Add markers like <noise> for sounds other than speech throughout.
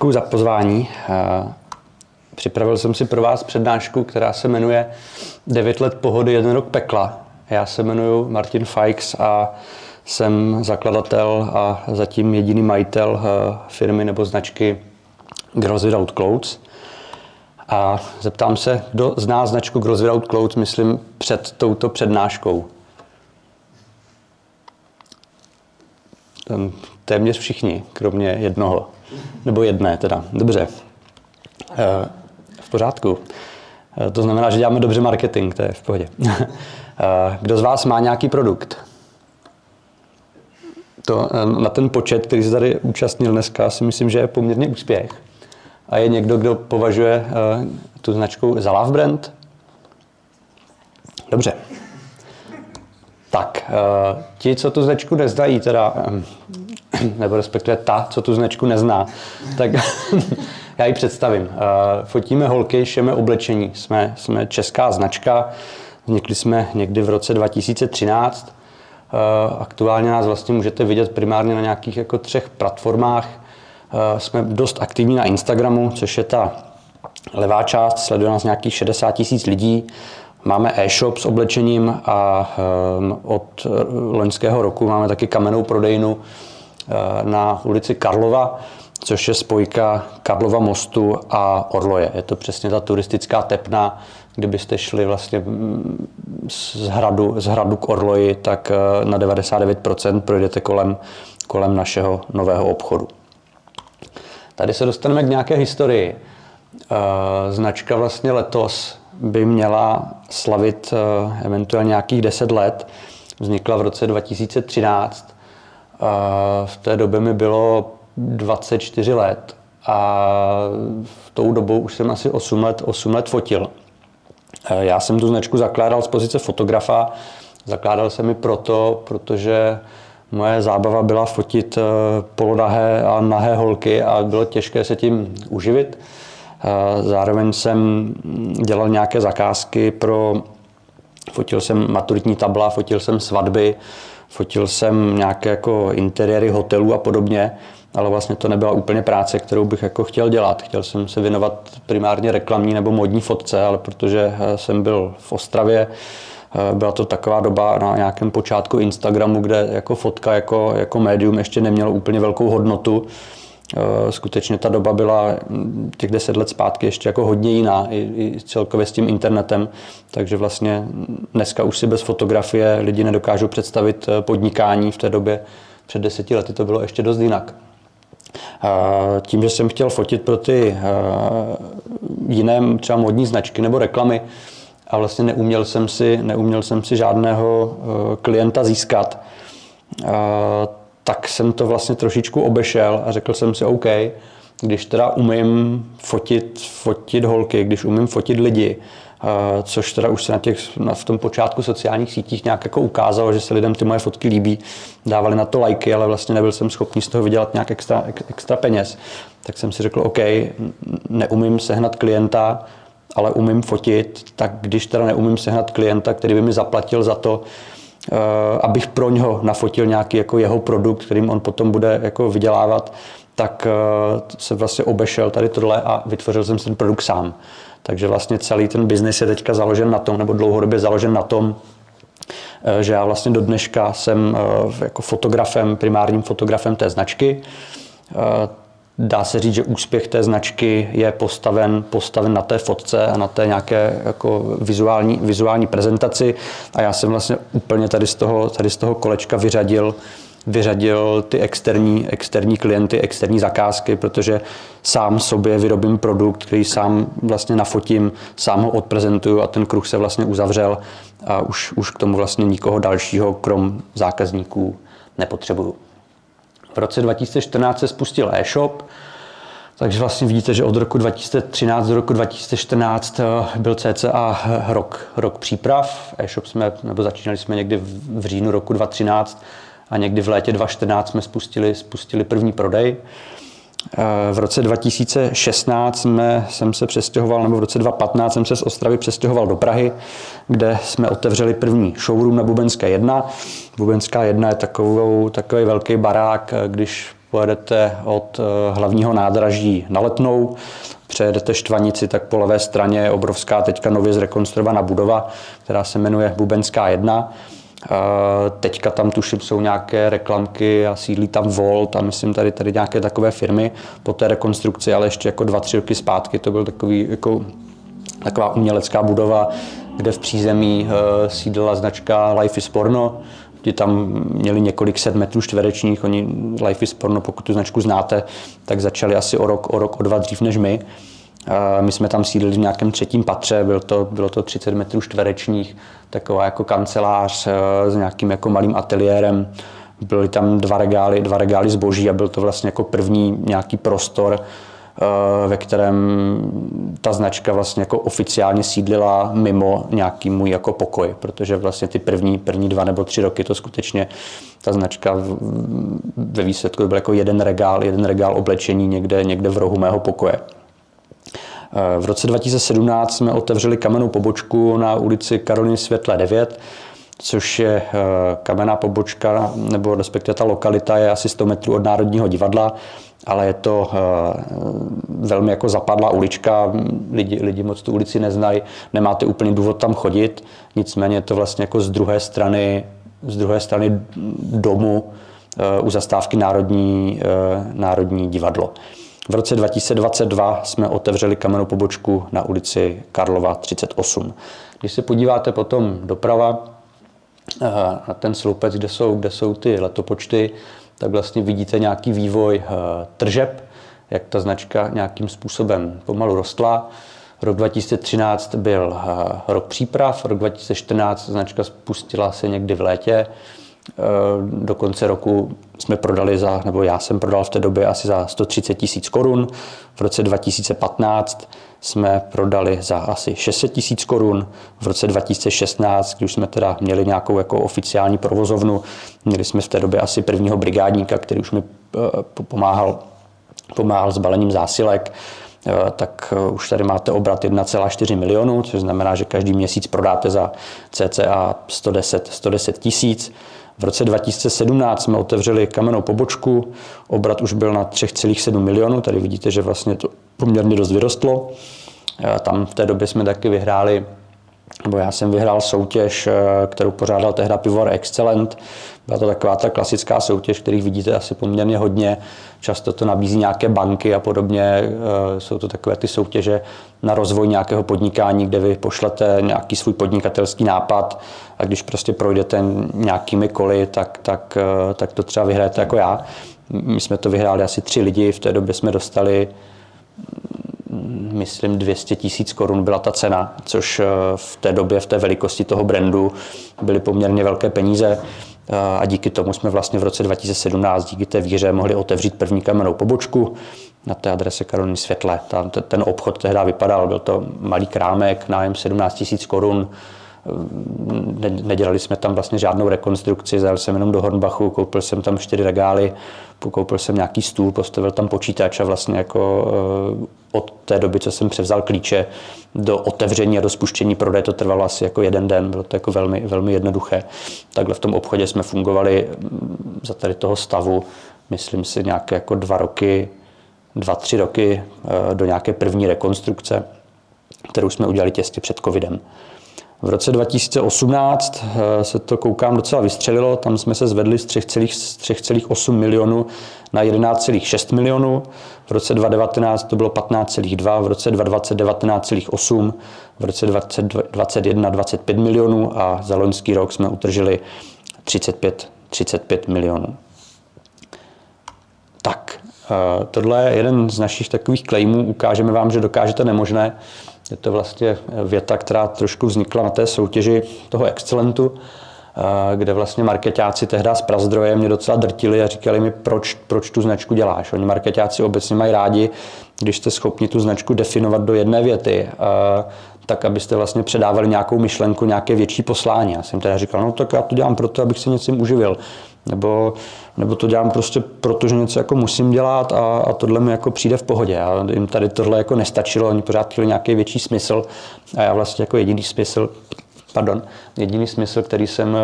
Děkuji za pozvání. Eh, připravil jsem si pro vás přednášku, která se jmenuje 9 let pohody, jeden rok pekla. Já se jmenuji Martin Fikes a jsem zakladatel a zatím jediný majitel eh, firmy nebo značky Girls Without Clothes. A zeptám se, kdo zná značku Girls Without Clothes, myslím, před touto přednáškou. Téměř všichni, kromě jednoho. Nebo jedné teda. Dobře. Eh, v pořádku. Eh, to znamená, že děláme dobře marketing, to je v pohodě. <laughs> Eh, kdo z vás má nějaký produkt? To, na ten počet, který se tady účastnil dneska, si myslím, že je poměrně úspěch. A je někdo, kdo považuje tu značku za love brand? Dobře. Tak, ti, co tu značku nezdají, teda <clears throat> nebo respektive ta, co tu značku nezná, tak <laughs> já ji představím. Eh, fotíme holky, šeme oblečení. Jsme, jsme česká značka, vznikli jsme někdy v roce 2013. Eh, aktuálně nás vlastně můžete vidět primárně na nějakých jako třech platformách. Eh, jsme dost aktivní na Instagramu, což je ta levá část, sleduje nás nějakých 60 tisíc lidí. Máme e-shop s oblečením a od loňského roku máme taky kamennou prodejnu, na ulici Karlova, což je spojka Karlova mostu a Orloje. Je to přesně ta turistická tepna, kdybyste šli vlastně mm, z hradu, z hradu k Orloji, tak eh, na 99% projdete kolem, kolem našeho nového obchodu. Tady se dostaneme k nějaké historii. Eh, značka vlastně letos by měla slavit eventuálně nějakých 10 let. Vznikla v roce 2013 v té době mi bylo 24 let a v tou dobou už jsem asi 8 let, 8 let fotil. Já jsem tu značku zakládal z pozice fotografa. Zakládal jsem ji proto, protože moje zábava byla fotit eh, polonahé a nahé holky a bylo těžké se tím uživit. Zároveň jsem dělal nějaké zakázky pro, fotil jsem maturitní tabla, fotil jsem svatby, Fotil jsem nějaké jako interiéry hotelů a podobně, ale vlastně to nebyla úplně práce, kterou bych jako chtěl dělat. Chtěl jsem se věnovat primárně reklamní nebo modní fotce, ale protože eh, jsem byl v Ostravě, eh, byla to taková doba na nějakém počátku Instagramu, kde jako fotka jako, jako médium ještě nemělo úplně velkou hodnotu, skutečně ta doba byla hm, těch deset let zpátky ještě jako hodně jiná, i, i celkově s tím internetem, takže vlastně dneska už si bez fotografie lidi nedokážou představit eh, podnikání v té době. Před deseti lety to bylo ještě dost jinak. Tím, že jsem chtěl fotit pro ty eh, jiné třeba modní značky nebo reklamy, a vlastně neuměl jsem si, neuměl jsem si žádného klienta získat, jsem to vlastně trošičku obešel a řekl jsem si, OK, když teda umím fotit, fotit holky, když umím fotit lidi, Uh, což teda už se na těch, na, v tom počátku sociálních sítích nějak jako ukázalo, že se lidem ty moje fotky líbí, dávali na to lajky, ale vlastně nebyl jsem schopný z toho vydělat nějak extra, extra peněz. Tak jsem si řekl, OK, neumím sehnat klienta, ale umím fotit, tak když teda neumím sehnat klienta, který by mi zaplatil za to, Eh, abych pro něho nafotil nějaký jako jeho produkt, kterým on potom bude jako vydělávat, tak eh, se vlastně obešel tady tohle a vytvořil jsem ten produkt sám. Takže vlastně celý ten biznis je teďka založen na tom, nebo dlouhodobě založen na tom, eh, že já vlastně do dneška jsem jako fotografem, primárním fotografem té značky. Dá se říct, že úspěch té značky je postaven, postaven na té fotce a na té nějaké jako vizuální, vizuální prezentaci. A já jsem vlastně úplně tady z toho, tady z toho kolečka vyřadil vyřadil ty externí, externí klienty, externí zakázky, protože sám sobě vyrobím produkt, který sám vlastně nafotím, sám ho odprezentuju a ten kruh se vlastně uzavřel a už, už k tomu vlastně nikoho dalšího, krom zákazníků, nepotřebuju. V roce 2014 se spustil e-shop, takže vlastně vidíte, že od roku 2013 do roku 2014 eh, byl cca rok, rok příprav. E-shop jsme, nebo začínali jsme někdy v říjnu roku 2013 a někdy v létě 2014 jsme spustili, spustili první prodej. V roce 2016 jsme, jsem se přestěhoval, nebo v roce 2015 jsem se z Ostravy přestěhoval do Prahy, kde jsme otevřeli první showroom na Bubenské 1. Bubenská 1 je takovou, takový velký barák, když pojedete od eh, hlavního nádraží na Letnou, přejedete Štvanici, tak po levé straně je obrovská teďka nově zrekonstruovaná budova, která se jmenuje Bubenská 1. Teďka tam tuším jsou nějaké reklamky a sídlí tam Volt a myslím tady, tady nějaké takové firmy po té rekonstrukci, ale ještě jako dva, tři roky zpátky to byl takový jako taková umělecká budova, kde v přízemí eh, sídlila značka Life is Porno. Ti tam měli několik set metrů čtverečních, oni Life is Porno, pokud tu značku znáte, tak začali asi o rok, o rok, o dva dřív než my. My jsme tam sídlili v nějakém třetím patře, bylo to, bylo to 30 metrů čtverečních, taková jako kancelář eh, s nějakým jako malým ateliérem. Byly tam dva regály, dva regály zboží a byl to vlastně jako první nějaký prostor, Eh, ve kterém ta značka vlastně jako oficiálně sídlila mimo nějaký můj jako pokoj, protože vlastně ty první, první dva nebo tři roky to skutečně ta značka ve výsledku byl jako jeden regál, jeden regál oblečení někde, někde v rohu mého pokoje. V roce 2017 jsme otevřeli kamennou pobočku na ulici Karoliny Světle 9, což je eh, kamenná pobočka, nebo respektive ta lokalita je asi 100 metrů od Národního divadla ale je to eh, velmi jako zapadlá ulička, lidi, lidi moc tu ulici neznají, nemáte úplně důvod tam chodit, nicméně je to vlastně jako z druhé strany, z druhé strany domu eh, u zastávky Národní, Národní divadlo. V roce 2022 jsme otevřeli kamennou pobočku na ulici Karlova 38. Když se podíváte potom doprava na ten sloupec, kde jsou, kde jsou ty letopočty, tak vlastně vidíte nějaký vývoj eh, tržeb, jak ta značka nějakým způsobem pomalu rostla. Rok 2013 byl eh, rok příprav, rok 2014 značka spustila se někdy v létě. Eh, do konce roku jsme prodali za, nebo já jsem prodal v té době asi za 130 tisíc korun. V roce 2015 jsme prodali za asi 600 tisíc korun. V roce 2016, když jsme teda měli nějakou jako oficiální provozovnu, měli jsme v té době asi prvního brigádníka, který už mi eh, pomáhal, pomáhal s balením zásilek, eh, tak už tady máte obrat 1,4 milionu, což znamená, že každý měsíc prodáte za cca 110, 110 tisíc. V roce 2017 jsme otevřeli kamennou pobočku, obrat už byl na 3,7 milionů, tady vidíte, že vlastně to poměrně dost vyrostlo. Tam v té době jsme taky vyhráli, nebo já jsem vyhrál soutěž, eh, kterou pořádal tehda Pivor Excellent. Byla to taková ta klasická soutěž, kterých vidíte asi poměrně hodně. Často to nabízí nějaké banky a podobně. Eh, jsou to takové ty soutěže na rozvoj nějakého podnikání, kde vy pošlete nějaký svůj podnikatelský nápad a když prostě projdete nějakými koly, tak, tak, eh, tak to třeba vyhrajete jako já. My jsme to vyhráli asi tři lidi, v té době jsme dostali myslím 200 tisíc korun byla ta cena, což eh, v té době, v té velikosti toho brandu byly poměrně velké peníze a díky tomu jsme vlastně v roce 2017 díky té víře mohli otevřít první kamennou pobočku na té adrese Karoliny Světle. Tam ten obchod tehdy vypadal, byl to malý krámek, nájem 17 tisíc korun, nedělali jsme tam vlastně žádnou rekonstrukci, zajel jsem jenom do Hornbachu, koupil jsem tam čtyři regály, koupil jsem nějaký stůl, postavil tam počítač a vlastně jako eh, od té doby, co jsem převzal klíče do otevření a do spuštění prodeje, to trvalo asi jako jeden den, bylo to jako velmi, velmi jednoduché. Takhle v tom obchodě jsme fungovali mm, za tady toho stavu, myslím si, nějaké jako dva roky, dva, tři roky eh, do nějaké první rekonstrukce, kterou jsme udělali těsně před covidem. V roce 2018 eh, se to koukám docela vystřelilo, tam jsme se zvedli z 3,8 milionů na 11,6 milionů. V roce 2019 to bylo 15,2, v roce 2020 19,8, v roce 2021 25 milionů a za loňský rok jsme utržili 35, 35 milionů. Tak, eh, tohle je jeden z našich takových claimů. Ukážeme vám, že dokážete nemožné. Je to vlastně věta, která trošku vznikla na té soutěži toho Excelentu, eh, kde vlastně marketáci tehdy z Prazdroje mě docela drtili a říkali mi, proč, proč tu značku děláš. Oni marketáci obecně mají rádi, když jste schopni tu značku definovat do jedné věty, eh, tak abyste vlastně předávali nějakou myšlenku, nějaké větší poslání. Já jsem teda říkal, no tak já to dělám proto, abych se něčím uživil. Nebo, nebo to dělám prostě proto, že něco jako musím dělat a, a tohle mi jako přijde v pohodě. A jim tady tohle jako nestačilo, oni pořád chtěli nějaký větší smysl a já vlastně jako jediný smysl pardon, jediný smysl, který jsem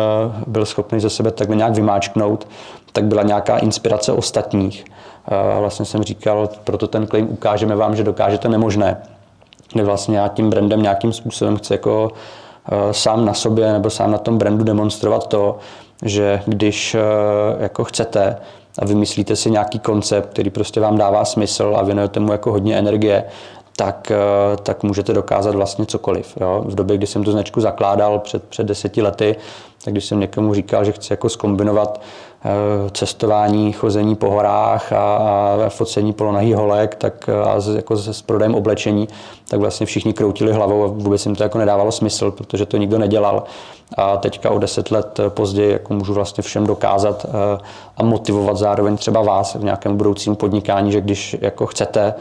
byl schopný ze sebe takhle nějak vymáčknout, tak byla nějaká inspirace ostatních. Vlastně jsem říkal, proto ten claim ukážeme vám, že dokážete nemožné. Kde vlastně já tím brandem nějakým způsobem chci jako sám na sobě nebo sám na tom brandu demonstrovat to, že když jako chcete a vymyslíte si nějaký koncept, který prostě vám dává smysl a věnujete mu jako hodně energie, tak, eh, tak můžete dokázat vlastně cokoliv. Jo? V době, kdy jsem tu značku zakládal před, před deseti lety, tak když jsem někomu říkal, že chci jako skombinovat eh, cestování, chození po horách a, a focení polonahý holek tak, eh, a z, jako s, s prodejem oblečení, tak vlastně všichni kroutili hlavou a vůbec jim to jako nedávalo smysl, protože to nikdo nedělal. A teďka o deset let později jako můžu vlastně všem dokázat a motivovat zároveň třeba vás v nějakém budoucím podnikání, že když jako chcete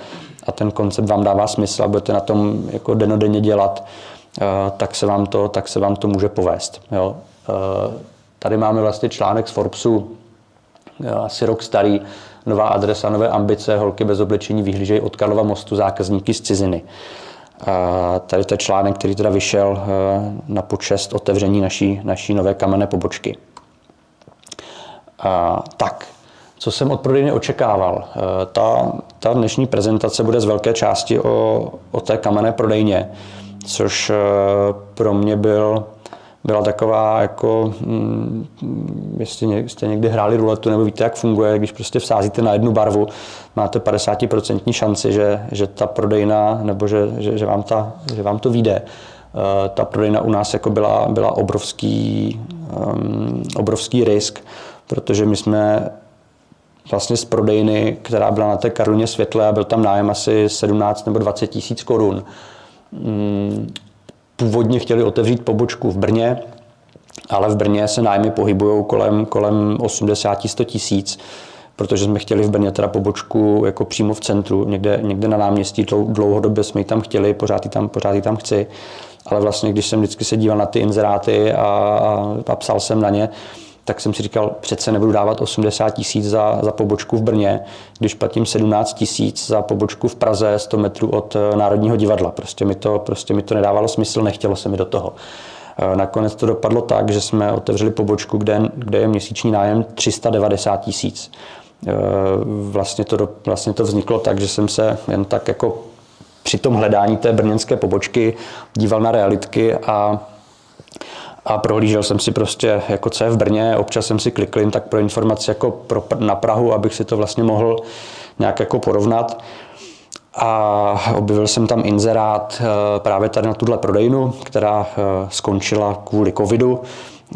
a ten koncept vám dává smysl a budete na tom jako denodenně dělat, eh, tak se vám to, tak se vám to může povést. Jo. Eh, tady máme vlastně článek z Forbesu, eh, asi rok starý, nová adresa, nové ambice, holky bez oblečení vyhlížejí od Karlova mostu zákazníky z ciziny. Tady to je článek, který teda vyšel na počest otevření naší, naší nové kamenné pobočky. Tak, co jsem od prodejny očekával. Eh, ta, ta dnešní prezentace bude z velké části o, o té kamenné prodejně, což eh, pro mě byl, byla taková, jako, hm, jestli jste někdy hráli ruletu nebo víte, jak funguje, když prostě vsázíte na jednu barvu, máte 50% šanci, že, že ta prodejna, nebo že, že, že, vám, ta, že vám to vyjde. Eh, ta prodejna u nás jako byla, byla obrovský, um, obrovský risk, protože my jsme vlastně z prodejny, která byla na té Karolině Světle a byl tam nájem asi 17 nebo 20 tisíc korun. Mm, původně chtěli otevřít pobočku v Brně, ale v Brně se nájmy pohybují kolem, kolem 80-100 tisíc, protože jsme chtěli v Brně teda pobočku jako přímo v centru, někde, někde na náměstí, dlouhodobě jsme ji tam chtěli, pořád ji tam, pořád ji tam chci. Ale vlastně, když jsem vždycky se díval na ty inzeráty a, a, a psal jsem na ně, tak jsem si říkal, přece nebudu dávat 80 tisíc za, za pobočku v Brně, když platím 17 tisíc za pobočku v Praze 100 metrů od eh, Národního divadla. Prostě mi to, prostě mi to nedávalo smysl, nechtělo se mi do toho. Eh, nakonec to dopadlo tak, že jsme otevřeli pobočku, kde, kde je měsíční nájem 390 tisíc. Eh, vlastně to, vlastně to vzniklo tak, že jsem se jen tak jako při tom hledání té brněnské pobočky díval na realitky a a prohlížel jsem si prostě, jako co je v Brně, občas jsem si klikl tak pro informaci jako pro, na Prahu, abych si to vlastně mohl nějak jako porovnat. A objevil jsem tam inzerát eh, právě tady na tuhle prodejnu, která eh, skončila kvůli covidu.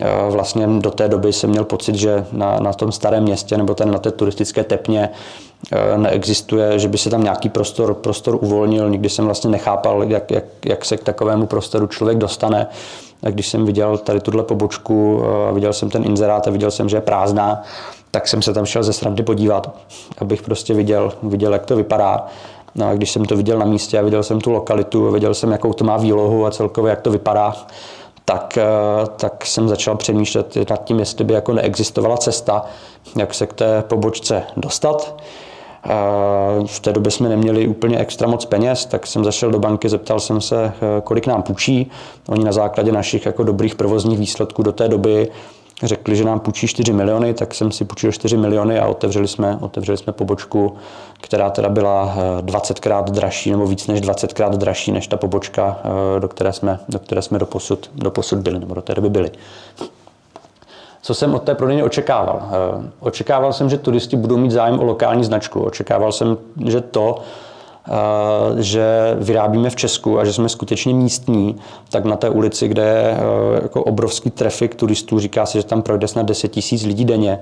Eh, vlastně do té doby jsem měl pocit, že na, na tom starém městě nebo ten na té turistické tepně neexistuje, že by se tam nějaký prostor, prostor uvolnil. Nikdy jsem vlastně nechápal, jak, jak, jak se k takovému prostoru člověk dostane. A když jsem viděl tady tuhle pobočku, a viděl jsem ten inzerát a viděl jsem, že je prázdná, tak jsem se tam šel ze srandy podívat, abych prostě viděl, viděl jak to vypadá. No a když jsem to viděl na místě a viděl jsem tu lokalitu, a viděl jsem, jakou to má výlohu a celkově, jak to vypadá, tak, tak jsem začal přemýšlet nad tím, jestli by jako neexistovala cesta, jak se k té pobočce dostat. V té době jsme neměli úplně extra moc peněz, tak jsem zašel do banky, zeptal jsem se, eh, kolik nám půjčí. Oni na základě našich jako dobrých provozních výsledků do té doby řekli, že nám půjčí 4 miliony, tak jsem si půjčil 4 miliony a otevřeli jsme, otevřeli jsme pobočku, která teda byla 20krát eh, dražší nebo víc než 20krát dražší než ta pobočka, eh, do které jsme, do které jsme doposud, doposud byli, nebo do té doby byli. Co jsem od té prodejny očekával? Eh, očekával jsem, že turisti budou mít zájem o lokální značku. Očekával jsem, že to, eh, že vyrábíme v Česku a že jsme skutečně místní, tak na té ulici, kde je eh, jako obrovský trafik turistů, říká se, že tam projde snad 10 tisíc lidí denně,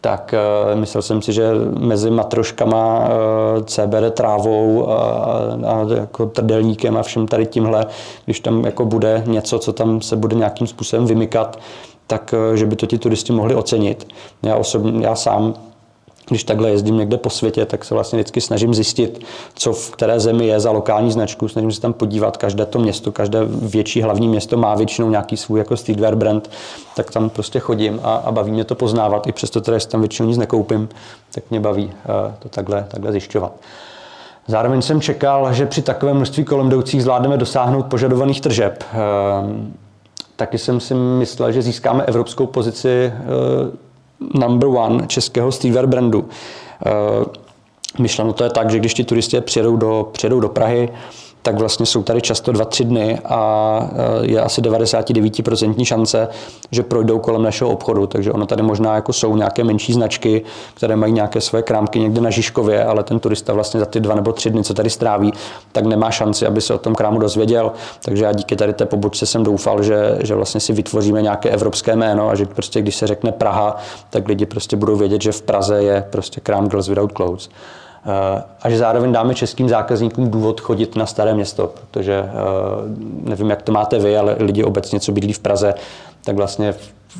tak myslel jsem si, že mezi matroškama, CBD trávou a, a jako trdelníkem a všem tady tímhle, když tam jako bude něco, co tam se bude nějakým způsobem vymykat, tak eh, že by to ti turisti mohli ocenit. Já, osobně, já sám když takhle jezdím někde po světě, tak se vlastně vždycky snažím zjistit, co v které zemi je za lokální značku. Snažím se tam podívat, každé to město, každé větší hlavní město má většinou nějaký svůj jako streetwear brand, tak tam prostě chodím a, a baví mě to poznávat. I přesto teda, jestli tam většinou nic nekoupím, tak mě baví uh, to takhle, takhle zjišťovat. Zároveň jsem čekal, že při takovém množství kolem jdoucích zvládneme dosáhnout požadovaných tržeb. Uh, taky jsem si myslel, že získáme evropskou pozici uh, number one českého streetwear brandu. Uh, myšleno to je tak, že když ti turisté přijedou do, přijedou do Prahy, tak vlastně jsou tady často dva, tři dny a e, je asi 99% šance, že projdou kolem našeho obchodu. Takže ono tady možná jako jsou nějaké menší značky, které mají nějaké své krámky někde na Žižkově, ale ten turista vlastně za ty dva nebo tři dny, co tady stráví, tak nemá šanci, aby se o tom krámu dozvěděl. Takže já díky tady té pobočce jsem doufal, že, že vlastně si vytvoříme nějaké evropské jméno a že prostě když se řekne Praha, tak lidi prostě budou vědět, že v Praze je prostě krám Girls Without Clothes. Eh, a že zároveň dáme českým zákazníkům důvod chodit na staré město, protože eh, nevím, jak to máte vy, ale lidi obecně, co bydlí v Praze, tak vlastně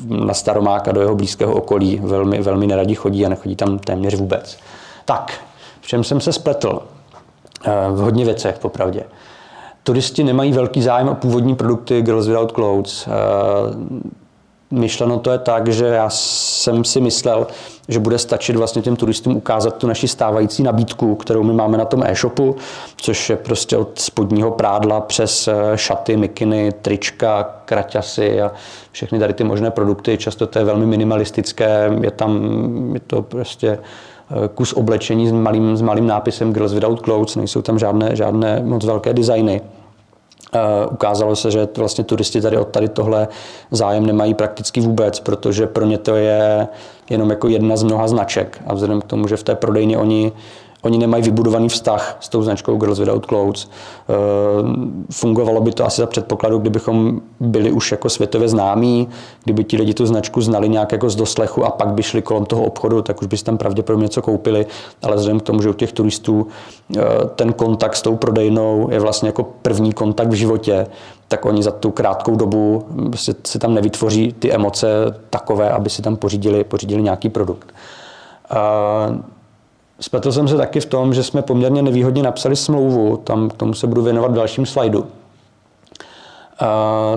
na Staromák a do jeho blízkého okolí velmi, velmi neradí chodí a nechodí tam téměř vůbec. Tak, v čem jsem se spletl? Eh, v hodně věcech, popravdě. Turisti nemají velký zájem o původní produkty Girls Without Clothes myšleno to je tak, že já jsem si myslel, že bude stačit vlastně těm turistům ukázat tu naši stávající nabídku, kterou my máme na tom e-shopu, což je prostě od spodního prádla přes eh, šaty, mikiny, trička, kraťasy a všechny tady ty možné produkty. Často to je velmi minimalistické, je tam je to prostě eh, kus oblečení s malým, s malým nápisem Girls Without Clothes, nejsou tam žádné, žádné moc velké designy. Uh, ukázalo se, že vlastně turisti tady od tady tohle zájem nemají prakticky vůbec, protože pro ně to je jenom jako jedna z mnoha značek. A vzhledem k tomu, že v té prodejně oni Oni nemají vybudovaný vztah s tou značkou Girls Without Clothes. Eh, fungovalo by to asi za předpokladu, kdybychom byli už jako světově známí, kdyby ti lidi tu značku znali nějak jako z doslechu a pak by šli kolem toho obchodu, tak už by si tam pravděpodobně něco koupili. Ale vzhledem k tomu, že u těch turistů eh, ten kontakt s tou prodejnou je vlastně jako první kontakt v životě, tak oni za tu krátkou dobu si, si tam nevytvoří ty emoce takové, aby si tam pořídili, pořídili nějaký produkt. Spletl jsem se taky v tom, že jsme poměrně nevýhodně napsali smlouvu, tam k tomu se budu věnovat v dalším slajdu.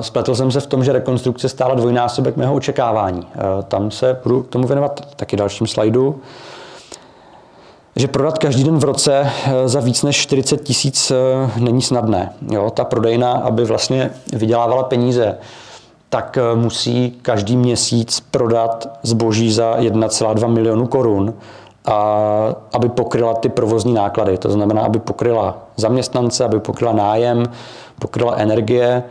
Spletl jsem se v tom, že rekonstrukce stála dvojnásobek mého očekávání. Tam se budu k tomu věnovat taky dalším slajdu. Že prodat každý den v roce za víc než 40 tisíc není snadné. Jo, ta prodejna, aby vlastně vydělávala peníze, tak musí každý měsíc prodat zboží za 1,2 milionu korun a aby pokryla ty provozní náklady. To znamená, aby pokryla zaměstnance, aby pokryla nájem, pokryla energie,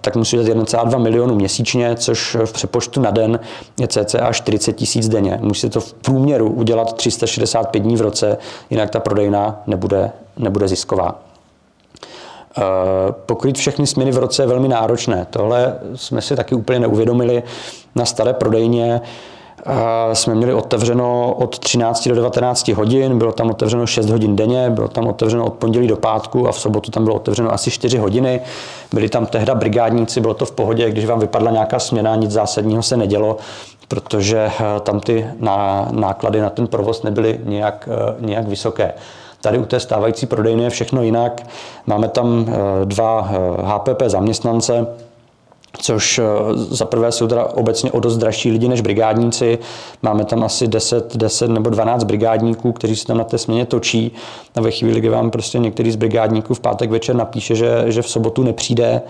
tak musí dát 1,2 milionu měsíčně, což v přepočtu na den je cca 40 tisíc denně. Musí to v průměru udělat 365 dní v roce, jinak ta prodejna nebude, nebude zisková. Pokrýt všechny směny v roce je velmi náročné. Tohle jsme si taky úplně neuvědomili na staré prodejně jsme měli otevřeno od 13 do 19 hodin, bylo tam otevřeno 6 hodin denně, bylo tam otevřeno od pondělí do pátku a v sobotu tam bylo otevřeno asi 4 hodiny. Byli tam tehda brigádníci, bylo to v pohodě, když vám vypadla nějaká směna, nic zásadního se nedělo, protože eh, tam ty náklady na ten provoz nebyly nějak, eh, nějak vysoké. Tady u té stávající prodejny je všechno jinak. Máme tam eh, dva HPP zaměstnance, což eh, za prvé jsou teda obecně o dost dražší lidi než brigádníci. Máme tam asi 10, 10 nebo 12 brigádníků, kteří se tam na té směně točí. A ve chvíli, kdy vám prostě některý z brigádníků v pátek večer napíše, že, že v sobotu nepřijde,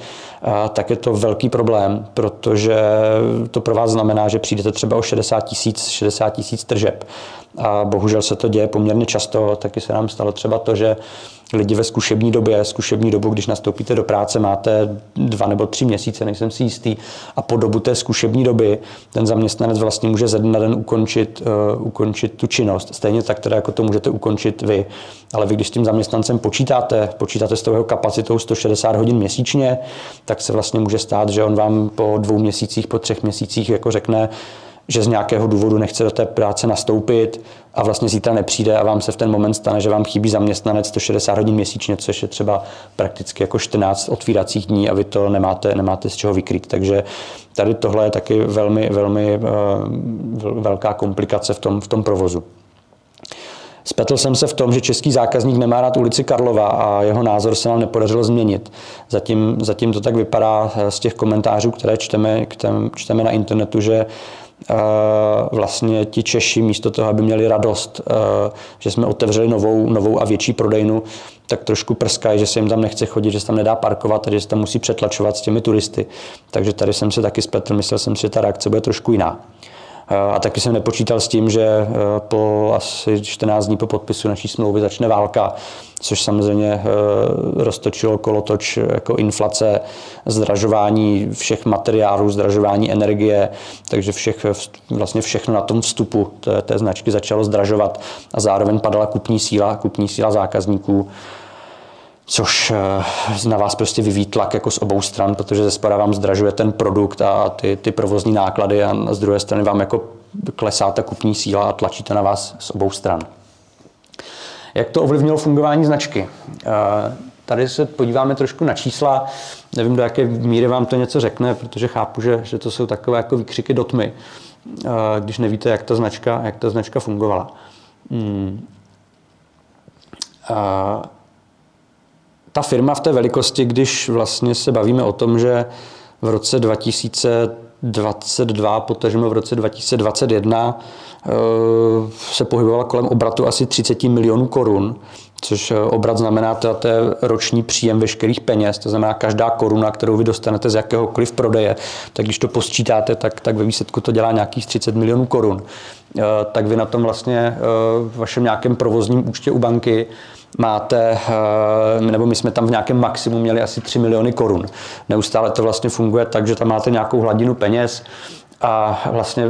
tak je to velký problém, protože to pro vás znamená, že přijdete třeba o 60 tisíc 60 tisíc tržeb. A bohužel se to děje poměrně často. Taky se nám stalo třeba to, že lidi ve zkušební době, zkušební dobu, když nastoupíte do práce, máte dva nebo tři měsíce, nejsem si jistý, a po dobu té zkušební doby ten zaměstnanec vlastně může ze dne na den ukončit, uh, ukončit tu činnost. Stejně tak teda jako to můžete ukončit vy. Ale vy, když s tím zaměstnancem počítáte, počítáte s tou jeho kapacitou 160 hodin měsíčně, tak se vlastně může stát, že on vám po dvou měsících, po třech měsících jako řekne, že z nějakého důvodu nechce do té práce nastoupit a vlastně zítra nepřijde a vám se v ten moment stane, že vám chybí zaměstnanec 160 hodin měsíčně, což je třeba prakticky jako 14 otvíracích dní a vy to nemáte, nemáte z čeho vykrýt. Takže tady tohle je taky velmi, velmi uh, velká komplikace v tom, v tom provozu. Spetl jsem se v tom, že český zákazník nemá rád ulici Karlova a jeho názor se nám nepodařilo změnit. Zatím, zatím to tak vypadá z těch komentářů, které čteme, čteme na internetu, že vlastně ti Češi místo toho, aby měli radost, že jsme otevřeli novou, novou a větší prodejnu, tak trošku prskají, že se jim tam nechce chodit, že se tam nedá parkovat že se tam musí přetlačovat s těmi turisty. Takže tady jsem se taky spletl, myslel jsem si, že ta reakce bude trošku jiná. A taky jsem nepočítal s tím, že eh, po asi 14 dní po podpisu naší smlouvy začne válka, což samozřejmě eh, roztočilo kolotoč jako inflace, zdražování všech materiálů, zdražování energie, takže všech, vlastně všechno na tom vstupu té, té značky začalo zdražovat a zároveň padala kupní síla, kupní síla zákazníků což eh, na vás prostě vyvíjí tlak jako z obou stran, protože ze spora vám zdražuje ten produkt a ty, ty provozní náklady a z druhé strany vám jako klesá ta kupní síla a tlačíte na vás z obou stran. Jak to ovlivnilo fungování značky? Eh, tady se podíváme trošku na čísla. Nevím, do jaké míry vám to něco řekne, protože chápu, že, že to jsou takové jako výkřiky do tmy, eh, když nevíte, jak ta značka, jak ta značka fungovala. Hmm ta firma v té velikosti, když vlastně se bavíme o tom, že v roce 2022, potažmo v roce 2021 eh, se pohybovala kolem obratu asi 30 milionů korun, což eh, obrat znamená to, to je roční příjem veškerých peněz, to znamená každá koruna, kterou vy dostanete z jakéhokoliv prodeje, tak když to posčítáte, tak, tak ve výsledku to dělá nějakých 30 milionů korun. Eh, tak vy na tom vlastně vašem nějakém provozním účtě u banky máte, eh, nebo my jsme tam v nějakém maximu měli asi 3 miliony korun. Neustále to vlastně funguje tak, že tam máte nějakou hladinu peněz, a vlastně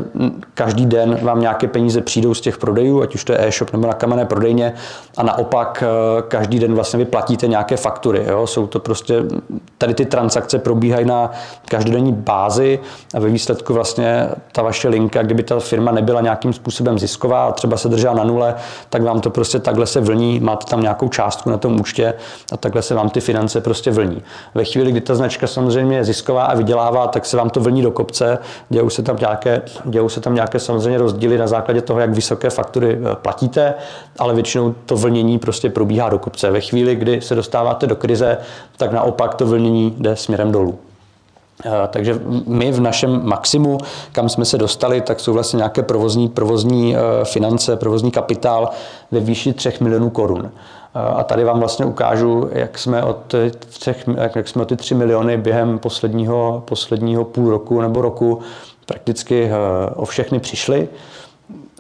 každý den vám nějaké peníze přijdou z těch prodejů, ať už to je e-shop nebo na kamenné prodejně a naopak eh, každý den vlastně vy platíte nějaké faktury. Jo? Jsou to prostě, tady ty transakce probíhají na každodenní bázi a ve výsledku vlastně ta vaše linka, kdyby ta firma nebyla nějakým způsobem zisková a třeba se držela na nule, tak vám to prostě takhle se vlní, máte tam nějakou částku na tom účtě a takhle se vám ty finance prostě vlní. Ve chvíli, kdy ta značka samozřejmě je zisková a vydělává, tak se vám to vlní do kopce, dějou se tam nějaké, dějou se tam nějaké samozřejmě rozdíly na základě toho, jak vysoké faktury eh, platíte, ale většinou to vlnění prostě probíhá do kopce. Ve chvíli, kdy se dostáváte do krize, tak naopak to vlnění jde směrem dolů. Eh, takže my v našem maximu, kam jsme se dostali, tak jsou vlastně nějaké provozní, provozní eh, finance, provozní kapitál ve výši 3 milionů korun. A tady vám vlastně ukážu, jak jsme, od třech, jak jsme o ty 3 miliony během posledního, posledního půl roku nebo roku prakticky eh, o všechny přišli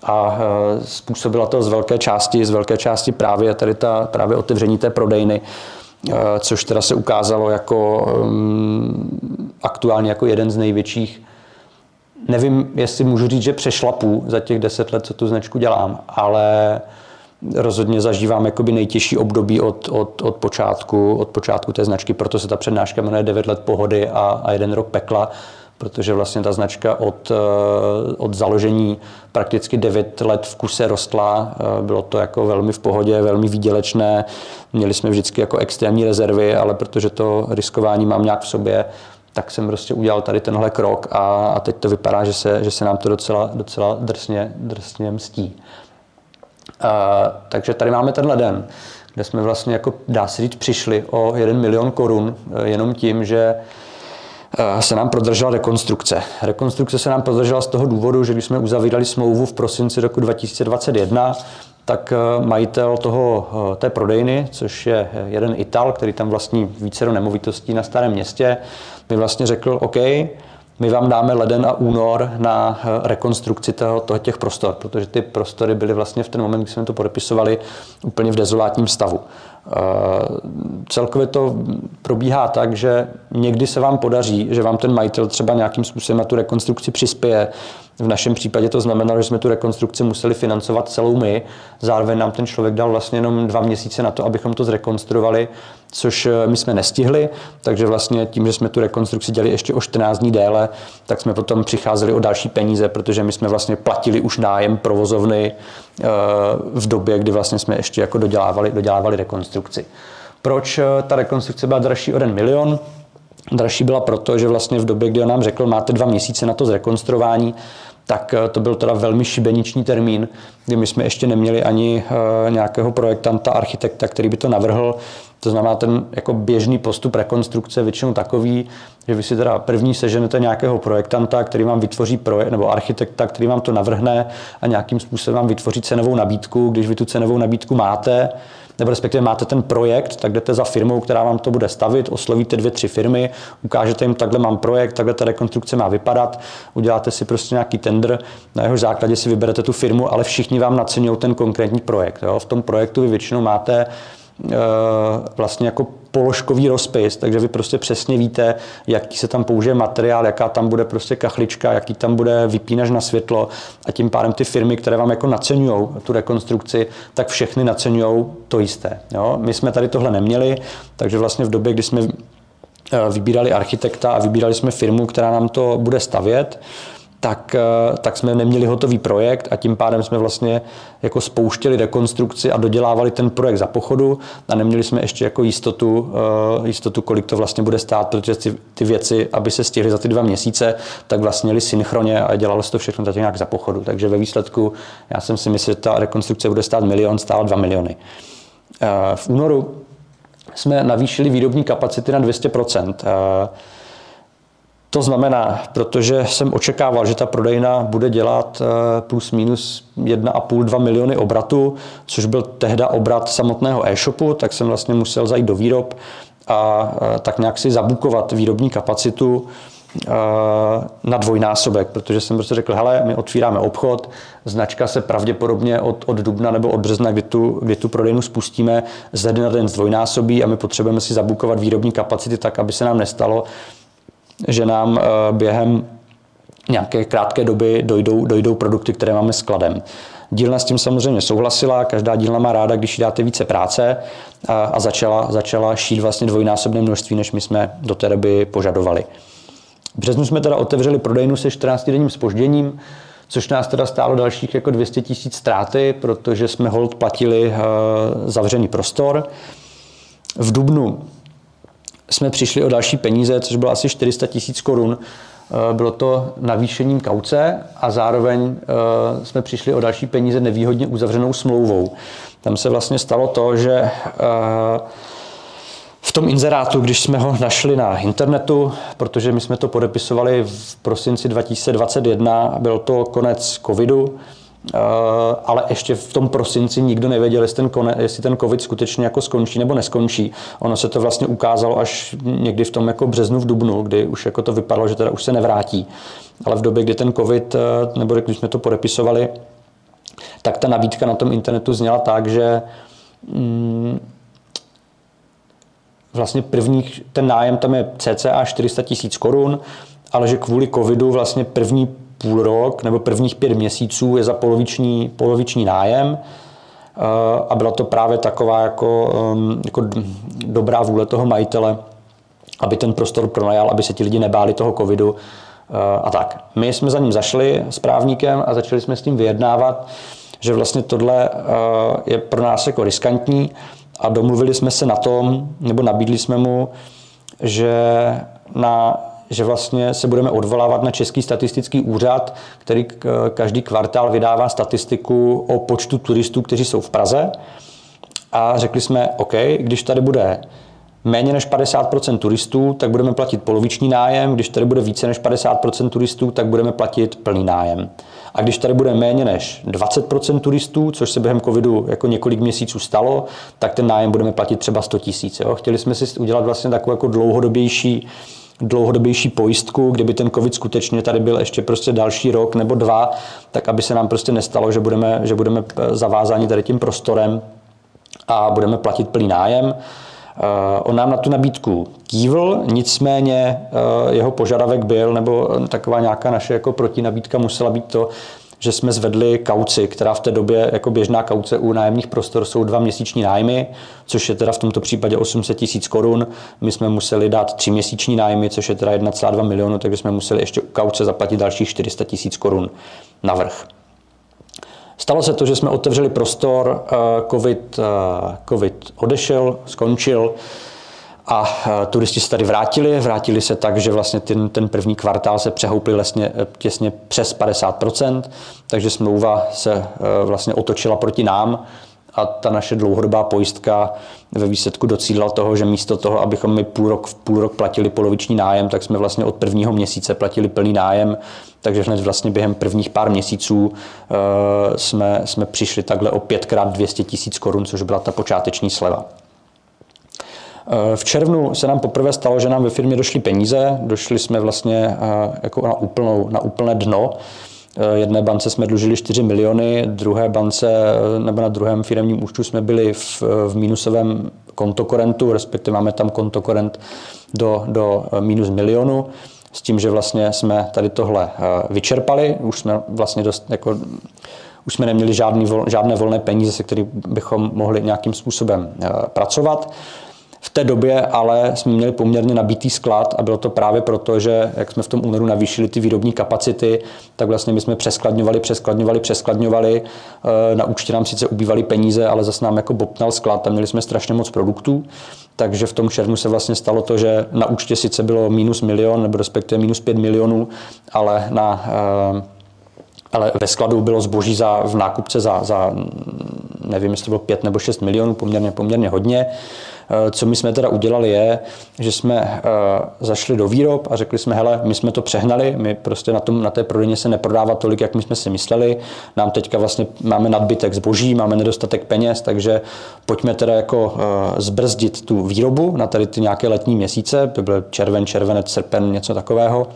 a eh, způsobila to z velké části, z velké části právě tady ta, právě otevření té prodejny, eh, což teda se ukázalo jako mm, aktuálně jako jeden z největších. Nevím, jestli můžu říct, že přešlapu za těch deset let, co tu značku dělám, ale rozhodně zažívám jakoby nejtěžší období od, od, od, počátku, od počátku té značky, proto se ta přednáška jmenuje 9 let pohody a, a jeden rok pekla, protože vlastně ta značka od, eh, od založení prakticky 9 let v kuse rostla. Eh, bylo to jako velmi v pohodě, velmi výdělečné. Měli jsme vždycky jako extrémní rezervy, ale protože to riskování mám nějak v sobě, tak jsem prostě udělal tady tenhle krok a, a teď to vypadá, že se, že se nám to docela, docela drsně, drsně mstí. A, eh, takže tady máme tenhle den, kde jsme vlastně, jako dá se říct, přišli o 1 milion korun jenom tím, že se nám prodržela rekonstrukce. Rekonstrukce se nám prodržela z toho důvodu, že když jsme uzavírali smlouvu v prosinci roku 2021, tak eh, majitel toho, eh, té prodejny, což je jeden Ital, který tam vlastní více do nemovitostí na starém městě, mi vlastně řekl, OK, my vám dáme leden a únor na rekonstrukci toho, toho těch prostor, protože ty prostory byly vlastně v ten moment, kdy jsme to podepisovali, úplně v dezolátním stavu. Celkově to probíhá tak, že někdy se vám podaří, že vám ten majitel třeba nějakým způsobem na tu rekonstrukci přispěje, v našem případě to znamenalo, že jsme tu rekonstrukci museli financovat celou my. Zároveň nám ten člověk dal vlastně jenom dva měsíce na to, abychom to zrekonstruovali, což eh, my jsme nestihli, takže vlastně tím, že jsme tu rekonstrukci dělali ještě o 14 dní déle, tak jsme potom přicházeli o další peníze, protože my jsme vlastně platili už nájem provozovny eh, v době, kdy vlastně jsme ještě jako dodělávali, dodělávali rekonstrukci. Proč eh, ta rekonstrukce byla dražší o 1 milion? Dražší byla proto, že vlastně v době, kdy on nám řekl, máte dva měsíce na to zrekonstruování, tak eh, to byl teda velmi šibeniční termín, kdy my jsme ještě neměli ani eh, nějakého projektanta, architekta, který by to navrhl, To znamená, ten jako běžný postup rekonstrukce většinou takový, že vy si teda první seženete nějakého projektanta, který vám vytvoří projekt, nebo architekta, který vám to navrhne a nějakým způsobem vám vytvoří cenovou nabídku. Když vy tu cenovou nabídku máte, nebo respektive máte ten projekt, tak jdete za firmou, která vám to bude stavit, oslovíte dvě, tři firmy, ukážete jim, takhle mám projekt, takhle ta rekonstrukce má vypadat, uděláte si prostě nějaký tender, na jeho základě si vyberete tu firmu, ale všichni vám naceňují ten konkrétní projekt. Jo? V tom projektu vy většinou máte vlastně jako položkový rozpis, takže vy prostě přesně víte, jaký se tam použije materiál, jaká tam bude prostě kachlička, jaký tam bude vypínač na světlo a tím pádem ty firmy, které vám jako naceňují tu rekonstrukci, tak všechny naceňují to jisté. Jo? My jsme tady tohle neměli, takže vlastně v době, kdy jsme eh, vybírali architekta a vybírali jsme firmu, která nám to bude stavět, tak, eh, tak jsme neměli hotový projekt a tím pádem jsme vlastně jako spouštěli rekonstrukci a dodělávali ten projekt za pochodu a neměli jsme ještě jako jistotu, eh, jistotu kolik to vlastně bude stát, protože ty, ty věci, aby se stihly za ty dva měsíce, tak vlastně měli synchroně a dělalo se to všechno tak nějak za pochodu. Takže ve výsledku já jsem si myslel, že ta rekonstrukce bude stát milion, stála dva miliony. Eh, v únoru jsme navýšili výrobní kapacity na 200%. To znamená, protože jsem očekával, že ta prodejna bude dělat eh, plus minus 1,5-2 miliony obratu, což byl tehda obrat samotného e-shopu, tak jsem vlastně musel zajít do výrob a eh, tak nějak si zabukovat výrobní kapacitu eh, na dvojnásobek, protože jsem prostě řekl, hele, my otvíráme obchod, značka se pravděpodobně od, od dubna nebo od března, kdy tu, kdy tu prodejnu spustíme, ze den na den zdvojnásobí a my potřebujeme si zabukovat výrobní kapacity tak, aby se nám nestalo, že nám eh, během nějaké krátké doby dojdou, dojdou produkty, které máme skladem. Dílna s tím samozřejmě souhlasila, každá dílna má ráda, když jí dáte více práce a, a začala, začala šít vlastně dvojnásobné množství, než my jsme do té doby požadovali. V březnu jsme teda otevřeli prodejnu se 14-denním spožděním, což nás teda stálo dalších jako 200 tisíc ztráty, protože jsme hold platili uh, zavřený prostor. V Dubnu jsme přišli o další peníze, což bylo asi 400 tisíc korun. Eh, bylo to navýšením kauce a zároveň eh, jsme přišli o další peníze nevýhodně uzavřenou smlouvou. Tam se vlastně stalo to, že eh, v tom inzerátu, když jsme ho našli na internetu, protože my jsme to podepisovali v prosinci 2021, byl to konec covidu, ale ještě v tom prosinci nikdo nevěděl, jestli ten, kone, jestli ten covid skutečně jako skončí nebo neskončí. Ono se to vlastně ukázalo až někdy v tom jako březnu, v dubnu, kdy už jako to vypadalo, že teda už se nevrátí. Ale v době, kdy ten covid, eh, nebo když jsme to podepisovali, tak ta nabídka na tom internetu zněla tak, že mm, vlastně první, ten nájem tam je cca 400 tisíc korun, ale že kvůli covidu vlastně první půl rok nebo prvních pět měsíců je za poloviční, poloviční nájem eh, a byla to právě taková jako, jako dobrá vůle toho majitele, aby ten prostor pronajal, aby se ti lidi nebáli toho covidu eh, a tak. My jsme za ním zašli s právníkem a začali jsme s tím vyjednávat, že vlastně tohle eh, je pro nás jako riskantní a domluvili jsme se na tom, nebo nabídli jsme mu, že na že vlastně se budeme odvolávat na Český statistický úřad, který každý kvartál vydává statistiku o počtu turistů, kteří jsou v Praze. A řekli jsme, OK, když tady bude méně než 50% turistů, tak budeme platit poloviční nájem, když tady bude více než 50% turistů, tak budeme platit plný nájem. A když tady bude méně než 20% turistů, což se během covidu jako několik měsíců stalo, tak ten nájem budeme platit třeba 100 tisíc. Chtěli jsme si udělat vlastně takovou jako dlouhodobější dlouhodobější pojistku, kdyby ten covid skutečně tady byl ještě prostě další rok nebo dva, tak aby se nám prostě nestalo, že budeme, že budeme eh, zavázáni tady tím prostorem a budeme platit plný nájem. Eh, on nám na tu nabídku kývl, nicméně eh, jeho požadavek byl, nebo taková nějaká naše jako protinabídka musela být to, že jsme zvedli kauci, která v té době jako běžná kauce u nájemních prostor jsou dva měsíční nájmy, což je teda v tomto případě 800 tisíc korun. My jsme museli dát tři měsíční nájmy, což je teda 1,2 milionu, takže jsme museli ještě u kauce zaplatit dalších 400 tisíc korun navrh. Stalo se to, že jsme otevřeli prostor, eh, COVID, eh, COVID odešel, skončil, a e, turisti se tady vrátili, vrátili se tak, že vlastně ten, ten první kvartál se přehoupli vlastně těsně přes 50%, takže smlouva se e, vlastně otočila proti nám. A ta naše dlouhodobá pojistka ve výsledku docílila toho, že místo toho, abychom my půl rok, půl rok platili poloviční nájem, tak jsme vlastně od prvního měsíce platili plný nájem, takže hned vlastně během prvních pár měsíců jsme, jsme přišli takhle o pětkrát 200 tisíc korun, což byla ta počáteční sleva. Eh, v červnu se nám poprvé stalo, že nám ve firmě došly peníze, došli jsme vlastně eh, jako na, úplnou, na úplné dno. Eh, jedné bance jsme dlužili 4 miliony, druhé bance nebo na druhém firmním účtu jsme byli v, v minusovém kontokorentu, respektive máme tam kontokorent do, do minus milionu, s tím, že vlastně jsme tady tohle vyčerpali, už jsme vlastně dost jako už jsme neměli žádný, žádné volné peníze, se kterými bychom mohli nějakým způsobem pracovat. V té době ale jsme měli poměrně nabitý sklad a bylo to právě proto, že jak jsme v tom únoru navýšili ty výrobní kapacity, tak vlastně my jsme přeskladňovali, přeskladňovali, přeskladňovali. Eh, na účtě nám sice ubývaly peníze, ale zase nám jako bobtnal sklad a měli jsme strašně moc produktů. Takže v tom červnu se vlastně stalo to, že na účtě sice bylo minus milion, nebo respektive minus pět milionů, ale na eh, ale ve skladu bylo zboží za, v nákupce za, za nevím, jestli bylo 5 nebo 6 milionů, poměrně, poměrně hodně. Eh, co my jsme teda udělali je, že jsme eh, zašli do výrob a řekli jsme, hele, my jsme to přehnali, my prostě na, tom, na té prodejně se neprodává tolik, jak my jsme si mysleli, nám teďka vlastně máme nadbytek zboží, máme nedostatek peněz, takže pojďme teda jako eh, zbrzdit tu výrobu na tady ty nějaké letní měsíce, to byl červen, červenec, srpen, něco takového.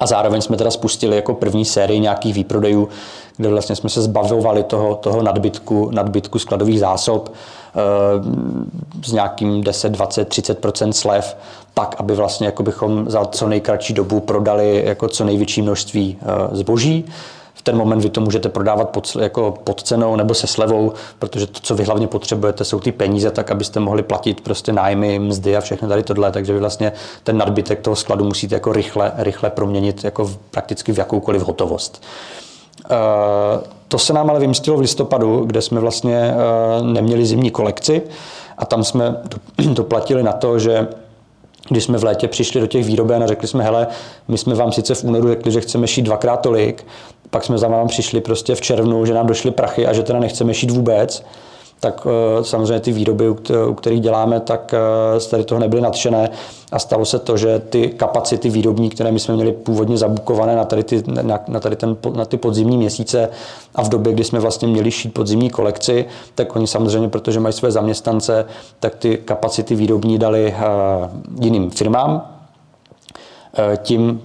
A zároveň jsme teda spustili jako první sérii nějakých výprodejů, kde vlastně jsme se zbavovali toho, toho nadbytku, nadbytku skladových zásob s nějakým 10, 20, 30% slev, tak, aby vlastně jako bychom za co nejkratší dobu prodali jako co největší množství eh, zboží ten moment vy to můžete prodávat pod, jako pod cenou nebo se slevou, protože to, co vy hlavně potřebujete, jsou ty peníze, tak abyste mohli platit prostě nájmy, mzdy a všechno tady tohle. Takže vy vlastně ten nadbytek toho skladu musíte jako rychle, rychle proměnit jako v, prakticky v jakoukoliv hotovost. Uh, to se nám ale vymstilo v listopadu, kde jsme vlastně uh, neměli zimní kolekci a tam jsme <clears throat> doplatili na to, že když jsme v létě přišli do těch výroben a řekli jsme, hele, my jsme vám sice v únoru řekli, že chceme šít dvakrát tolik, pak jsme za vám přišli prostě v červnu, že nám došly prachy a že teda nechceme šít vůbec, tak eh, samozřejmě ty výroby, u kterých děláme, tak eh, z tady toho nebyly nadšené. A stalo se to, že ty kapacity výrobní, které my jsme měli původně zabukované na, tady ty, na, na, tady ten, na ty podzimní měsíce a v době, kdy jsme vlastně měli šít podzimní kolekci, tak oni samozřejmě, protože mají své zaměstnance, tak ty kapacity výrobní dali uh, jiným firmám, tím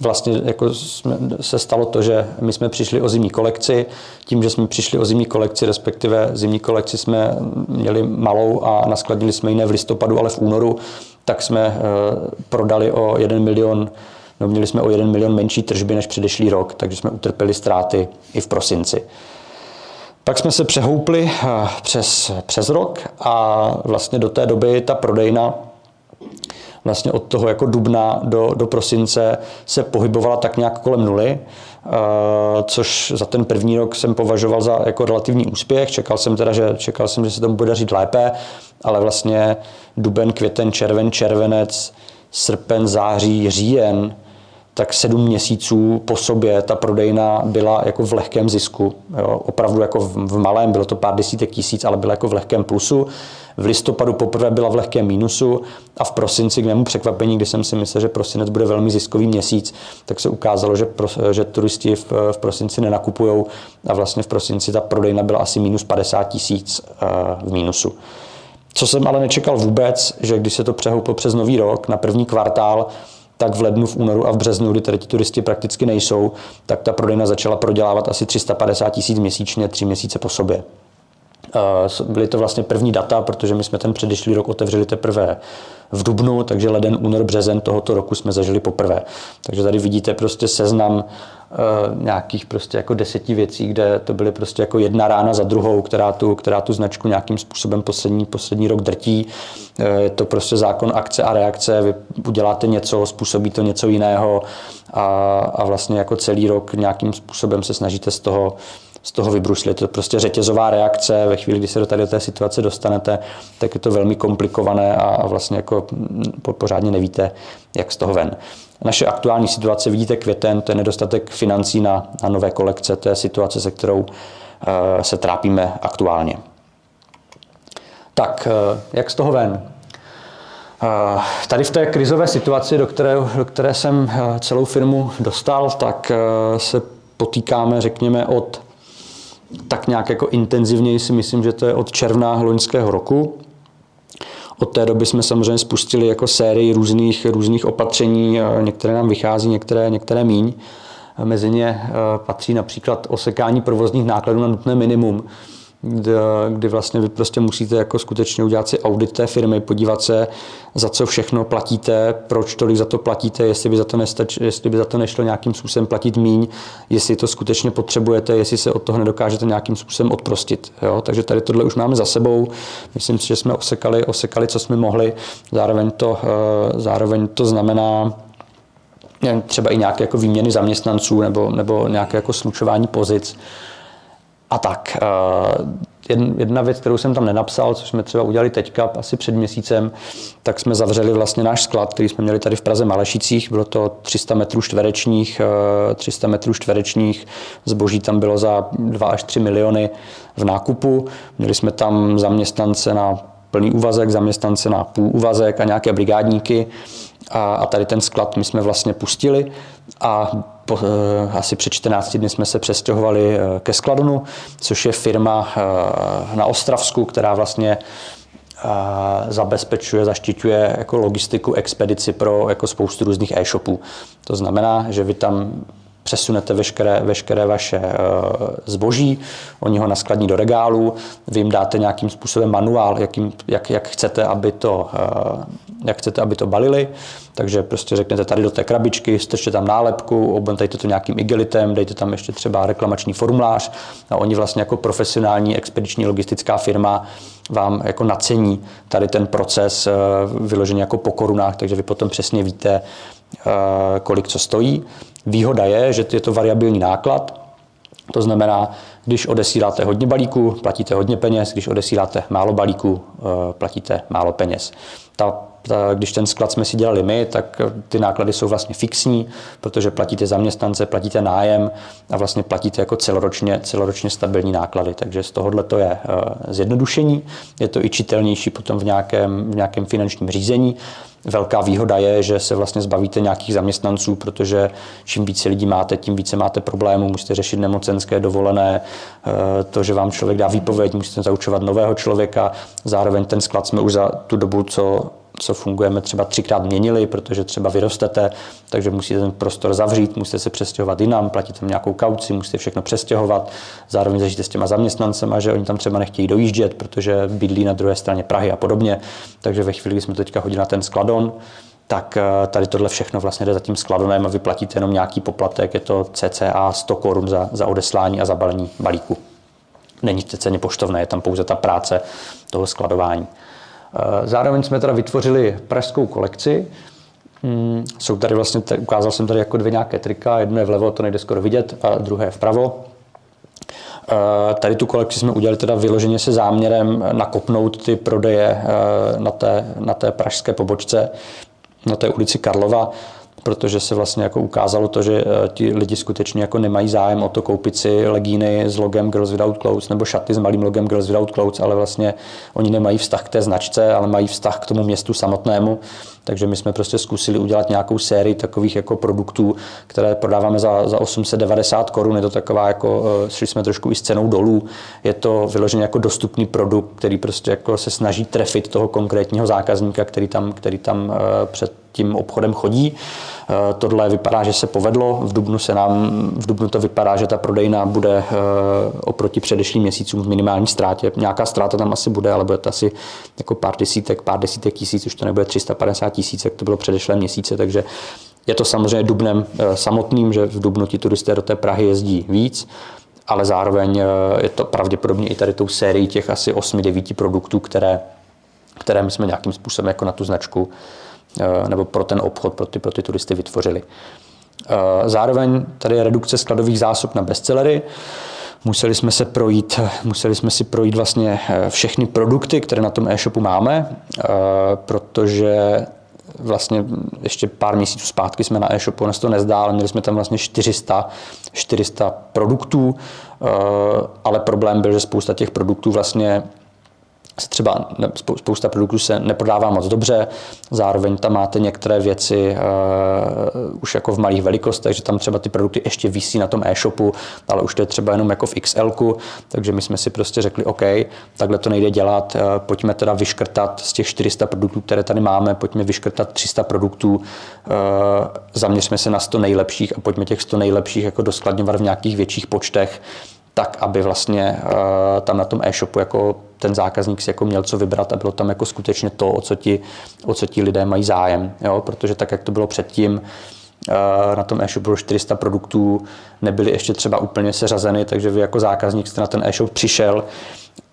vlastně jako jsme, se stalo to, že my jsme přišli o zimní kolekci. Tím, že jsme přišli o zimní kolekci, respektive zimní kolekci jsme měli malou a naskladnili jsme ji ne v listopadu, ale v únoru, tak jsme uh, prodali o 1 milion No, měli jsme o 1 milion menší tržby než předešlý rok, takže jsme utrpěli ztráty i v prosinci. Pak jsme se přehoupli eh, přes, přes rok a vlastně do té doby ta prodejna vlastně od toho jako dubna do, do prosince se pohybovala tak nějak kolem nuly, eh, což za ten první rok jsem považoval za jako relativní úspěch. Čekal jsem teda, že, čekal jsem, že se tomu bude dařit lépe, ale vlastně duben, květen, červen, červenec, srpen, září, říjen, tak sedm měsíců po sobě ta prodejna byla jako v lehkém zisku. Jo, opravdu jako v, v malém, bylo to pár desítek tisíc, ale byla jako v lehkém plusu. V listopadu poprvé byla v lehkém mínusu a v prosinci k mému překvapení, kdy jsem si myslel, že prosinec bude velmi ziskový měsíc, tak se ukázalo, že, pro, že turisti v, v prosinci nenakupují a vlastně v prosinci ta prodejna byla asi minus 50 tisíc uh, v mínusu. Co jsem ale nečekal vůbec, že když se to přehouplo přes nový rok na první kvartál, tak v lednu, v únoru a v březnu, kdy tady ti turisti prakticky nejsou, tak ta prodejna začala prodělávat asi 350 tisíc měsíčně, tři měsíce po sobě. Eh, byly to vlastně první data, protože my jsme ten předešlý rok otevřeli teprve v Dubnu, takže leden, únor, březen tohoto roku jsme zažili poprvé. Takže tady vidíte prostě seznam uh, nějakých prostě jako deseti věcí, kde to byly prostě jako jedna rána za druhou, která tu, která tu značku nějakým způsobem poslední, poslední rok drtí. Uh, je to prostě zákon akce a reakce, vy uděláte něco, způsobí to něco jiného a, a vlastně jako celý rok nějakým způsobem se snažíte z toho z toho vybruslit. To je prostě řetězová reakce. Ve chvíli, kdy se do tady té situace dostanete, tak je to velmi komplikované a, vlastně jako pořádně nevíte, jak z toho ven. Naše aktuální situace, vidíte květen, to je nedostatek financí na, na nové kolekce, to je situace, se kterou se trápíme aktuálně. Tak, jak z toho ven? Tady v té krizové situaci, do které, do které jsem celou firmu dostal, tak se potýkáme, řekněme, od tak nějak jako intenzivněji si myslím, že to je od června loňského roku. Od té doby jsme samozřejmě spustili jako sérii různých, různých opatření, některé nám vychází, některé, některé míň. Mezi ně eh, patří například osekání provozních nákladů na nutné minimum, kdy vlastně vy prostě musíte jako skutečně udělat si audit té firmy, podívat se, za co všechno platíte, proč tolik za to platíte, jestli by za to, nestač, jestli by za to nešlo nějakým způsobem platit míň, jestli to skutečně potřebujete, jestli se od toho nedokážete nějakým způsobem odprostit. Jo? Takže tady tohle už máme za sebou. Myslím si, že jsme osekali, osekali co jsme mohli. Zároveň to, eh, zároveň to znamená, třeba i nějaké jako výměny zaměstnanců nebo, nebo nějaké jako slučování pozic a tak. Eh, jedna věc, kterou jsem tam nenapsal, což jsme třeba udělali teďka asi před měsícem, tak jsme zavřeli vlastně náš sklad, který jsme měli tady v Praze Malešicích. Bylo to 300 metrů čtverečních, 300 eh, metrů čtverečních, zboží tam bylo za 2 až 3 miliony v nákupu. Měli jsme tam zaměstnance na plný úvazek, zaměstnance na půl úvazek a nějaké brigádníky. A, a tady ten sklad my jsme vlastně pustili a po, eh, asi před 14 dny jsme se přestěhovali eh, ke Skladonu, což je firma eh, na Ostravsku, která vlastně zabezpečuje, zaštiťuje jako logistiku, expedici pro jako spoustu různých e-shopů. To znamená, že vy tam přesunete veškeré, veškeré vaše uh, zboží, oni ho naskladní do regálu, vy jim dáte nějakým způsobem manuál, jakým, jak, jak, chcete, aby to, uh, jak chcete, aby to balili, takže prostě řeknete tady do té krabičky, strčte tam nálepku, obmontejte to nějakým igelitem, dejte tam ještě třeba reklamační formulář a oni vlastně jako profesionální expediční logistická firma vám jako nacení tady ten proces uh, vyložený jako po korunách, takže vy potom přesně víte, kolik co stojí. Výhoda je, že je to variabilní náklad, to znamená, když odesíláte hodně balíků, platíte hodně peněz, když odesíláte málo balíků, eh, platíte málo peněz. Ta, ta, když ten sklad jsme si dělali my, tak ty náklady jsou vlastně fixní, protože platíte zaměstnance, platíte nájem a vlastně platíte jako celoročně, celoročně stabilní náklady. Takže z tohohle to je eh, zjednodušení, je to i čitelnější potom v nějakém, v nějakém finančním řízení. Velká výhoda je, že se vlastně zbavíte nějakých zaměstnanců, protože čím více lidí máte, tím více máte problémů, musíte řešit nemocenské, dovolené, eh, to, že vám člověk dá výpověď, musíte zaučovat nového člověka, zároveň ten sklad jsme už za tu dobu, co co fungujeme, třeba třikrát měnili, protože třeba vyrostete, takže musíte ten prostor zavřít, musíte se přestěhovat jinam, platíte tam nějakou kauci, musíte všechno přestěhovat, zároveň zažijete s těma zaměstnancema, že oni tam třeba nechtějí dojíždět, protože bydlí na druhé straně Prahy a podobně. Takže ve chvíli, kdy jsme teďka hodili na ten skladon, tak eh, tady tohle všechno vlastně jde za tím skladonem a vyplatíte jenom nějaký poplatek, je to cca 100 korun za, za odeslání a zabalení balíku. Není to ceně poštovné, je tam pouze ta práce toho skladování. Eh, zároveň jsme teda vytvořili pražskou kolekci. Hmm, jsou tady vlastně, ukázal jsem tady jako dvě nějaké trika, jedno je vlevo, to nejde skoro vidět, a druhé je vpravo. Eh, tady tu kolekci jsme udělali teda vyloženě se záměrem nakopnout ty prodeje eh, na té, na té pražské pobočce, na té ulici Karlova protože se vlastně jako ukázalo to, že eh, ti lidi skutečně jako nemají zájem o to koupit si legíny s logem Girls Without Clothes nebo šaty s malým logem Girls Without Clothes, ale vlastně oni nemají vztah k té značce, ale mají vztah k tomu městu samotnému. Takže my jsme prostě zkusili udělat nějakou sérii takových jako produktů, které prodáváme za, za 890 korun. Je to taková jako, eh, šli jsme trošku i s cenou dolů. Je to vyloženě jako dostupný produkt, který prostě jako se snaží trefit toho konkrétního zákazníka, který tam, který tam eh, před tím obchodem chodí. Eh, tohle vypadá, že se povedlo. V Dubnu, se nám, v Dubnu to vypadá, že ta prodejna bude eh, oproti předešlým měsícům v minimální ztrátě. Nějaká ztráta tam asi bude, ale bude to asi jako pár desítek, pár desítek tisíc, už to nebude 350 tisíc, jak to bylo předešlé měsíce, takže je to samozřejmě dubnem eh, samotným, že v Dubnu ti turisté do té Prahy jezdí víc, ale zároveň je to pravděpodobně i tady tou sérií těch asi 8-9 produktů, které, které my jsme nějakým způsobem jako na tu značku nebo pro ten obchod, pro ty, pro ty turisty vytvořili. Eh, zároveň tady je redukce skladových zásob na bestsellery. Museli jsme se projít, museli jsme si projít vlastně eh, všechny produkty, které na tom e-shopu máme, protože vlastně ještě pár měsíců zpátky jsme na e-shopu, nás to nezdá, ale měli jsme tam vlastně 400, 400 produktů. ale problém byl, že spousta těch produktů vlastně třeba spousta produktů se neprodává moc dobře, zároveň tam máte některé věci uh, už jako v malých velikostech, že tam třeba ty produkty ještě visí na tom e-shopu, ale už to je třeba jenom jako v XL, takže my jsme si prostě řekli, OK, takhle to nejde dělat, uh, pojďme teda vyškrtat z těch 400 produktů, které tady máme, pojďme vyškrtat 300 produktů, uh, zaměřme se na 100 nejlepších a pojďme těch 100 nejlepších jako doskladňovat v nějakých větších počtech, tak, aby vlastně uh, tam na tom e-shopu jako ten zákazník si jako měl co vybrat a bylo tam jako skutečně to, o co ti, o co ti lidé mají zájem. Jo? Protože tak, jak to bylo předtím, na tom e-shopu bylo 400 produktů, nebyly ještě třeba úplně seřazeny, takže vy jako zákazník jste na ten e-shop přišel,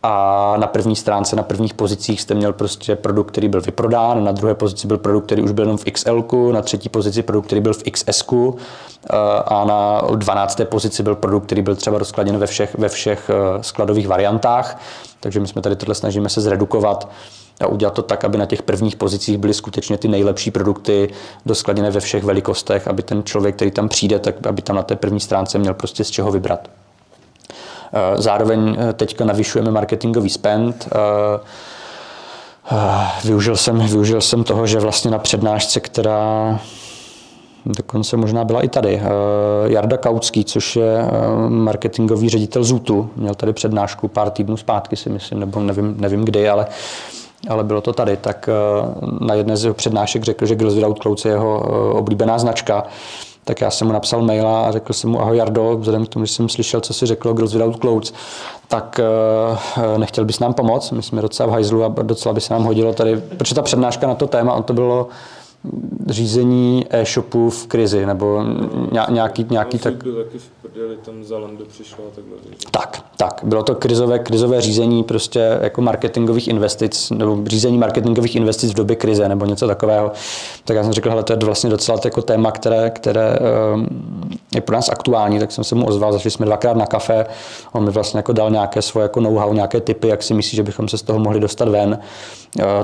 a na první stránce, na prvních pozicích jste měl prostě produkt, který byl vyprodán, na druhé pozici byl produkt, který už byl jenom v XL, na třetí pozici produkt, který byl v XS eh, a na 12. pozici byl produkt, který byl třeba rozkladěn ve všech, ve všech eh, skladových variantách. Takže my jsme tady tohle snažíme se zredukovat a udělat to tak, aby na těch prvních pozicích byly skutečně ty nejlepší produkty doskladěné ve všech velikostech, aby ten člověk, který tam přijde, tak aby tam na té první stránce měl prostě z čeho vybrat. Eh, zároveň eh, teďka navyšujeme marketingový spend. Eh, využil jsem, využil jsem toho, že vlastně na přednášce, která dokonce možná byla i tady, Jarda Kautský, což je marketingový ředitel Zutu, měl tady přednášku pár týdnů zpátky, si myslím, nebo nevím, nevím kdy, ale ale bylo to tady, tak na jedné z jeho přednášek řekl, že Girls Without Clothes je jeho oblíbená značka. Tak já jsem mu napsal maila a řekl jsem mu, ahoj Jardo, vzhledem k tomu, že jsem slyšel, co si řekl Girls Without Clothes, tak uh, nechtěl bys nám pomoct, my jsme docela v hajzlu a docela by se nám hodilo tady, protože ta přednáška na to téma, on to bylo řízení e-shopu v krizi, nebo nějaký, nějaký tak... Byl taky v prdeli, tam Zalando přišlo a takhle. Tak, tak. Bylo to krizové, krizové řízení prostě jako marketingových investic, nebo řízení marketingových investic v době krize, nebo něco takového. Tak já jsem řekl, hele, to je vlastně docela jako téma, které, které ehm, je pro nás aktuální, tak jsem se mu ozval, zašli jsme dvakrát na kafe, on mi vlastně jako dal nějaké svoje jako know-how, nějaké typy, jak si myslí, že bychom se z toho mohli dostat ven.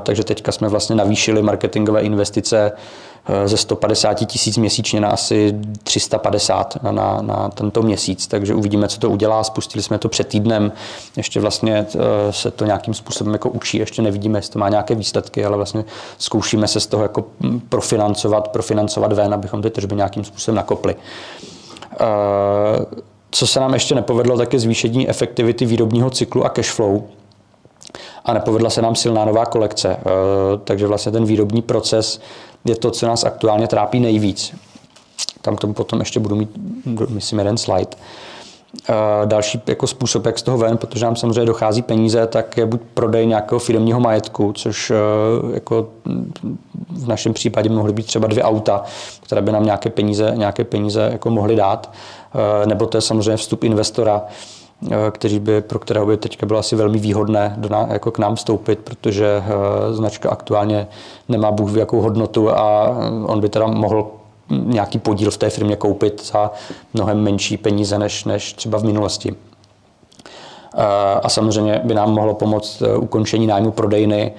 Takže teďka jsme vlastně navýšili marketingové investice eh, ze 150 tisíc měsíčně na asi 350 na, na, na tento měsíc, takže uvidíme, co to udělá. Spustili jsme to před týdnem, ještě vlastně eh, se to nějakým způsobem jako učí, ještě nevidíme, jestli to má nějaké výsledky, ale vlastně zkoušíme se z toho jako profinancovat, profinancovat ven, abychom ty tržby nějakým způsobem nakopli. Eh, co se nám ještě nepovedlo, tak je zvýšení efektivity výrobního cyklu a cash flow a nepovedla se nám silná nová kolekce. Takže vlastně ten výrobní proces je to, co nás aktuálně trápí nejvíc. Tam k tomu potom ještě budu mít, myslím, jeden slide. Eh, další jako způsob, jak z toho ven, protože nám samozřejmě dochází peníze, tak je buď prodej nějakého firmního majetku, což eh, jako v našem případě mohly být třeba dvě auta, které by nám nějaké peníze, nějaké peníze jako mohly dát, nebo to je samozřejmě vstup investora, Eh, kteří by, pro kterého by teďka bylo asi velmi výhodné do ná, jako k nám vstoupit, protože uh, značka aktuálně nemá bůh v jakou hodnotu a on by teda mohl nějaký podíl v té firmě koupit za mnohem menší peníze než, než třeba v minulosti. A samozřejmě by nám mohlo pomoct ukončení nájmu prodejny,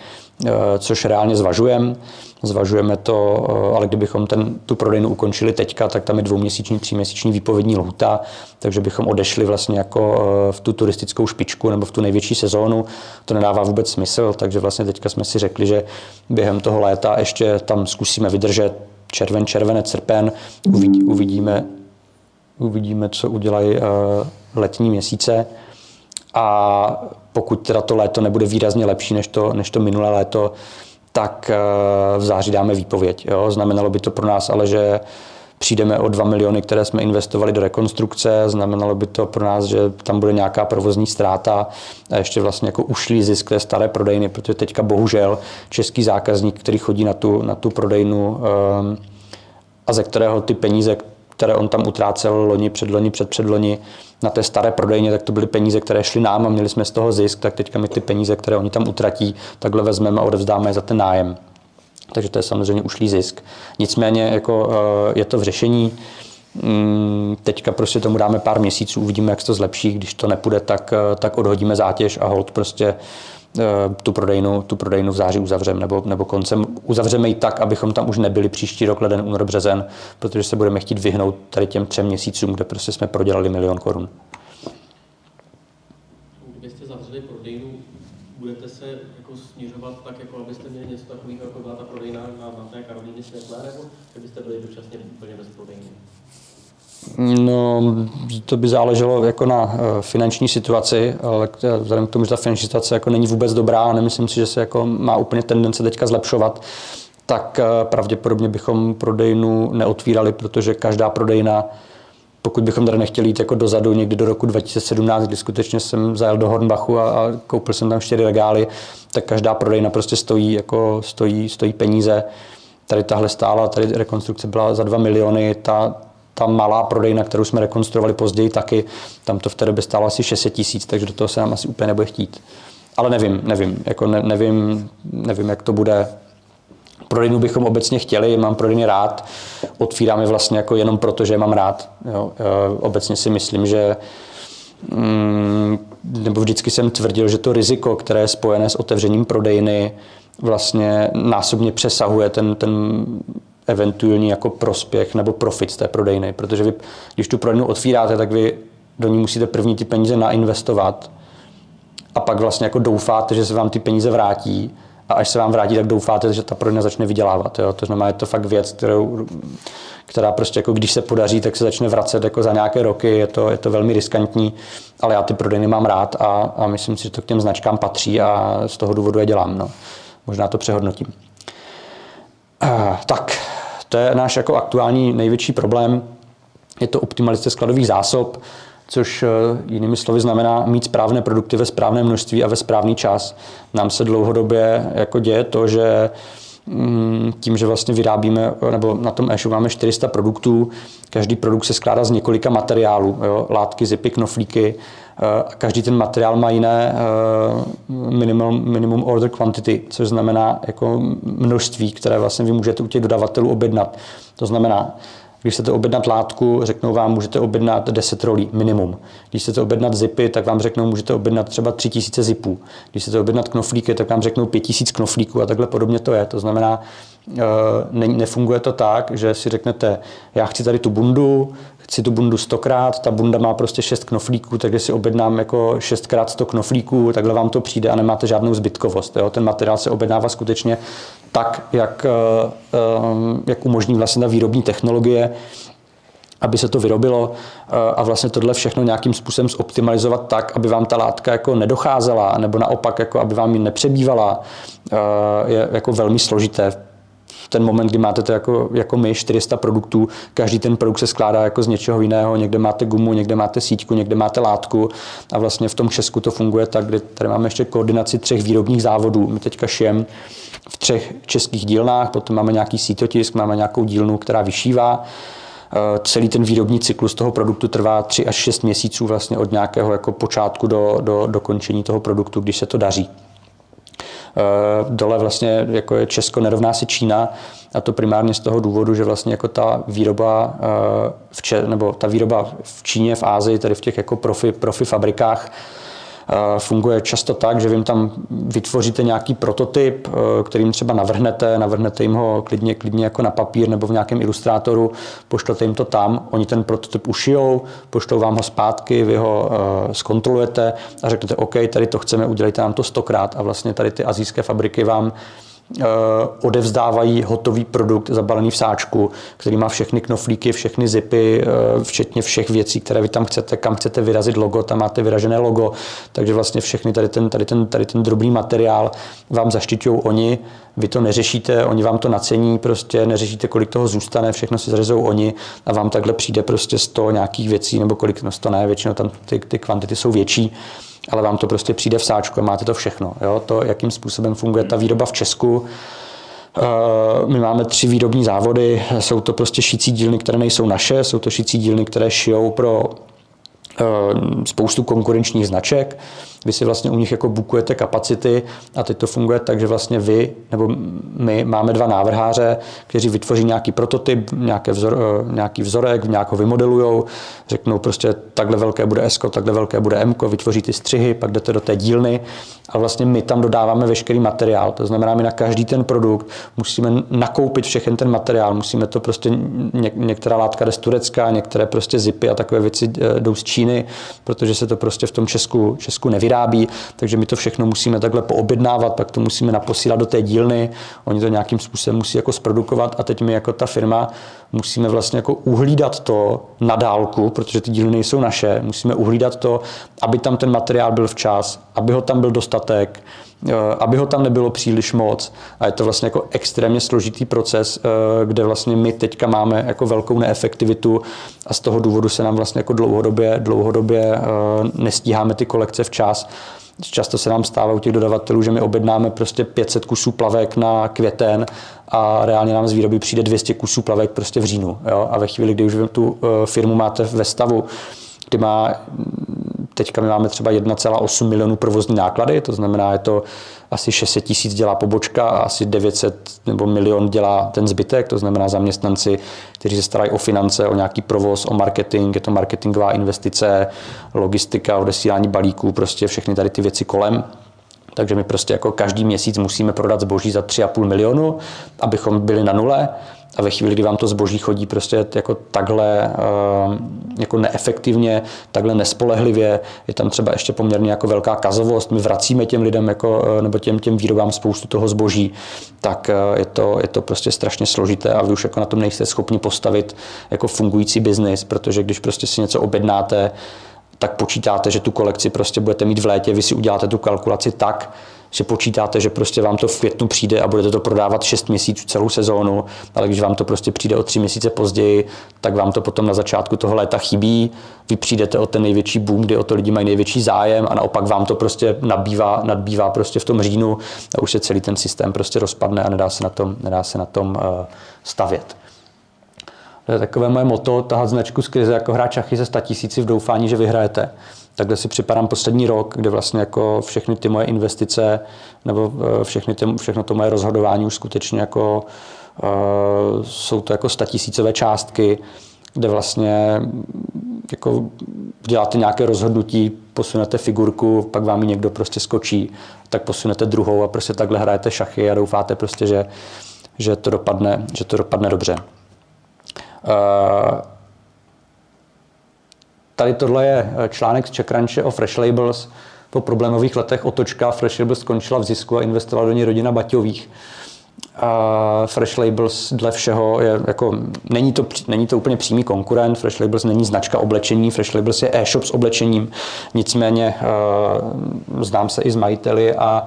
což reálně zvažujeme. Zvažujeme to, eh, ale kdybychom ten, tu prodejnu ukončili teďka, tak tam je dvouměsíční, tříměsíční výpovědní lhuta, takže bychom odešli vlastně jako eh, v tu turistickou špičku nebo v tu největší sezónu. To nedává vůbec smysl, takže vlastně teďka jsme si řekli, že během toho léta ještě tam zkusíme vydržet červen, červenec, srpen, uvidí, uvidíme, uvidíme, co udělají eh, letní měsíce. A pokud teda to léto nebude výrazně lepší než to, než to minulé léto, tak eh, v září dáme výpověď. Jo? Znamenalo by to pro nás ale, že přijdeme o 2 miliony, které jsme investovali do rekonstrukce, znamenalo by to pro nás, že tam bude nějaká provozní ztráta a ještě vlastně jako ušlý zisk té staré prodejny, protože teďka bohužel český zákazník, který chodí na tu, na tu prodejnu um, a ze kterého ty peníze, které on tam utrácel loni, předloni, předpředloni, na té staré prodejně, tak to byly peníze, které šly nám a měli jsme z toho zisk, tak teďka my ty peníze, které oni tam utratí, takhle vezmeme a odevzdáme je za ten nájem. Takže to je samozřejmě ušlý zisk. Nicméně jako, eh, je to v řešení. Mm, teďka prostě tomu dáme pár měsíců, uvidíme, jak se to zlepší. Když to nepůjde, tak, eh, tak odhodíme zátěž a hold prostě Eh, tu prodejnu, tu prodejnu v září uzavřeme nebo, nebo koncem. Uzavřeme ji tak, abychom tam už nebyli příští rok, leden, únor, březen, protože se budeme chtít vyhnout tady těm třem měsícům, kde prostě jsme prodělali milion korun. Kdybyste zavřeli prodejnu, budete se jako snižovat tak, jako abyste měli něco takového, jako byla ta prodejna na, na té Karolíně Světlé, nebo kdybyste byli dočasně úplně bez prodejny? No, to by záleželo jako na uh, finanční situaci, ale vzhledem k tomu, že ta finanční situace jako není vůbec dobrá a nemyslím si, že se jako má úplně tendence teďka zlepšovat, tak uh, pravděpodobně bychom prodejnu neotvírali, protože každá prodejna pokud bychom tady nechtěli jít jako dozadu, někdy do roku 2017, kdy skutečně jsem zajel do Hornbachu a, a koupil jsem tam čtyři regály, tak každá prodejna prostě stojí, jako stojí, stojí peníze. Tady tahle stála, tady rekonstrukce byla za 2 miliony, ta, ta malá prodejna, kterou jsme rekonstruovali později taky, tam to v té době stálo asi 600 tisíc, takže do toho se nám asi úplně nebude chtít. Ale nevím, nevím, jako ne, nevím, nevím, jak to bude. Prodejnu bychom obecně chtěli, mám prodejny rád, otvírám je vlastně jako jenom proto, že je mám rád. Jo. E, obecně si myslím, že mm, nebo vždycky jsem tvrdil, že to riziko, které je spojené s otevřením prodejny, vlastně násobně přesahuje ten, ten eventuální jako prospěch nebo profit z té prodejny, protože vy, když tu prodejnu otvíráte, tak vy do ní musíte první ty peníze nainvestovat a pak vlastně jako doufáte, že se vám ty peníze vrátí a až se vám vrátí, tak doufáte, že ta prodejna začne vydělávat. Jo? To znamená, je to fakt věc, kterou, která prostě jako když se podaří, tak se začne vracet jako za nějaké roky, je to, je to velmi riskantní, ale já ty prodejny mám rád a, a myslím si, že to k těm značkám patří a z toho důvodu je dělám. No. Možná to přehodnotím. Uh, tak, to je náš jako aktuální největší problém. Je to optimalizace skladových zásob, což eh, jinými slovy znamená mít správné produkty ve správném množství a ve správný čas. Nám se dlouhodobě jako děje to, že tím, že vlastně vyrábíme, nebo na tom e máme 400 produktů, každý produkt se skládá z několika materiálů, jo, látky, zipy, knoflíky, eh, každý ten materiál má jiné eh, minimum, minimum order quantity, což znamená jako množství, které vlastně vy můžete u těch dodavatelů objednat. To znamená, když chcete objednat látku, řeknou vám, můžete objednat 10 rolí minimum. Když chcete objednat zipy, tak vám řeknou, můžete objednat třeba 3000 zipů. Když chcete objednat knoflíky, tak vám řeknou 5000 knoflíků a takhle podobně to je. To znamená, ne, nefunguje to tak, že si řeknete, já chci tady tu bundu, chci tu bundu stokrát, ta bunda má prostě šest knoflíků, takže si objednám jako šestkrát sto knoflíků, takhle vám to přijde a nemáte žádnou zbytkovost. Jo? Ten materiál se objednává skutečně tak, jak, eh, eh, jak umožní vlastně ta výrobní technologie, aby se to vyrobilo eh, a vlastně tohle všechno nějakým způsobem zoptimalizovat tak, aby vám ta látka jako nedocházela, nebo naopak, jako aby vám ji nepřebývala, je jako velmi složité ten moment, kdy máte to jako, jako my, 400 produktů, každý ten produkt se skládá jako z něčeho jiného, někde máte gumu, někde máte síťku, někde máte látku a vlastně v tom Česku to funguje tak, kdy tady máme ještě koordinaci třech výrobních závodů. My teďka šijem v třech českých dílnách, potom máme nějaký sítotisk, máme nějakou dílnu, která vyšívá. Eh, celý ten výrobní cyklus toho produktu trvá 3 až 6 měsíců vlastně od nějakého jako počátku do, do dokončení toho produktu, když se to daří. Eh, dole vlastně jako je Česko nerovná se Čína a to primárně z toho důvodu, že vlastně jako ta výroba eh, v Če- nebo ta výroba v Číně, v Ázii, tedy v těch jako profi, profi fabrikách, Funguje často tak, že vy jim tam vytvoříte nějaký prototyp, eh, kterým třeba navrhnete, navrhnete jim ho klidně, klidně jako na papír nebo v nějakém ilustrátoru, pošlete jim to tam, oni ten prototyp ušijou, pošlou vám ho zpátky, vy ho uh, zkontrolujete a řeknete, OK, tady to chceme, udělejte nám to stokrát. A vlastně tady ty azijské fabriky vám Eh, odevzdávají hotový produkt zabalený v sáčku, který má všechny knoflíky, všechny zipy, eh, včetně všech věcí, které vy tam chcete, kam chcete vyrazit logo, tam máte vyražené logo, takže vlastně všechny tady ten, tady ten, tady ten drobný materiál vám zaštiťují oni, vy to neřešíte, oni vám to nacení, prostě neřešíte, kolik toho zůstane, všechno si zařezou oni a vám takhle přijde prostě 100 nějakých věcí, nebo kolik, no 100 ne, většinou tam ty, ty kvantity jsou větší, ale vám to prostě přijde v sáčku a máte to všechno. Jo? To, jakým způsobem funguje ta výroba v Česku, eh, my máme tři výrobní závody, jsou to prostě šicí dílny, které nejsou naše, jsou to šicí dílny, které šijou pro eh, spoustu konkurenčních značek vy si vlastně u nich jako bukujete kapacity a teď to funguje tak, že vlastně vy nebo my máme dva návrháře, kteří vytvoří nějaký prototyp, nějaký, vzor, eh, nějaký vzorek, nějak ho vymodelujou, řeknou prostě takhle velké bude S, takhle velké bude M, vytvoří ty střihy, pak jdete do té dílny. A vlastně my tam dodáváme veškerý materiál. To znamená, my na každý ten produkt musíme nakoupit všechen ten materiál, musíme to prostě, něk, některá látka jde z Turecka, některé prostě zipy a takové věci eh, jdou z Číny, protože se to prostě v tom Česku, Česku nevydá nevyrábí, takže my to všechno musíme takhle poobjednávat, pak to musíme naposílat do té dílny, oni to nějakým způsobem musí jako zprodukovat a teď my jako ta firma musíme vlastně jako uhlídat to na dálku, protože ty díly nejsou naše, musíme uhlídat to, aby tam ten materiál byl včas, aby ho tam byl dostatek, aby ho tam nebylo příliš moc. A je to vlastně jako extrémně složitý proces, eh, kde vlastně my teďka máme jako velkou neefektivitu a z toho důvodu se nám vlastně jako dlouhodobě, dlouhodobě eh, nestíháme ty kolekce včas. Často se nám stává u těch dodavatelů, že my objednáme prostě 500 kusů plavek na květen a reálně nám z výroby přijde 200 kusů plavek prostě v říjnu. Jo? A ve chvíli, kdy už tu eh, firmu máte ve stavu, kdy má, teďka my máme třeba 1,8 milionů provozní náklady, to znamená, je to asi 600 tisíc dělá pobočka a asi 900 nebo milion dělá ten zbytek, to znamená zaměstnanci, kteří se starají o finance, o nějaký provoz, o marketing, je to marketingová investice, logistika, odesílání balíků, prostě všechny tady ty věci kolem. Takže my prostě jako každý měsíc musíme prodat zboží za 3,5 milionu, abychom byli na nule. A ve chvíli, kdy vám to zboží chodí prostě jako takhle eh, jako neefektivně, takhle nespolehlivě, je tam třeba ještě poměrně jako velká kazovost, my vracíme těm lidem jako, eh, nebo těm, těm výrobám spoustu toho zboží, tak eh, je to, je to prostě strašně složité a vy už jako na tom nejste schopni postavit jako fungující biznis, protože když prostě si něco objednáte, tak počítáte, že tu kolekci prostě budete mít v létě, vy si uděláte tu kalkulaci tak, že počítáte, že prostě vám to v květnu přijde a budete to prodávat 6 měsíců celou sezónu, ale když vám to prostě přijde o 3 měsíce později, tak vám to potom na začátku toho léta chybí, vy přijdete o ten největší boom, kdy o to lidi mají největší zájem a naopak vám to prostě nabývá, nadbývá prostě v tom říjnu a už se celý ten systém prostě rozpadne a nedá se na tom, nedá se na tom uh, stavět. To je takové moje moto, tahat značku z krize jako hrát šachy ze 100 tisíci v doufání, že vyhrajete. Takhle si připadám poslední rok, kde vlastně jako všechny ty moje investice nebo eh, všechny ty, všechno to moje rozhodování už skutečně jako uh, jsou to jako statisícové částky, kde vlastně jako děláte nějaké rozhodnutí, posunete figurku, pak vám ji někdo prostě skočí, tak posunete druhou a prostě takhle hrajete šachy a doufáte prostě, že, že, to, dopadne, že to dopadne dobře. Uh, Tady tohle je eh, článek z CheckRunche o Fresh Labels. Po problémových letech otočka Fresh Labels skončila v zisku a investovala do ní rodina Baťových. A Fresh Labels dle všeho je jako, není to, není to úplně přímý konkurent, Fresh Labels není značka oblečení, Fresh Labels je e-shop s oblečením, nicméně uh, znám se i s majiteli a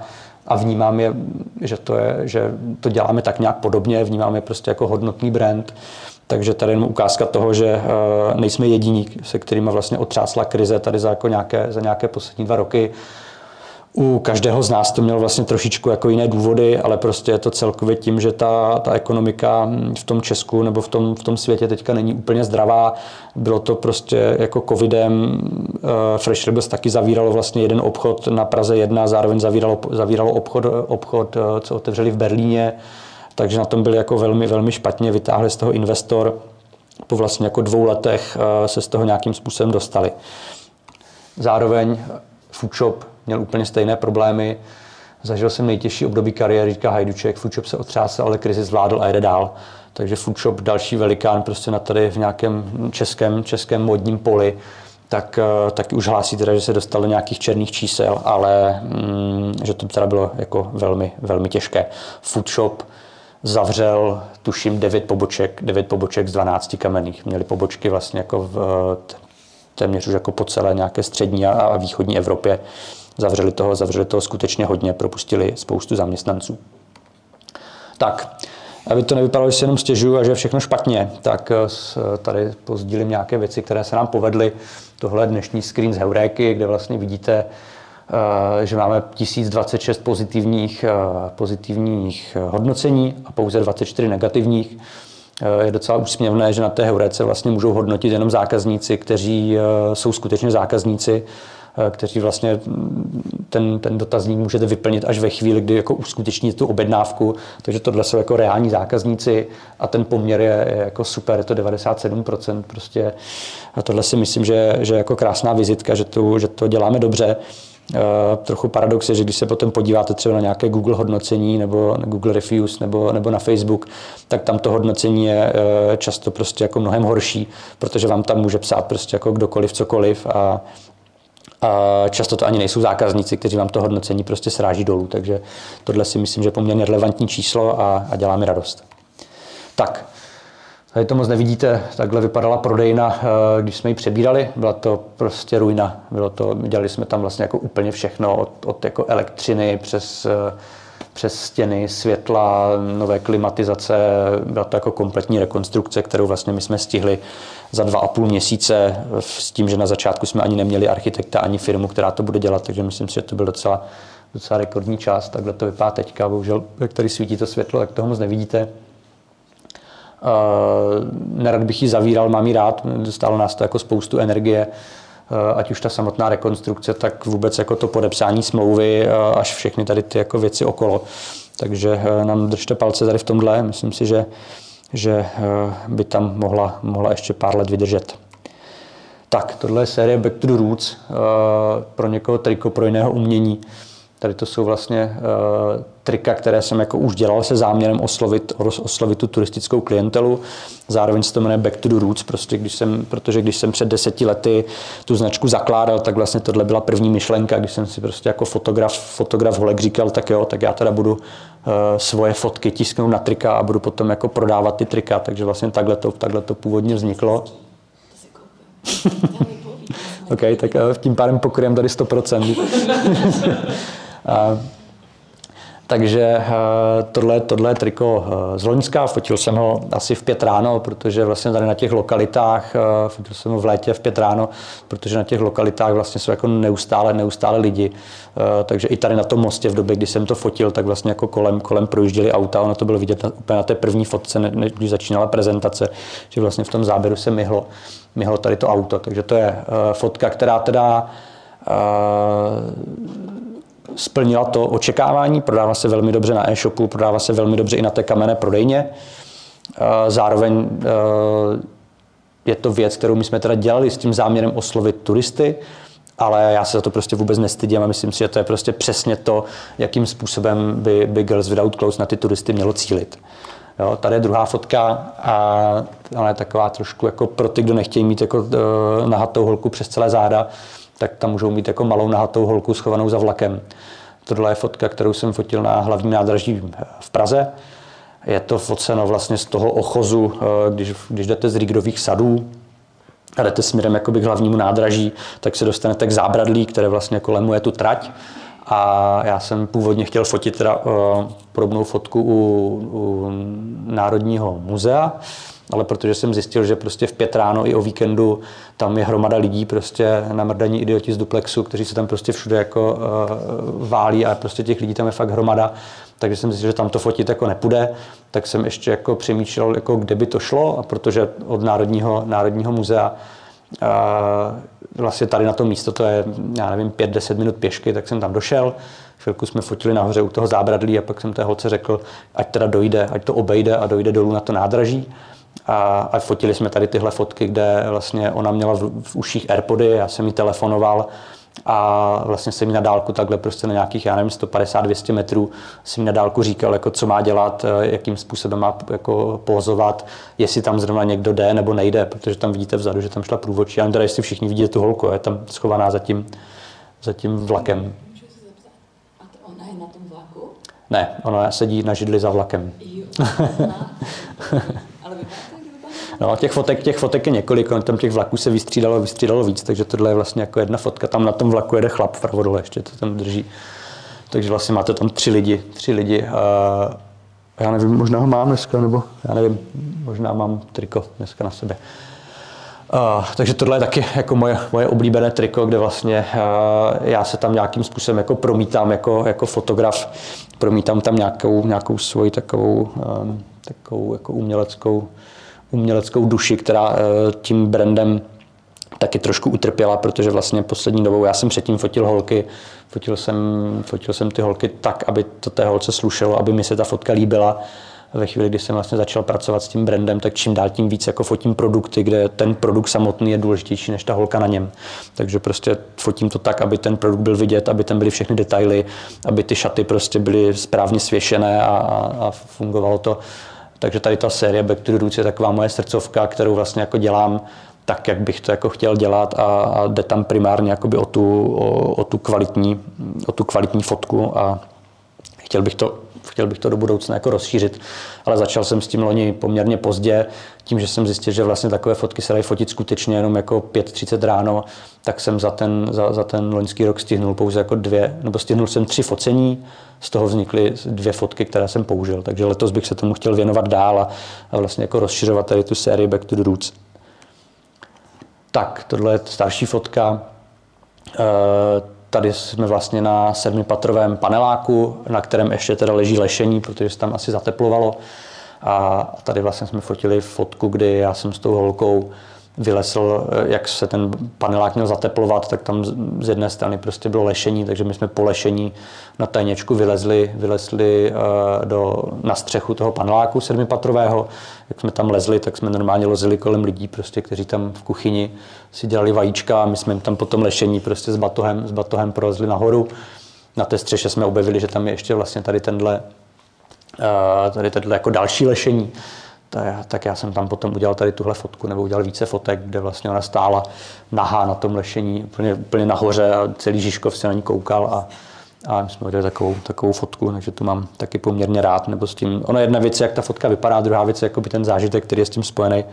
a vnímám je, že to, je, že to děláme tak nějak podobně, vnímám je prostě jako hodnotný brand. Takže tady jenom ukázka toho, že eh, nejsme jediní, se kterými vlastně otřásla krize tady za, jako nějaké, za nějaké poslední dva roky. U každého z nás to mělo vlastně trošičku jako jiné důvody, ale prostě je to celkově tím, že ta, ta ekonomika v tom Česku nebo v tom, v tom světě teďka není úplně zdravá. Bylo to prostě jako covidem. Eh, Fresh Rebels taky zavíralo vlastně jeden obchod na Praze 1, zároveň zavíralo, zavíralo obchod, obchod, eh, co otevřeli v Berlíně takže na tom byli jako velmi, velmi špatně, vytáhli z toho investor, po vlastně jako dvou letech eh, se z toho nějakým způsobem dostali. Zároveň Foodshop měl úplně stejné problémy, Zažil jsem nejtěžší období kariéry, říká Hajduček, Foodshop se otřásal, ale krizi zvládl a jede dál. Takže Foodshop, další velikán prostě na tady v nějakém českém, českém modním poli, tak eh, taky už hlásí teda, že se dostal do nějakých černých čísel, ale mm, že to teda bylo jako velmi, velmi těžké. Foodshop zavřel, tuším, 9 poboček, 9 poboček z 12 kamenných. Měli pobočky vlastně jako v téměř už jako po celé nějaké střední a východní Evropě. Zavřeli toho, zavřeli toho skutečně hodně, propustili spoustu zaměstnanců. Tak, aby to nevypadalo, že se jenom stěžuju a že je všechno špatně, tak eh, tady pozdílím nějaké věci, které se nám povedly. Tohle je dnešní screen z Heuréky, kde vlastně vidíte Eh, že máme 1026 pozitivních, eh, pozitivních eh, hodnocení a pouze 24 negativních. Je docela úsměvné, že na té heurece vlastně můžou hodnotit jenom zákazníci, kteří jsou skutečně zákazníci, kteří vlastně mm, ten, ten dotazník můžete vyplnit až ve chvíli, kdy jako uskuteční tu objednávku. Takže tohle jsou jako reální zákazníci a ten poměr je, je jako super, je to 97%. Prostě. A tohle si myslím, že, že jako krásná vizitka, že, tu, že to děláme dobře. Uh, trochu paradox je, že když se potom podíváte třeba na nějaké Google hodnocení nebo Google Reviews nebo, nebo na Facebook, tak tam to hodnocení je uh, často prostě jako mnohem horší, protože vám tam může psát prostě jako kdokoliv, cokoliv a, A často to ani nejsou zákazníci, kteří vám to hodnocení prostě sráží dolů, takže tohle si myslím, že je poměrně relevantní číslo a, a dělá mi radost. Tak, Tady to moc nevidíte, takhle vypadala prodejna, eh, když jsme ji přebírali, byla to prostě ruina. Bylo to, dělali jsme tam vlastně jako úplně všechno, od, od jako elektřiny přes, eh, přes stěny, světla, nové klimatizace, byla to jako kompletní rekonstrukce, kterou vlastně my jsme stihli za dva a půl měsíce s tím, že na začátku jsme ani neměli architekta, ani firmu, která to bude dělat, takže myslím si, že to byl docela, docela rekordní čas. Takhle to vypadá teďka, bohužel, jak tady svítí to světlo, tak toho moc nevidíte. Uh, nerad bych ji zavíral, mám ji rád, dostalo nás to jako spoustu energie, uh, ať už ta samotná rekonstrukce, tak vůbec jako to podepsání smlouvy, uh, až všechny tady ty jako věci okolo. Takže nám držte palce tady v tomhle, myslím si, že, že by tam mohla, mohla ještě pár let vydržet. Tak, tohle je série Back to the Roots, pro někoho triko pro jiného umění. Tady to jsou vlastně uh, trika, které jsem jako už dělal se záměrem oslovit, oslovit tu turistickou klientelu. Zároveň se to jmenuje Back to the Roots, prostě když jsem, protože když jsem před deseti lety tu značku zakládal, tak vlastně tohle byla první myšlenka, když jsem si prostě jako fotograf, fotograf Holek říkal, tak jo, tak já teda budu uh, svoje fotky tisknout na trika a budu potom jako prodávat ty trika, takže vlastně takhle to, takhle to původně vzniklo. <laughs> OK, tak uh, tím pádem pokryjem tady 100%. <laughs> Takže eh, tohle, tohle triko eh, z Loňska, fotil jsem ho asi v pět ráno, protože vlastně tady na těch lokalitách, eh, fotil jsem ho v létě v pět ráno, protože na těch lokalitách vlastně jsou jako neustále, neustále lidi. Takže i tady na tom mostě v době, kdy jsem to fotil, tak vlastně jako kolem, kolem projížděli auta, ono to bylo vidět na, úplně na té první fotce, než když začínala prezentace, že vlastně v tom záběru se myhlo, myhlo tady to auto. Takže to je fotka, která teda splnila to očekávání, prodává se velmi dobře na e-shopu, prodává se velmi dobře i na té kamenné prodejně. Eh, zároveň eh, je to věc, kterou my jsme teda dělali s tím záměrem oslovit turisty, ale já se za to prostě vůbec nestydím a myslím si, že to je prostě přesně to, jakým způsobem by, by Girls Without Clothes na ty turisty mělo cílit. Jo, tady je druhá fotka a ona je taková trošku jako pro ty, kdo nechtějí mít jako uh, nahatou holku přes celé záda, tak tam můžou mít jako malou nahatou holku schovanou za vlakem. Tohle je fotka, kterou jsem fotil na hlavním nádraží v Praze. Je to foceno vlastně z toho ochozu, eh, když, když jdete z Rigdových sadů a jdete směrem k hlavnímu nádraží, tak se dostanete k zábradlí, které vlastně jako lemuje tu trať. A já jsem původně chtěl fotit teda, uh, podobnou fotku u, u Národního muzea, ale protože jsem zjistil, že prostě v pět ráno i o víkendu tam je hromada lidí, prostě namrdaní idioti z duplexu, kteří se tam prostě všude jako uh, válí a prostě těch lidí tam je fakt hromada, takže jsem zjistil, že tam to fotit jako nepůjde, tak jsem ještě jako přemýšlel, jako kde by to šlo a protože od Národního, Národního muzea uh, vlastně tady na to místo, to je, já nevím, 5-10 minut pěšky, tak jsem tam došel, chvilku jsme fotili nahoře u toho zábradlí a pak jsem té holce řekl, ať teda dojde, ať to obejde a dojde dolů na to nádraží. A, a fotili jsme tady tyhle fotky, kde vlastně ona měla v, v uších Airpody, já jsem jí telefonoval a vlastně jsem jí na dálku takhle prostě na nějakých, já nevím, 150-200 metrů jsem jí na dálku říkal, jako co má dělat, eh, jakým způsobem má jako pozovat, jestli tam zrovna někdo jde nebo nejde, protože tam vidíte vzadu, že tam šla průvočí. Nevím teda, jestli všichni vidíte tu holku, je tam schovaná za tím, za tím vlakem. Ona je na tom vlaku? Ne, ona sedí na židli za vlakem. Jo, Ale vypadá No, těch fotek, těch fotek je několik, tam těch vlaků se vystřídalo, vystřídalo víc, takže tohle je vlastně jako jedna fotka. Tam na tom vlaku jede chlap vpravo dole, ještě to tam drží. Takže vlastně máte tam tři lidi, tři lidi. A já nevím, možná ho mám dneska, nebo já nevím, možná mám triko dneska na sebe. Uh, takže tohle je taky jako moje, moje oblíbené triko, kde vlastně uh, já se tam nějakým způsobem jako promítám jako, jako fotograf, promítám tam nějakou, nějakou svoji takovou, um, takovou jako uměleckou uměleckou duši, která eh, tím brandem taky trošku utrpěla, protože vlastně poslední dobou já jsem předtím fotil holky, fotil jsem, fotil jsem ty holky tak, aby to té holce slušelo, aby mi se ta fotka líbila. Ve chvíli, kdy jsem vlastně začal pracovat s tím brandem, tak čím dál tím víc jako fotím produkty, kde ten produkt samotný je důležitější než ta holka na něm. Takže prostě fotím to tak, aby ten produkt byl vidět, aby tam byly všechny detaily, aby ty šaty prostě byly správně svěšené a, a, a fungovalo to takže tady ta série Back to the Roots je taková moje srdcovka, kterou vlastně jako dělám tak, jak bych to jako chtěl dělat a, a jde tam primárně jakoby o, tu, o, o, tu kvalitní, o tu kvalitní fotku a chtěl bych to chtěl bych to do budoucna jako rozšířit, ale začal jsem s tím loni poměrně pozdě, tím, že jsem zjistil, že vlastně takové fotky se dají fotit skutečně jenom jako 5.30 ráno, tak jsem za ten, za, za ten loňský rok stihnul pouze jako dvě, nebo stihnul jsem tři focení, z toho vznikly dvě fotky, které jsem použil. Takže letos bych se tomu chtěl věnovat dál a, a vlastně jako rozšiřovat tady tu sérii Back to the Roots. Tak, tohle je starší fotka. E, Tady jsme vlastně na sedmipatrovém paneláku, na kterém ještě teda leží lešení, protože se tam asi zateplovalo. A tady vlastně jsme fotili fotku, kdy já jsem s tou holkou vylesl, jak se ten panelák měl zateplovat, tak tam z jedné strany prostě bylo lešení, takže my jsme po lešení na tajněčku vylezli, vylezli eh, do, na střechu toho paneláku sedmipatrového. Jak jsme tam lezli, tak jsme normálně lozili kolem lidí, prostě, kteří tam v kuchyni si dělali vajíčka a my jsme jim tam potom lešení prostě s batohem, s batohem prolezli nahoru. Na té střeše jsme objevili, že tam je ještě vlastně tady tenhle, eh, tady tenhle jako další lešení tak já jsem tam potom udělal tady tuhle fotku, nebo udělal více fotek, kde vlastně ona stála nahá na tom lešení, úplně, úplně nahoře a celý Žižkov se na ní koukal a, a my jsme udělali takovou, takovou fotku, takže tu mám taky poměrně rád, nebo s tím, ono jedna věc, jak ta fotka vypadá, druhá věc je ten zážitek, který je s tím spojený,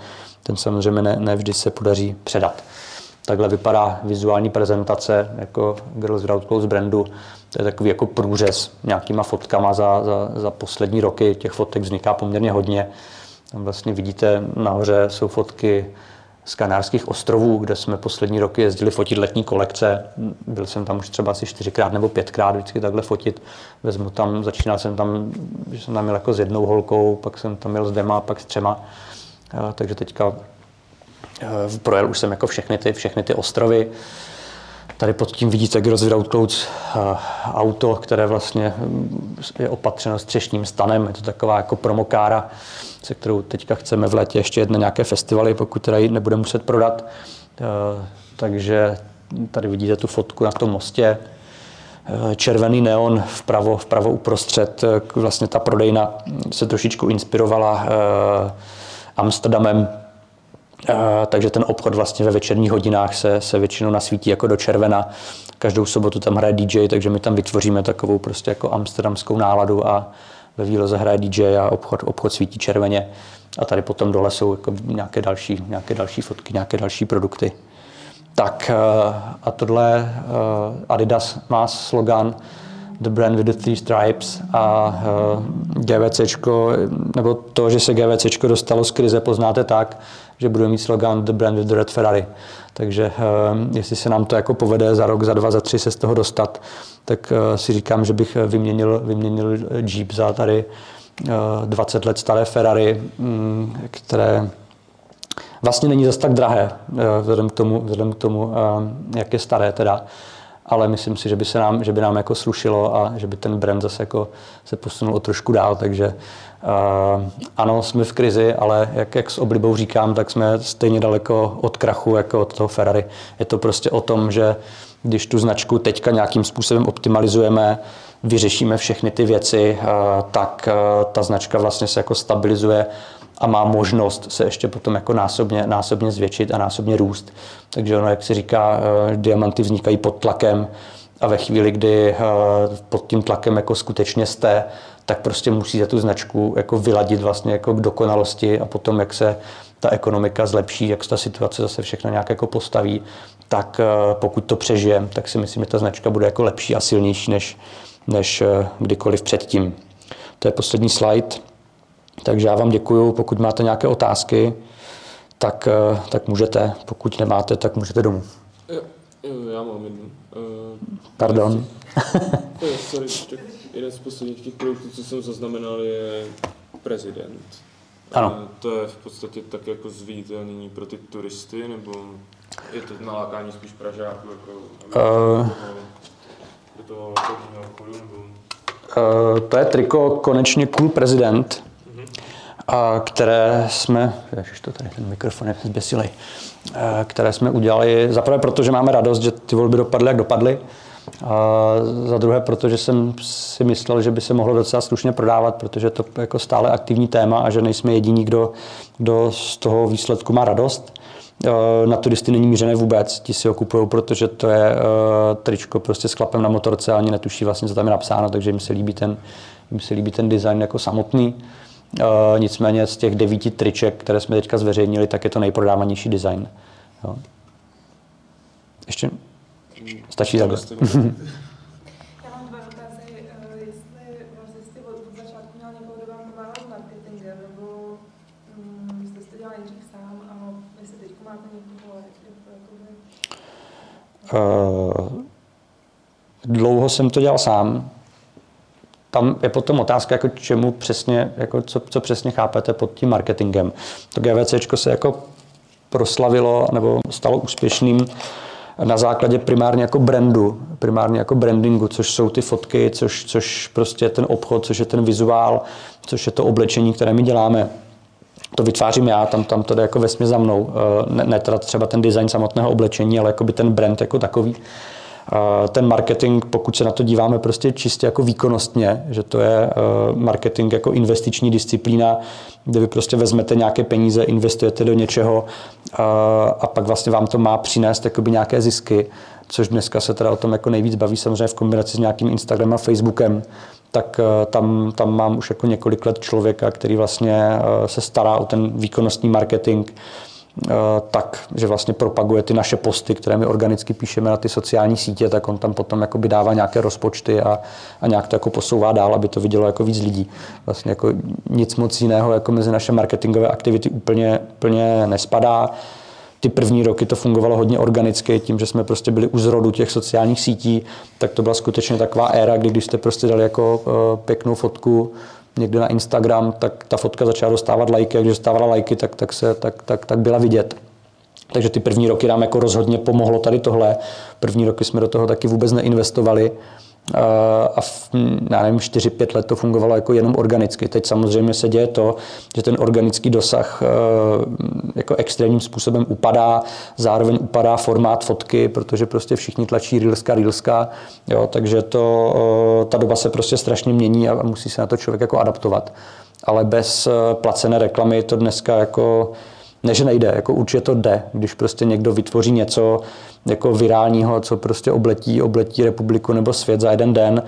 ten samozřejmě ne, ne vždy se podaří předat. Takhle vypadá vizuální prezentace jako Girls Without Clothes brandu. To je takový jako průřez nějakýma fotkama za, za, za poslední roky. Těch fotek vzniká poměrně hodně. Tam vlastně vidíte nahoře jsou fotky z Kanárských ostrovů, kde jsme poslední roky jezdili fotit letní kolekce. Byl jsem tam už třeba asi čtyřikrát nebo pětkrát vždycky takhle fotit. Vezmu tam, začínal jsem tam, že jsem tam měl jako s jednou holkou, pak jsem tam měl s dvěma, pak s třema. Takže teďka eh, projel už jsem jako všechny ty, všechny ty ostrovy. Tady pod tím vidíte Girls Without Clothes auto, které vlastně hm, je opatřeno střešním stanem. Je to taková jako promokára se kterou teďka chceme v létě ještě jedné nějaké festivaly, pokud teda ji nebudeme muset prodat. Eh, takže tady vidíte tu fotku na tom mostě. Eh, červený neon vpravo, vpravo uprostřed. Eh, vlastně ta prodejna se trošičku inspirovala Amsterdamem, takže ten obchod vlastně ve večerních hodinách se, se většinou nasvítí jako do červena. Každou sobotu tam hraje DJ, takže my tam vytvoříme takovou prostě jako amsterdamskou náladu a, ve výloze hraje DJ a obchod, obchod svítí červeně a tady potom dole jsou jako nějaké, další, nějaké další fotky, nějaké další produkty. Tak eh, a tohle eh, Adidas má slogan The Brand with the Three Stripes a eh, GVC, nebo to, že se GVC dostalo z krize, poznáte tak, že budeme mít slogan The Brand with the Red Ferrari. Takže jestli se nám to jako povede za rok, za dva, za tři se z toho dostat, tak eh, si říkám, že bych vyměnil, vyměnil Jeep za tady 20 eh, let staré Ferrari, mm, které vlastně není zase tak drahé, eh, vzhledem k tomu, vzhledem k tomu jak je staré teda. Ale myslím si, že by, se nám, že by nám jako slušilo a že by ten brand zase jako se posunul o trošku dál, takže ano, jsme v krizi, ale jak, jak s oblibou říkám, tak jsme stejně daleko od krachu jako od toho Ferrari. Je to prostě o tom, že když tu značku teďka nějakým způsobem optimalizujeme, vyřešíme všechny ty věci, eh, tak eh, ta značka vlastně se jako stabilizuje a má možnost se ještě potom jako násobně, násobně zvětšit a násobně růst. Takže ono, jak se říká, eh, diamanty vznikají pod tlakem a ve chvíli, kdy pod tím tlakem jako skutečně jste, tak prostě musíte tu značku jako vyladit vlastně jako k dokonalosti a potom, jak se ta ekonomika zlepší, jak se ta situace zase všechno nějak jako postaví, tak eh, pokud to přežijeme, tak si myslím, že ta značka bude jako lepší a silnější než, než eh, kdykoliv předtím. To je poslední slide. Takže já vám děkuju. Pokud máte nějaké otázky, tak, eh, tak můžete. Pokud nemáte, tak můžete domů. Já mám jednu. Pardon. sorry, jeden z posledních těch produktů, co jsem zaznamenal, je prezident. Ano. Uh, to je v podstatě tak jako zviditelnění pro ty turisty, nebo je to nalákání spíš Pražáků, jako uh, do toho obchodu, nebo... Uh, to je triko konečně Cool Prezident, uh-huh. a které jsme, ježiš to tady ten mikrofon je zběsilej, které jsme udělali zaprvé proto, že máme radost, že ty volby dopadly, jak dopadly, a za druhé, protože jsem si myslel, že by se mohlo docela slušně prodávat, protože to je jako stále aktivní téma a že nejsme jediní, kdo, kdo z toho výsledku má radost. Eh, na turisty není mířené vůbec, ti si ho kupují, protože to je uh, tričko prostě s klapem na motorce a ani netuší vlastně, co tam je napsáno, takže jim se líbí ten, jim se líbí ten design jako samotný. Uh, nicméně z těch devíti triček, které jsme teďka zveřejnili, tak je to nejprodávanější design. Jo. Ještě stačí takhle. <laughs> Já mám dva dotazy. Jestli jste od od začátku měl někoho, kdo vám pomáhal s marketingem, nebo jste to dělal nejdřív sám, a jestli teď máte někoho, jak je to jakoby... Uh, dlouho jsem to dělal sám. Tam je potom otázka, jako čemu přesně, jako co, co přesně chápete pod tím marketingem. To GVC se jako proslavilo nebo stalo úspěšným na základě primárně jako brandu, primárně jako brandingu, což jsou ty fotky, což, což prostě je ten obchod, což je ten vizuál, což je to oblečení, které my děláme. To vytvářím já, tam, tam to jde jako vesmě za mnou. Eh, Ne, ne teda třeba ten design samotného oblečení, ale jako by ten brand jako takový. A Ten marketing, pokud se na to díváme prostě čistě jako výkonnostně, že to je eh, marketing jako investiční disciplína, kde vy prostě vezmete nějaké peníze, investujete do něčeho a, a pak vlastně vám to má přinést jakoby nějaké zisky, což dneska se teda o tom jako nejvíc baví samozřejmě v kombinaci s nějakým Instagramem a Facebookem, tak eh, tam, tam mám už jako několik let člověka, který vlastně eh, se stará o ten výkonnostní marketing, tak, že vlastně propaguje ty naše posty, které my organicky píšeme na ty sociální sítě, tak on tam potom jakoby dává nějaké rozpočty a, a nějak to jako posouvá dál, aby to vidělo jako víc lidí. Vlastně jako nic moc jiného jako mezi naše marketingové aktivity úplně, úplně nespadá. Ty první roky to fungovalo hodně organicky, tím, že jsme prostě byli u zrodu těch sociálních sítí, tak to byla skutečně taková éra, kdy když jste prostě dali jako uh, pěknou fotku někde na Instagram, tak ta fotka začala dostávat lajky a když dostávala lajky, tak, tak, se, tak, tak, tak byla vidět. Takže ty první roky nám jako rozhodně pomohlo tady tohle. První roky jsme do toho taky vůbec neinvestovali. A v, já nevím, 4-5 let to fungovalo jako jenom organicky. Teď samozřejmě se děje to, že ten organický dosah eh, jako extrémním způsobem upadá, zároveň upadá formát fotky, protože prostě všichni tlačí reelska, reelska, jo, takže to, eh, ta doba se prostě strašně mění a musí se na to člověk jako adaptovat. Ale bez placené reklamy to dneska jako ne, že nejde, jako určitě to jde, když prostě někdo vytvoří něco jako virálního, co prostě obletí, obletí republiku nebo svět za jeden den,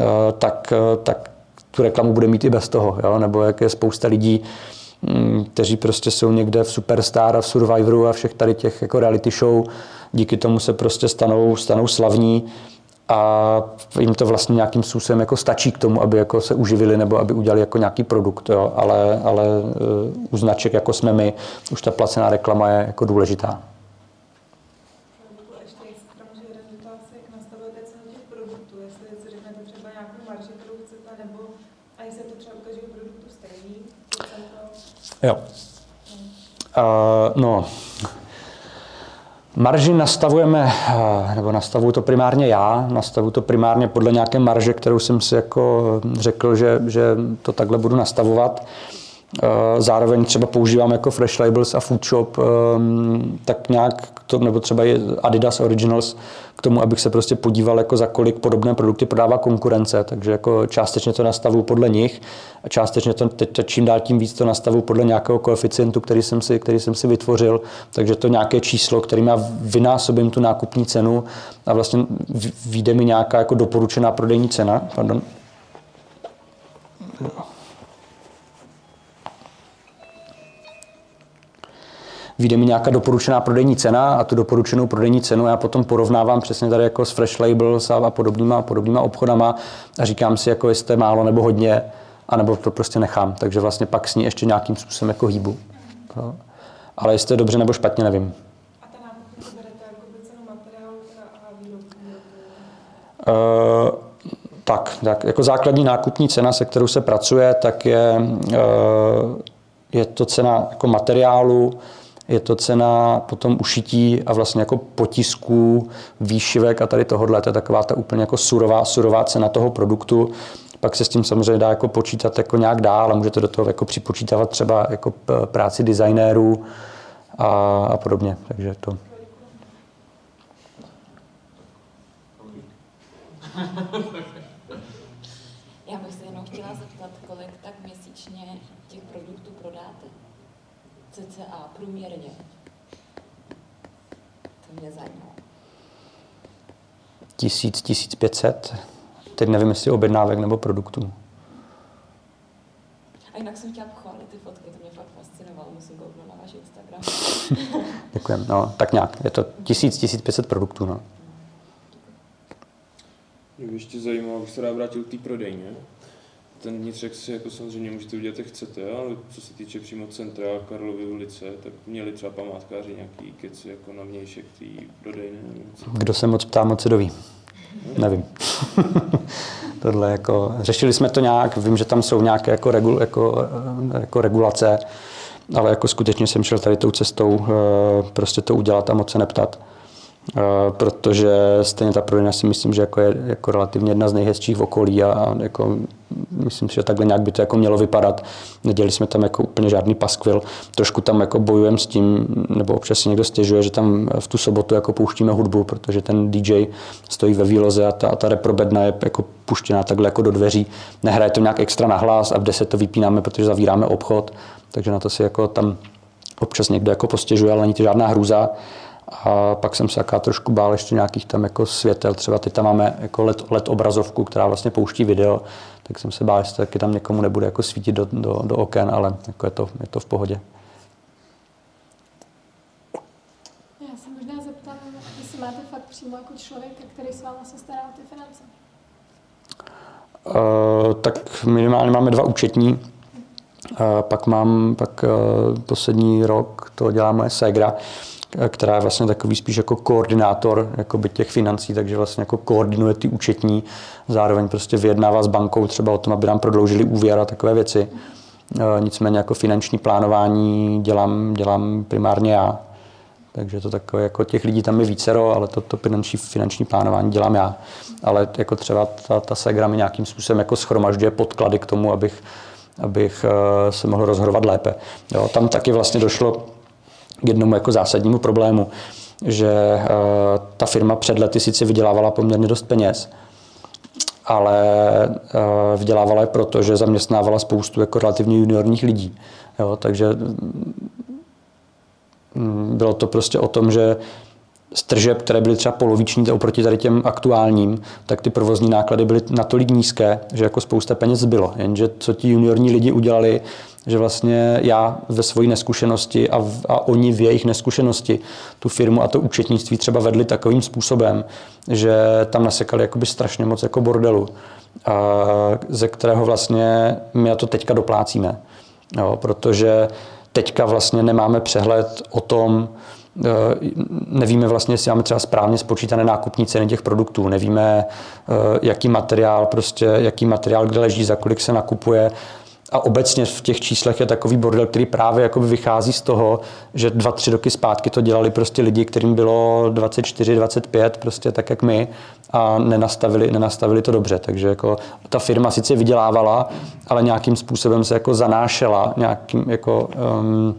eh, tak, eh, tak tu reklamu bude mít i bez toho, jo? nebo jak je spousta lidí, mm, kteří prostě jsou někde v Superstar a v Survivoru a všech tady těch jako reality show, díky tomu se prostě stanou, stanou slavní a jim to vlastně nějakým způsobem jako stačí k tomu, aby jako se uživili nebo aby udělali jako nějaký produkt, jo? ale, ale uh, u značek jako jsme my, už ta placená reklama je jako důležitá. Nebo ještě, jestli tam může jeden dotaz, jak nastavujete cenu těch produktů, jestli si řeknete třeba nějakou marži, kterou chcete, nebo a jestli je to třeba u každého produktu stejný, procento, Jo. Uh, no, Marži nastavujeme, eh, nebo nastavuju to primárně já, nastavuju to primárně podle nějaké marže, kterou jsem si jako řekl, že, že to takhle budu nastavovat. Eh, Zároveň třeba používám jako Fresh Labels a Food Shop, ehm, tak nějak, k tomu, nebo třeba i Adidas Originals, k tomu, abych se prostě podíval, jako za kolik podobné produkty prodává konkurence. Takže jako částečně to nastavuju podle nich a částečně to teď čím dál tím víc to nastavuju podle nějakého koeficientu, který jsem si, který jsem si vytvořil. Takže to nějaké číslo, kterým já vynásobím tu nákupní cenu a vlastně vyjde mi nějaká jako doporučená prodejní cena. Pardon. Vyjde mi nějaká doporučená prodejní cena a tu doporučenou prodejní cenu já potom porovnávám přesně tady jako s Fresh Labels a, a podobnýma, podobnýma obchodama a říkám si, jako jestli málo nebo hodně, anebo to prostě nechám. Takže vlastně pak s ní ještě nějakým způsobem jako hýbu. Jo. Ale jestli to je dobře nebo špatně, nevím. jako. Uh, tak, tak, jako základní nákupní cena, se kterou se pracuje, tak je, uh, je to cena jako materiálu, je to cena potom ušití a vlastně jako potisků, výšivek a tady tohohle, to je taková ta úplně jako surová, surová cena toho produktu. Pak se s tím samozřejmě dá jako počítat jako nějak dál a můžete do toho jako připočítávat třeba jako práci designérů a, a podobně. Takže to. Já <laughs> bych se jenom chtěla zeptat, kolik tak měsíčně těch produktů prodáte? CCA, průměrně. mě zajímalo. 1000, 1500. Teď nevím, jestli objednávek nebo produktů. A jinak jsem chtěla pochválit ty fotky, to mě fakt fascinovalo, musím kouknout na váš Instagram. <laughs> Děkujem. No, tak nějak. Je to 1000, 1500 produktů. No. Mě by ještě zajímalo, abych se rád vrátil k té prodejně. Ten vnitřek si jako samozřejmě můžete udělat, jak chcete, ale co se týče přímo centra Karlovy ulice, tak měli třeba památkáři nějaký keci jako na vnějšek té prodejny. Kdo se moc ptá, moc se doví. Nevím. <laughs> Tohle jako, řešili jsme to nějak, vím, že tam jsou nějaké jako, regul, jako, jako regulace, ale jako skutečně jsem šel tady tou cestou eh, prostě to udělat a moc se neptat. Eh, protože stejně ta prodejna si myslím, že jako je jako relativně jedna z nejhezčích v okolí a jako myslím si, že takhle nějak by to jako mělo vypadat. Nedělali jsme tam jako úplně žádný paskvil. Trošku tam jako bojujeme s tím, nebo občas si někdo stěžuje, že tam v tu sobotu jako pouštíme hudbu, protože ten DJ stojí ve výloze a ta, a ta reprobedna je jako puštěná takhle jako do dveří. Nehraje to nějak extra nahlas a v 10 to vypínáme, protože zavíráme obchod, takže na to si jako tam občas někdo jako postěžuje, ale není to žádná hrůza. A pak jsem se jaká trošku bál ještě nějakých tam jako světel, třeba teď tam máme jako LED, LED obrazovku, která vlastně pouští video, tak jsem se bál, jestli taky tam někomu nebude jako svítit do, do, do oken, ale jako je, to, je to v pohodě. Já se možná zeptám, jestli máte fakt přímo jako člověka, který s váma se stará o ty finance. Uh, tak minimálně máme dva účetní, uh, pak mám, pak uh, poslední rok to dělá moje ségra, eh, která je vlastně takový spíš jako koordinátor jakoby těch financí, takže vlastně jako koordinuje ty účetní, zároveň prostě vyjednává s bankou třeba o tom, aby nám prodloužili úvěr a takové věci. Uh, nicméně jako finanční plánování dělám, dělám primárně já. Takže to takové, jako těch lidí tam je vícero, ale to, to finanční, finanční plánování dělám já. Ale jako třeba ta, ta Segra mi nějakým způsobem jako schromažďuje podklady k tomu, abych, abych eh, se mohl rozhodovat lépe. Jo, tam taky vlastně došlo k jednomu jako zásadnímu problému, že eh, ta firma před lety sice vydělávala poměrně dost peněz, ale eh, vydělávala je proto, že zaměstnávala spoustu jako relativně juniorních lidí. Jo, takže Mm, bylo to prostě o tom, že z tržeb, které byly třeba poloviční oproti tady těm aktuálním, tak ty provozní náklady byly natolik nízké, že jako spousta peněz zbylo. Jenže co ti juniorní lidi udělali, že vlastně já ve své neskušenosti a, v, a oni v jejich neskušenosti tu firmu a to účetnictví třeba vedli takovým způsobem, že tam nasekali jakoby strašně moc jako bordelu, a ze kterého vlastně my na to teďka doplácíme. Jo, protože teďka vlastně nemáme přehled o tom, nevíme vlastně, jestli máme třeba správně spočítané nákupní ceny těch produktů, nevíme, eh, jaký materiál, prostě, jaký materiál kde leží, za kolik se nakupuje. A obecně v těch číslech je takový bordel, který právě vychází z toho, že dva, tři roky zpátky to dělali prostě lidi, kterým bylo 24, 25, prostě tak jak my a nenastavili, nenastavili to dobře. Takže jako ta firma sice vydělávala, ale nějakým způsobem se jako zanášela nějakým jako, um,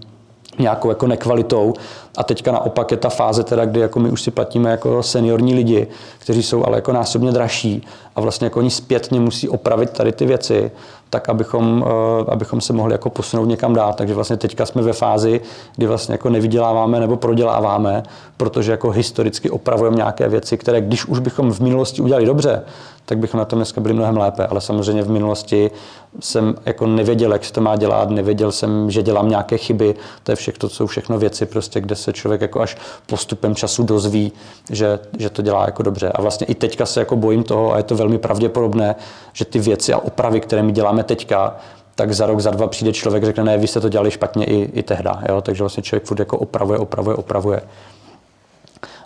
nějakou jako nekvalitou. A teďka naopak je ta fáze, teda, kdy jako my už si platíme jako seniorní lidi, kteří jsou ale jako násobně dražší a vlastně jako oni zpětně musí opravit tady ty věci, tak abychom, uh, abychom se mohli jako posunout někam dál. Takže vlastně teďka jsme ve fázi, kdy vlastně jako nevyděláváme nebo proděláváme, protože jako historicky opravujeme nějaké věci, které když už bychom v minulosti udělali dobře, tak bychom na tom dneska byli mnohem lépe. Ale samozřejmě v minulosti jsem jako nevěděl, jak se to má dělat, nevěděl jsem, že dělám nějaké chyby. To je všechno, to jsou všechno věci, prostě, kde se člověk jako až postupem času dozví, že, že to dělá jako dobře. A vlastně i teďka se jako bojím toho, a je to velmi pravděpodobné, že ty věci a opravy, které my děláme teďka, tak za rok, za dva přijde člověk, řekne, ne, vy jste to dělali špatně i, i tehda. Jo? Takže vlastně člověk furt jako opravuje, opravuje, opravuje.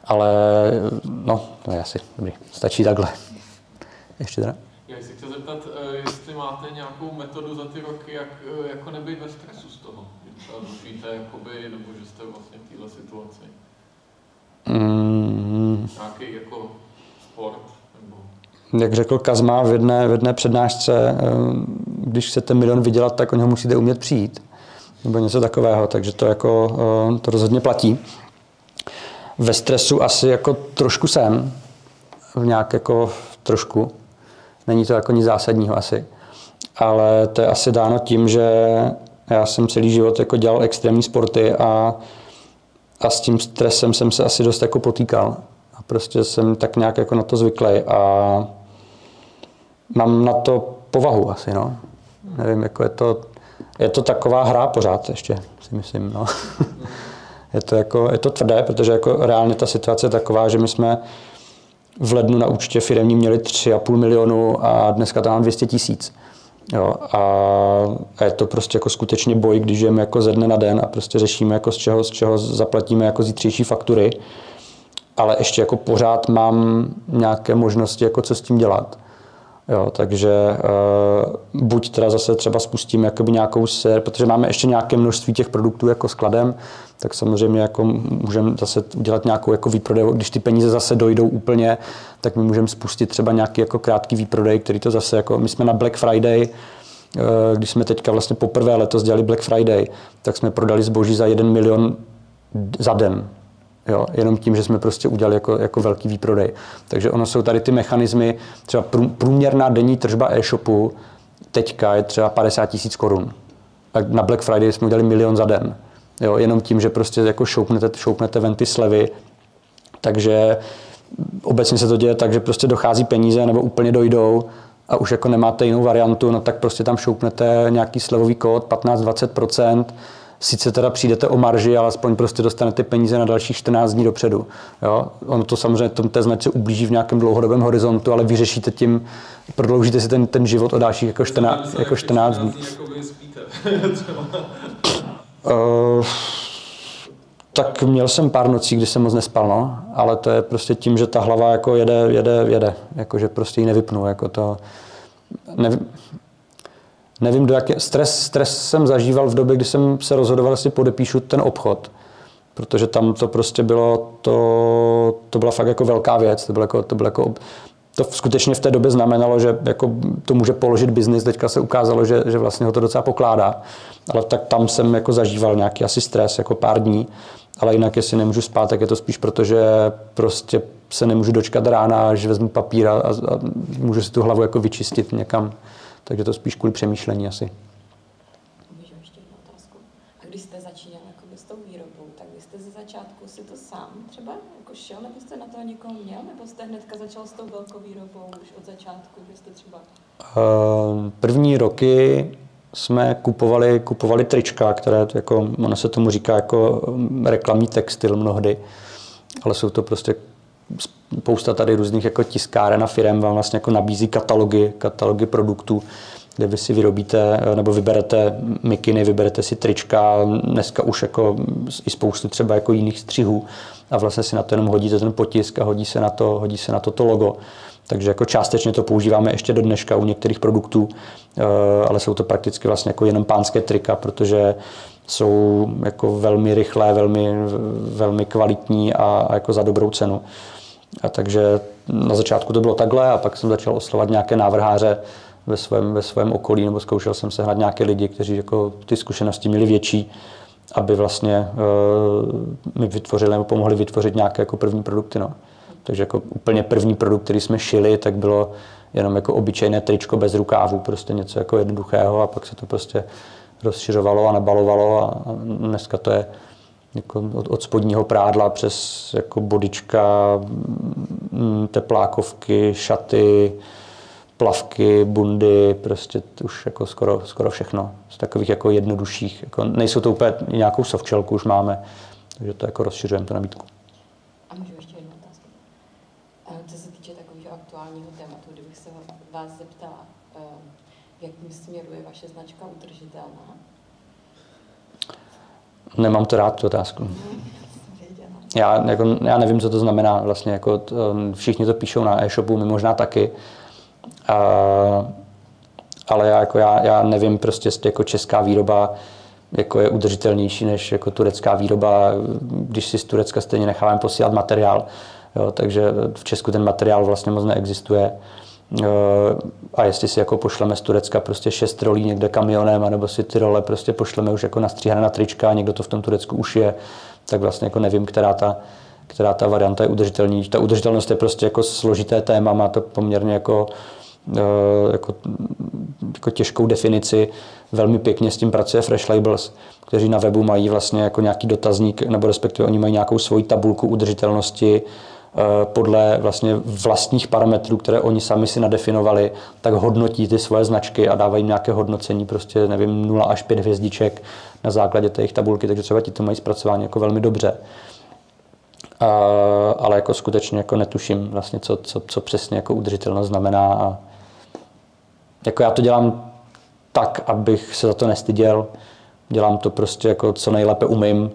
Ale no, to je asi dobrý. Stačí takhle. Ještě teda? Já se chci zeptat, eh, jestli máte nějakou metodu za ty roky, jak eh, jako nebyt ve stresu z toho. Že třeba jakoby, nebo že jste vlastně v této situaci. Mm, Nějaký jako sport, jak řekl Kazma v jedné, v jedné přednášce, eh, když chcete milion vydělat, tak o něho musíte umět přijít. Nebo něco takového, takže to, jako, eh, to rozhodně platí. Ve stresu asi jako trošku jsem, v nějak jako trošku. Není to jako nic zásadního asi. Ale to je asi dáno tím, že já jsem celý život jako dělal extrémní sporty a, a s tím stresem jsem se asi dost jako potýkal. A prostě jsem tak nějak jako na to zvyklý a mám na to povahu asi, no. Nevím, jako je to, je to taková hra pořád ještě, si myslím, no. <laughs> je to jako, je to tvrdé, protože jako reálně ta situace je taková, že my jsme v lednu na účtě firmní měli 3,5 milionu a dneska tam mám 200 tisíc. Jo, a, a, je to prostě jako skutečně boj, když žijeme jako ze dne na den a prostě řešíme jako z čeho, z čeho zaplatíme jako zítřejší faktury. Ale ještě jako pořád mám nějaké možnosti, jako co s tím dělat. Jo, takže uh, buď teda zase třeba spustím jakoby nějakou sér, protože máme ještě nějaké množství těch produktů jako skladem, tak samozřejmě jako můžeme zase udělat nějakou jako výprodej, když ty peníze zase dojdou úplně, tak my můžeme spustit třeba nějaký jako krátký výprodej, který to zase jako, my jsme na Black Friday, uh, když jsme teďka vlastně poprvé letos dělali Black Friday, tak jsme prodali zboží za jeden milion za den. Jo, jenom tím, že jsme prostě udělali jako, jako velký výprodej. Takže ono jsou tady ty mechanismy, třeba průměrná denní tržba e-shopu teďka je třeba 50 tisíc korun. Tak na Black Friday jsme udělali milion za den. Jo, jenom tím, že prostě jako šoupnete, šoupnete ven ty slevy. Takže obecně se to děje tak, že prostě dochází peníze nebo úplně dojdou a už jako nemáte jinou variantu, no tak prostě tam šoupnete nějaký slevový kód 15-20%, sice teda přijdete o marži, ale aspoň prostě dostanete peníze na dalších 14 dní dopředu. Jo? Ono to samozřejmě tom té značce ublíží v nějakém dlouhodobém horizontu, ale vyřešíte tím, prodloužíte si ten, ten život o dalších jako 14, jako 14 dní. uh, <laughs> tak měl jsem pár nocí, kdy jsem moc nespal, no, ale to je prostě tím, že ta hlava jako jede, jede, jede, jako že prostě ji nevypnu, jako to, nevím, nevím, do jaké, stres, stres jsem zažíval v době, kdy jsem se rozhodoval, jestli podepíšu ten obchod, protože tam to prostě bylo, to, to byla fakt jako velká věc, to bylo jako, to bylo jako to skutečně v té době znamenalo, že jako to může položit biznis. Teďka se ukázalo, že, že vlastně ho to docela pokládá. Ale tak tam jsem jako zažíval nějaký asi stres, jako pár dní. Ale jinak, jestli nemůžu spát, tak je to spíš proto, že prostě se nemůžu dočkat rána, že vezmu papír a, a můžu si tu hlavu jako vyčistit někam. Takže to spíš kvůli přemýšlení asi. Můžu ještě jednu otázku. A když jste začínal jakoby s tou výrobou, tak vy jste ze začátku si to sám třeba jako šel, nebo jste na to někoho měl, nebo jste hnedka začal s tou velkou výrobou už od začátku, že jste třeba... Uh, první roky jsme kupovali, kupovali trička, které, jako, ono se tomu říká jako reklamní textil mnohdy, ale jsou to prostě spousta tady různých jako tiskáren a firm vám vlastně jako nabízí katalogy, katalogy produktů, kde vy si vyrobíte nebo vyberete mikiny, vyberete si trička, dneska už jako i spoustu třeba jako jiných střihů a vlastně si na to jenom hodíte ten potisk a hodí se na to, hodí se na to, to logo. Takže jako částečně to používáme ještě do dneška u některých produktů, eh, ale jsou to prakticky vlastně jako jenom pánské trika, protože jsou jako velmi rychlé, velmi, velmi kvalitní a, a jako za dobrou cenu. A takže na začátku to bylo takhle a pak jsem začal oslovat nějaké návrháře ve svém, ve svém okolí, nebo zkoušel jsem sehnat nějaké lidi, kteří jako ty zkušenosti měli větší, aby vlastně uh, mi vytvořili nebo pomohli vytvořit nějaké jako první produkty. No. Takže jako úplně první produkt, který jsme šili, tak bylo jenom jako obyčejné tričko bez rukávu, prostě něco jako jednoduchého a pak se to prostě rozšiřovalo a nabalovalo a dneska to je jako od, od spodního prádla přes jako bodička, mm, teplákovky, šaty, plavky, bundy, prostě už jako skoro, skoro všechno. Z takových jako jednodušších. Jako nejsou to úplně nějakou softshellku už máme, takže to jako rozšiřujeme tu nabídku. A můžu ještě jednu otázku. Co se týče takového aktuálního tématu, kdybych se vás zeptala, v jakém směru je vaše značka udržitelná? Nemám to rád, tu otázku. Já, jako, já nevím, co to znamená vlastně. Jako, to, um, všichni to píšou na e-shopu, my možná taky. A, ale já, jako, já, já nevím prostě, jako česká výroba jako je udržitelnější než jako turecká výroba, když si z Turecka stejně necháváme posílat materiál. Jo, takže v Česku ten materiál vlastně moc neexistuje. Eh, a jestli si jako pošleme z Turecka prostě šest rolí někde kamionem, anebo si ty role prostě pošleme už jako nastříhané na trička a někdo to v tom Turecku už je, tak vlastně jako nevím, která ta, která ta varianta je udržitelnější. Ta udržitelnost je prostě jako složité téma, má to poměrně jako, eh, jako, jako těžkou definici. velmi pěkně s tím pracuje Fresh Labels, kteří na webu mají vlastně jako nějaký dotazník, nebo respektive oni mají nějakou svoji tabulku udržitelnosti, podle vlastně vlastních parametrů, které oni sami si nadefinovali, tak hodnotí ty svoje značky a dávají nějaké hodnocení, prostě nevím, 0 až 5 hvězdiček na základě té jejich tabulky, takže třeba ti to mají zpracování jako velmi dobře. A, ale jako skutečně jako netuším vlastně, co, co, co přesně jako udržitelnost znamená. A jako já to dělám tak, abych se za to nestyděl. Dělám to prostě jako co nejlépe umím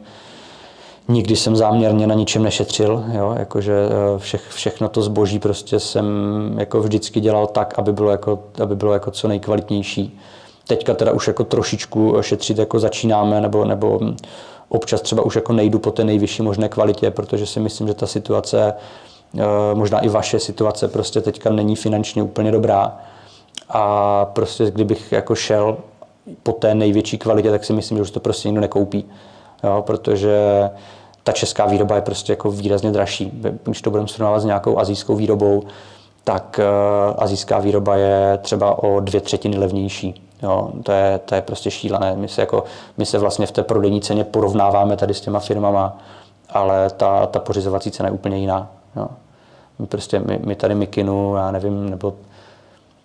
Nikdy jsem záměrně na ničem nešetřil, jo, jakože eh, vše, všechno to zboží prostě jsem jako vždycky dělal tak, aby bylo jako, aby bylo jako co nejkvalitnější. Teďka teda už jako trošičku šetřit jako začínáme, nebo, nebo občas třeba už jako nejdu po té nejvyšší možné kvalitě, protože si myslím, že ta situace, eh, možná i vaše situace prostě teďka není finančně úplně dobrá. A prostě kdybych jako šel po té největší kvalitě, tak si myslím, že už to prostě nikdo nekoupí. Jo, protože ta česká výroba je prostě jako výrazně dražší. Když to budeme srovnávat s nějakou azijskou výrobou, tak uh, azijská výroba je třeba o dvě třetiny levnější. Jo, to, je, to je prostě šílené. My se, jako, my se vlastně v té prodejní ceně porovnáváme tady s těma firmama, ale ta, ta pořizovací cena je úplně jiná. Jo. My, prostě, my, my tady Mikinu, já nevím, nebo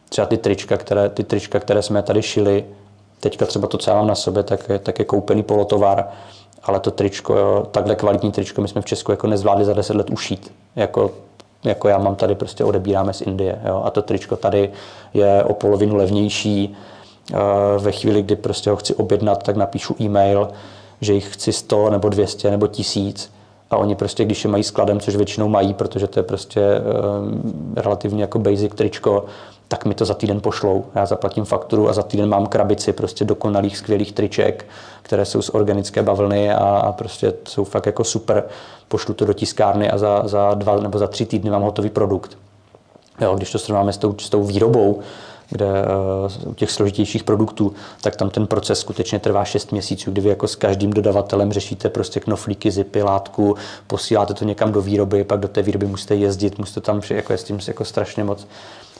třeba ty trička, které, ty trička, které jsme tady šili, teďka třeba to, co já mám na sobě, tak je, tak je koupený polotovar, ale to tričko, takhle kvalitní tričko, my jsme v Česku jako nezvládli za 10 let ušít. Jako, jako já mám tady, prostě odebíráme z Indie. Jo, a to tričko tady je o polovinu levnější. Eh, ve chvíli, kdy prostě ho chci objednat, tak napíšu e-mail, že jich chci 100 nebo 200 nebo 1000 a oni prostě, když je mají skladem, což většinou mají, protože to je prostě uh, relativně jako basic tričko, tak mi to za týden pošlou. Já zaplatím fakturu a za týden mám krabici prostě dokonalých, skvělých triček, které jsou z organické bavlny a, a prostě jsou fakt jako super. Pošlu to do tiskárny a za, za dva nebo za tři týdny mám hotový produkt. Jo, když to srovnáme s tou, s tou výrobou, kde uh, u těch složitějších produktů, tak tam ten proces skutečně trvá 6 měsíců, kdy vy jako s každým dodavatelem řešíte prostě knoflíky, zipy, látku, posíláte to někam do výroby, pak do té výroby musíte jezdit, musíte tam, jako je s tím jako strašně moc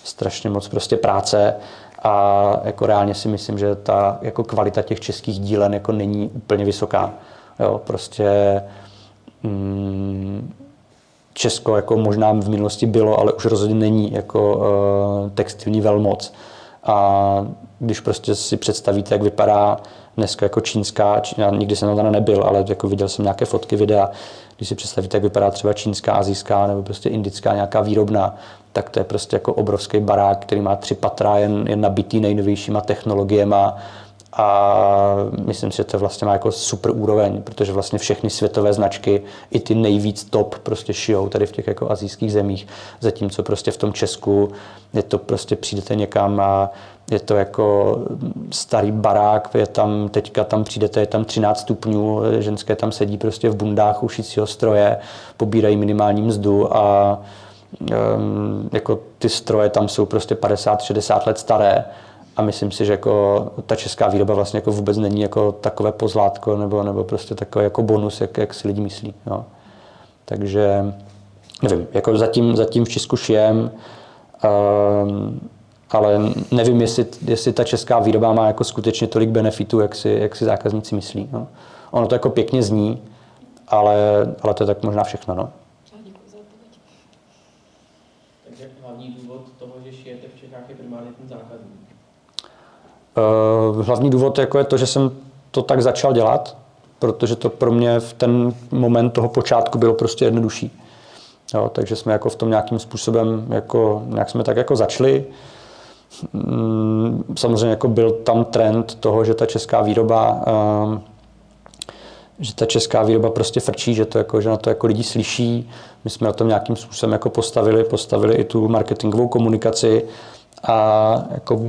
strašně moc prostě práce a jako reálně si myslím, že ta jako kvalita těch českých dílen jako není úplně vysoká. Jo, prostě mm, Česko jako možná v minulosti bylo, ale už rozhodně není jako uh, textilní velmoc. A když prostě si představíte, jak vypadá dneska jako čínská, já nikdy jsem tam nebyl, ale jako viděl jsem nějaké fotky, videa, když si představíte, jak vypadá třeba čínská, azijská nebo prostě indická nějaká výrobna, tak to je prostě jako obrovský barák, který má tři patra, jen, jen nabitý nejnovějšíma technologiemi a myslím si, že to vlastně má jako super úroveň, protože vlastně všechny světové značky, i ty nejvíc top prostě šijou tady v těch jako azijských zemích, zatímco prostě v tom Česku je to prostě přijdete někam a je to jako starý barák, je tam, teďka tam přijdete, je tam 13 stupňů, ženské tam sedí prostě v bundách u šicího stroje, pobírají minimální mzdu a jako ty stroje tam jsou prostě 50-60 let staré a myslím si, že jako ta česká výroba vlastně jako vůbec není jako takové pozlátko nebo, nebo prostě takový jako bonus, jak, jak si lidi myslí. Jo. Takže nevím, jako zatím, zatím v Česku šijem, um, ale nevím, jestli, jestli ta česká výroba má jako skutečně tolik benefitů, jak si, jak si zákazníci myslí. No. Ono to jako pěkně zní, ale, ale to je tak možná všechno. No. Takže hlavní důvod toho, že šijete v Čechách je primárně ten zákazník. Uh, hlavní důvod jako je to, že jsem to tak začal dělat, protože to pro mě v ten moment toho počátku bylo prostě jednodušší. Jo, takže jsme jako v tom nějakým způsobem, jako, nějak jsme tak jako začali. Mm, samozřejmě jako byl tam trend toho, že ta česká výroba ehm, že ta česká výroba prostě frčí, že, to jako, že na to jako lidi slyší. My jsme na tom nějakým způsobem jako postavili, postavili i tu marketingovou komunikaci a jako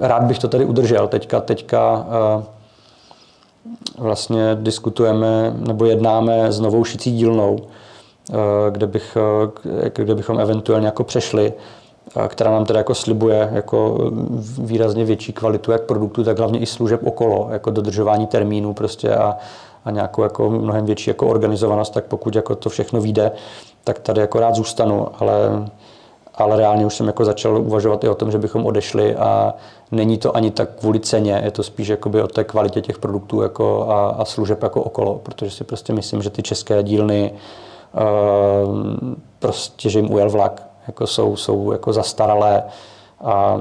rád bych to tady udržel. Teďka, teďka eh, vlastně diskutujeme nebo jednáme s novou šicí dílnou, eh, kde, bych, eh, kde bychom eventuálně jako přešli která nám teda jako slibuje jako výrazně větší kvalitu jak produktu, tak hlavně i služeb okolo, jako dodržování termínů prostě a, a nějakou jako mnohem větší jako organizovanost, tak pokud jako to všechno vyjde, tak tady jako rád zůstanu, ale, ale reálně už jsem jako začal uvažovat i o tom, že bychom odešli a není to ani tak kvůli ceně, je to spíš jakoby o té kvalitě těch produktů jako a, a služeb jako okolo, protože si prostě myslím, že ty české dílny uh, prostě, že jim ujel vlak, jako jsou, jsou jako zastaralé a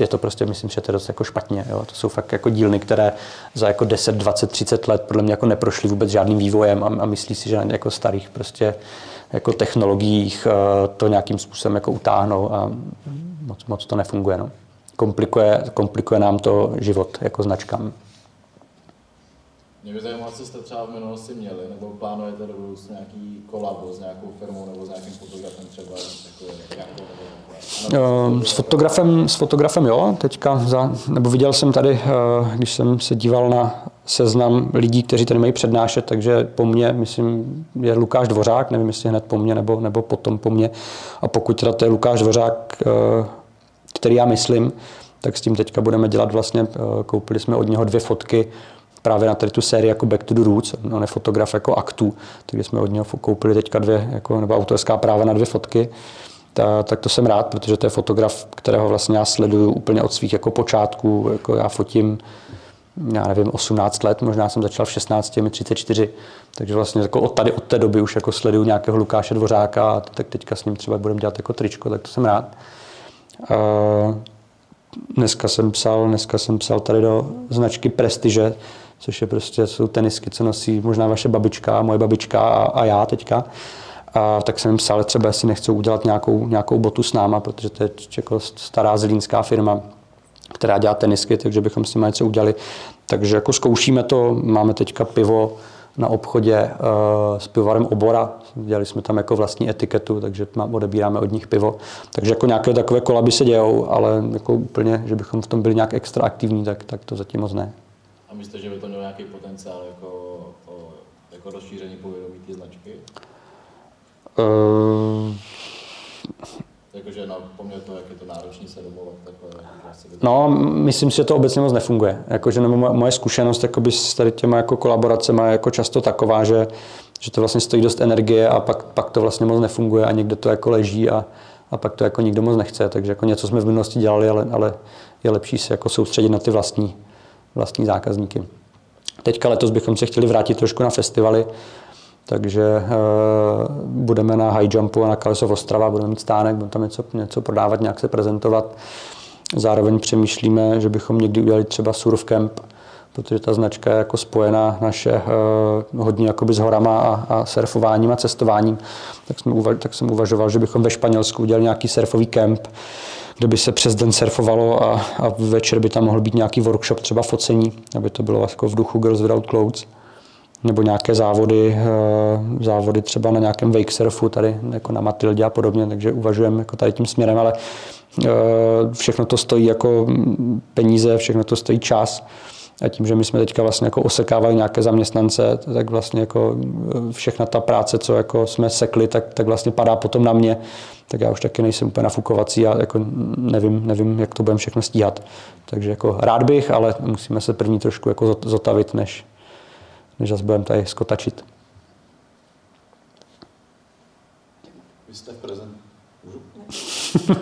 je to prostě, myslím, že to je dost jako špatně. Jo. To jsou fakt jako dílny, které za jako 10, 20, 30 let podle mě jako neprošly vůbec žádným vývojem a, a myslí si, že na jako starých prostě jako technologiích eh, to nějakým způsobem jako utáhnou a moc, moc to nefunguje. No. Komplikuje, komplikuje nám to život jako značkám. Mě by zajímalo, co jste třeba v minulosti měli, nebo plánujete do budoucna nějaký kolabo s nějakou firmou nebo s nějakým fotografem třeba, jako, nebo, s fotografem, s fotografem jo, teďka, za, nebo viděl jsem tady, eh, když jsem se díval na seznam lidí, kteří tady mají přednášet, takže po mně, myslím, je Lukáš Dvořák, nevím, jestli hned po mně nebo, nebo potom po mně. A pokud teda to je Lukáš Dvořák, eh, který já myslím, tak s tím teďka budeme dělat vlastně, eh, koupili jsme od něho dvě fotky, právě na tady tu sérii jako Back to the Roots, on je fotograf jako aktů, takže jsme od něho koupili teďka dvě, jako, nebo autorská práva na dvě fotky. Ta, tak to jsem rád, protože to je fotograf, kterého vlastně já sleduju úplně od svých jako počátků, jako já fotím já nevím, 18 let, možná jsem začal v 16, mi 34, takže vlastně jako od tady, od té doby už jako sleduju nějakého Lukáše Dvořáka a tak teďka s ním třeba budeme dělat jako tričko, tak to jsem rád. Uh, dneska jsem psal, dneska jsem psal tady do značky Prestiže, což je prostě, jsou tenisky, co nosí možná vaše babička, moje babička a, a já teďka. A tak jsem jim psal, třeba jestli nechcou udělat nějakou, nějakou botu s náma, protože to je jako stará zlínská firma, která dělá tenisky, takže bychom s nimi něco udělali. Takže jako zkoušíme to, máme teďka pivo na obchodě uh, s pivovarem Obora. Dělali jsme tam jako vlastní etiketu, takže odebíráme od nich pivo. Takže jako nějaké takové kolaby se dějou, ale jako úplně, že bychom v tom byli nějak extra aktivní, tak, tak to zatím moc ne. A myslíte, že by to mělo nějaký potenciál jako, jako rozšíření povědomí té značky? Uh, Jakože na poměr to, jak je to náročný se domluvat takhle. No, myslím si, že to obecně moc nefunguje. Jakože nebo moje zkušenost jakoby s tady těma jako kolaboracemi je jako často taková, že, že to vlastně stojí dost energie a pak, pak to vlastně moc nefunguje a někde to jako leží a, a pak to jako nikdo moc nechce. Takže jako něco jsme v minulosti dělali, ale, ale je lepší se jako soustředit na ty vlastní, vlastní zákazníky. Teďka letos bychom se chtěli vrátit trošku na festivaly, takže e, budeme na High Jumpu a na Kalesov Ostrava, budeme mít stánek, budeme tam něco, něco prodávat, nějak se prezentovat. Zároveň přemýšlíme, že bychom někdy udělali třeba surf camp, protože ta značka je jako spojená naše e, hodně jakoby s horama a, a surfováním a cestováním. Tak, jsme tak jsem uvažoval, že bychom ve Španělsku udělali nějaký surfový kemp, kde by se přes den surfovalo a, a večer by tam mohl být nějaký workshop, třeba focení, aby to bylo jako v duchu Girls Without Clothes nebo nějaké závody, eh, závody třeba na nějakém wake surfu tady jako na Matildě a podobně, takže uvažujeme jako tady tím směrem, ale eh, všechno to stojí jako peníze, všechno to stojí čas. A tím, že my jsme teďka vlastně jako osekávali nějaké zaměstnance, tak vlastně jako eh, všechna ta práce, co jako jsme sekli, tak, tak vlastně padá potom na mě. Tak já už taky nejsem úplně nafukovací a jako nevím, nevím, jak to budeme všechno stíhat. Takže jako rád bych, ale musíme se první trošku jako zotavit, než, než zase budeme tady skotačit. Vy jste v, prezent...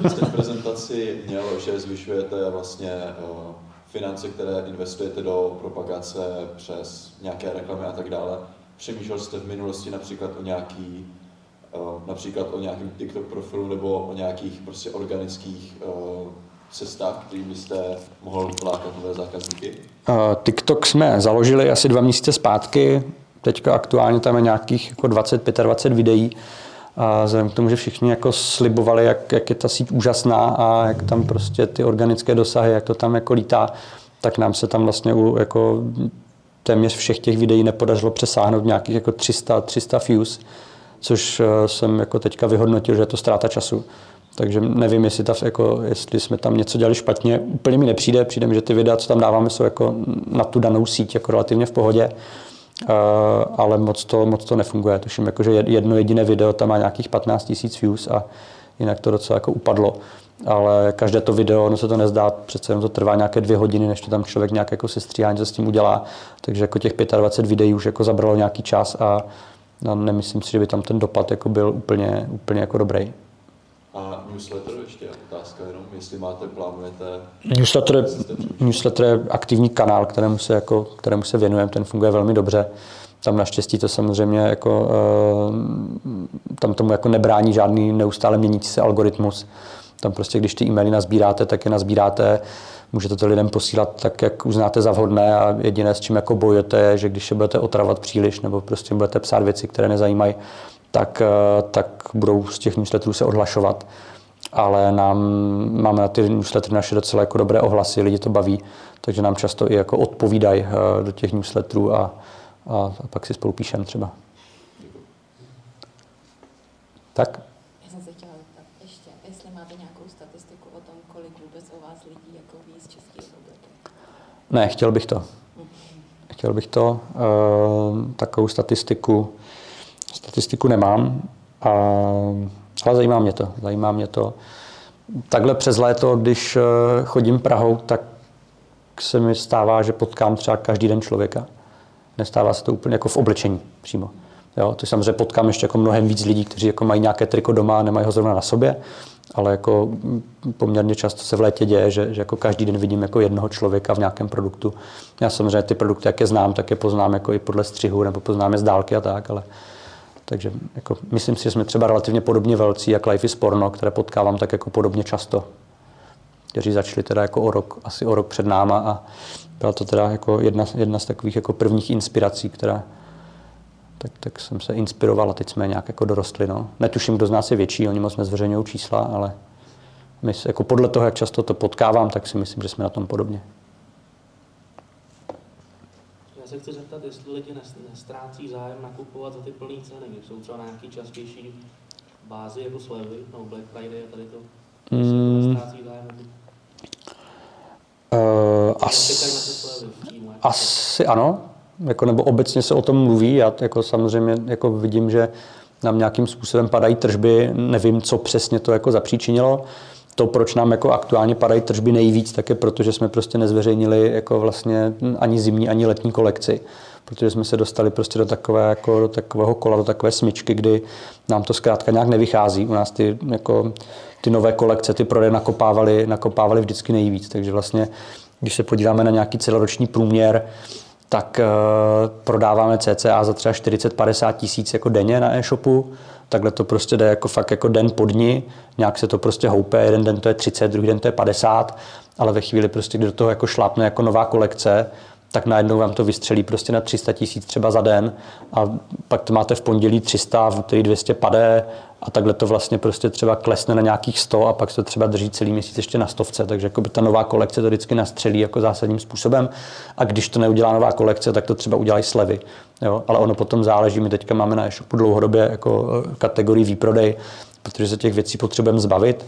Jste v prezentaci měl, že zvyšujete vlastně uh, finance, které investujete do propagace přes nějaké reklamy a tak dále. Přemýšlel jste v minulosti například o nějaký, uh, například o nějakém TikTok profilu nebo o nějakých prostě organických uh, cestách, který byste mohl lákat nové zákazníky? Uh, TikTok jsme založili asi dva měsíce zpátky. Teďka aktuálně tam je nějakých jako 20-25 videí. A vzhledem k tomu, že všichni jako slibovali, jak, jak je ta síť úžasná a jak tam prostě ty organické dosahy, jak to tam jako lítá, tak nám se tam vlastně u jako téměř všech těch videí nepodařilo přesáhnout nějakých jako 300, 300 views, což eh, jsem jako teďka vyhodnotil, že je to ztráta času. Takže nevím, jestli, ta, jako, jestli jsme tam něco dělali špatně. Úplně mi nepřijde, přijde mi, že ty videa, co tam dáváme, jsou jako na tu danou síť jako relativně v pohodě. Uh, ale moc to, moc to nefunguje. Tuším, jako, že jedno jediné video tam má nějakých 15 000 views a jinak to docela jako upadlo. Ale každé to video, ono se to nezdá, přece jenom to trvá nějaké dvě hodiny, než to tam člověk nějak jako se stříhání s tím udělá. Takže jako těch 25 videí už jako zabralo nějaký čas a, a nemyslím si, že by tam ten dopad jako byl úplně, úplně jako dobrý. A newsletter ještě otázka jenom, jestli máte, plánujete... Newsletter, newsletter je aktivní kanál, kterému se, jako, kterému se věnujeme, ten funguje velmi dobře. Tam naštěstí to samozřejmě jako, eh, tam tomu jako nebrání žádný neustále měnící se algoritmus. Tam prostě, když ty e-maily nazbíráte, tak je nazbíráte, můžete to lidem posílat tak, jak uznáte za vhodné a jediné, s čím jako bojujete, je, že když je budete otravat příliš nebo prostě budete psát věci, které nezajímají, tak, eh, tak budou z těch newsletterů se odhlašovat. Ale nám, máme na ty newslettery naše docela jako dobré ohlasy, lidi to baví, takže nám často i jako odpovídají eh, do těch newsletterů a, a, a pak si spolu píšeme třeba. Tak? Já jsem se chtěla zeptat ještě, jestli máte nějakou statistiku o tom, kolik vůbec o vás lidí jako ví z České republiky. Ne, chtěl bych to. Chtěl bych to. Uh, takovou statistiku, statistiku nemám, a, ale zajímá mě to. Zajímá mě to. Takhle přes léto, když uh, chodím Prahou, tak se mi stává, že potkám třeba každý den člověka. Nestává se to úplně jako v oblečení přímo. Jo, to samozřejmě potkám ještě jako mnohem víc lidí, kteří jako mají nějaké triko doma a nemají ho zrovna na sobě, ale jako poměrně často se v létě děje, že, že jako každý den vidím jako jednoho člověka v nějakém produktu. Já samozřejmě ty produkty, jak je znám, tak je poznám jako i podle střihu nebo poznám je z dálky a tak, ale takže jako, myslím si, že jsme třeba relativně podobně velcí, jak Life is Porno, které potkávám tak jako podobně často. Kteří začali teda jako o rok, asi o rok před náma a byla to teda jako jedna, jedna z takových jako prvních inspirací, která, tak, tak jsem se inspiroval a teď jsme nějak jako dorostli. No. Netuším, kdo z nás je větší, oni moc nezveřejňují čísla, ale my, jako podle toho, jak často to potkávám, tak si myslím, že jsme na tom podobně. Já se chci zeptat, jestli lidi nestrácí zájem nakupovat za ty plné ceny, jsou třeba na nějaký častější bázi jako slevy, no Black Friday a tady to. Mm. Nestrácí zájem Uh, asi, asi ano, jako, nebo obecně se o tom mluví. Já jako samozřejmě jako vidím, že nám nějakým způsobem padají tržby, nevím, co přesně to jako zapříčinilo. To, proč nám jako aktuálně padají tržby nejvíc, tak je proto, že jsme prostě nezveřejnili jako vlastně ani zimní, ani letní kolekci. Protože jsme se dostali prostě do, takové, jako, do takového kola, do takové smyčky, kdy nám to zkrátka nějak nevychází. U nás ty, jako, ty nové kolekce, ty prodeje nakopávaly, nakopávaly vždycky nejvíc. Takže vlastně, když se podíváme na nějaký celoroční průměr, tak uh, prodáváme cca za třeba 40-50 tisíc jako denně na e-shopu. Takhle to prostě jde jako fakt jako den po dni. Nějak se to prostě houpe, jeden den to je 30, druhý den to je 50, ale ve chvíli prostě, kdy do toho jako šlápne jako nová kolekce, tak najednou vám to vystřelí prostě na 300 tisíc třeba za den a pak to máte v pondělí 300, v úterý 200 padé a takhle to vlastně prostě třeba klesne na nějakých 100 a pak se to třeba drží celý měsíc ještě na stovce, takže jako by ta nová kolekce to vždycky nastřelí jako zásadním způsobem a když to neudělá nová kolekce, tak to třeba udělají slevy. Jo? Ale ono potom záleží, my teďka máme na e-shopu dlouhodobě jako eh, kategorii výprodej, protože se těch věcí potřebujeme zbavit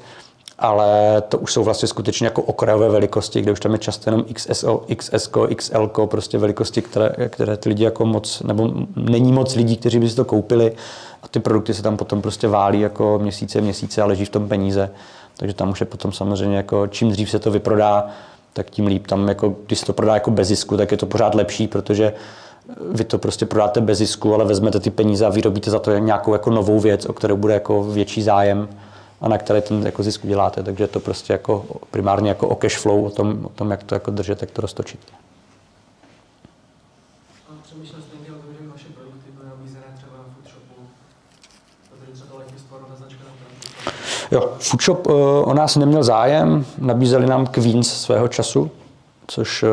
ale to už jsou vlastně skutečně jako okrajové velikosti, kde už tam je často jenom XSO, XS, XL, prostě velikosti, které, které ty lidi jako moc, nebo není moc lidí, kteří by si to koupili a ty produkty se tam potom prostě válí jako měsíce, měsíce a leží v tom peníze. Takže tam už je potom samozřejmě jako čím dřív se to vyprodá, tak tím líp. Tam jako, když se to prodá jako bez zisku, tak je to pořád lepší, protože vy to prostě prodáte bez zisku, ale vezmete ty peníze a vyrobíte za to nějakou jako novou věc, o kterou bude jako větší zájem a na které ten jako zisk uděláte. Takže je to prostě jako primárně jako o cash flow, o tom, o tom jak to jako držet, jak to roztočit. Jo, Foodshop uh, o nás neměl zájem, nabízeli nám Queens svého času, což uh,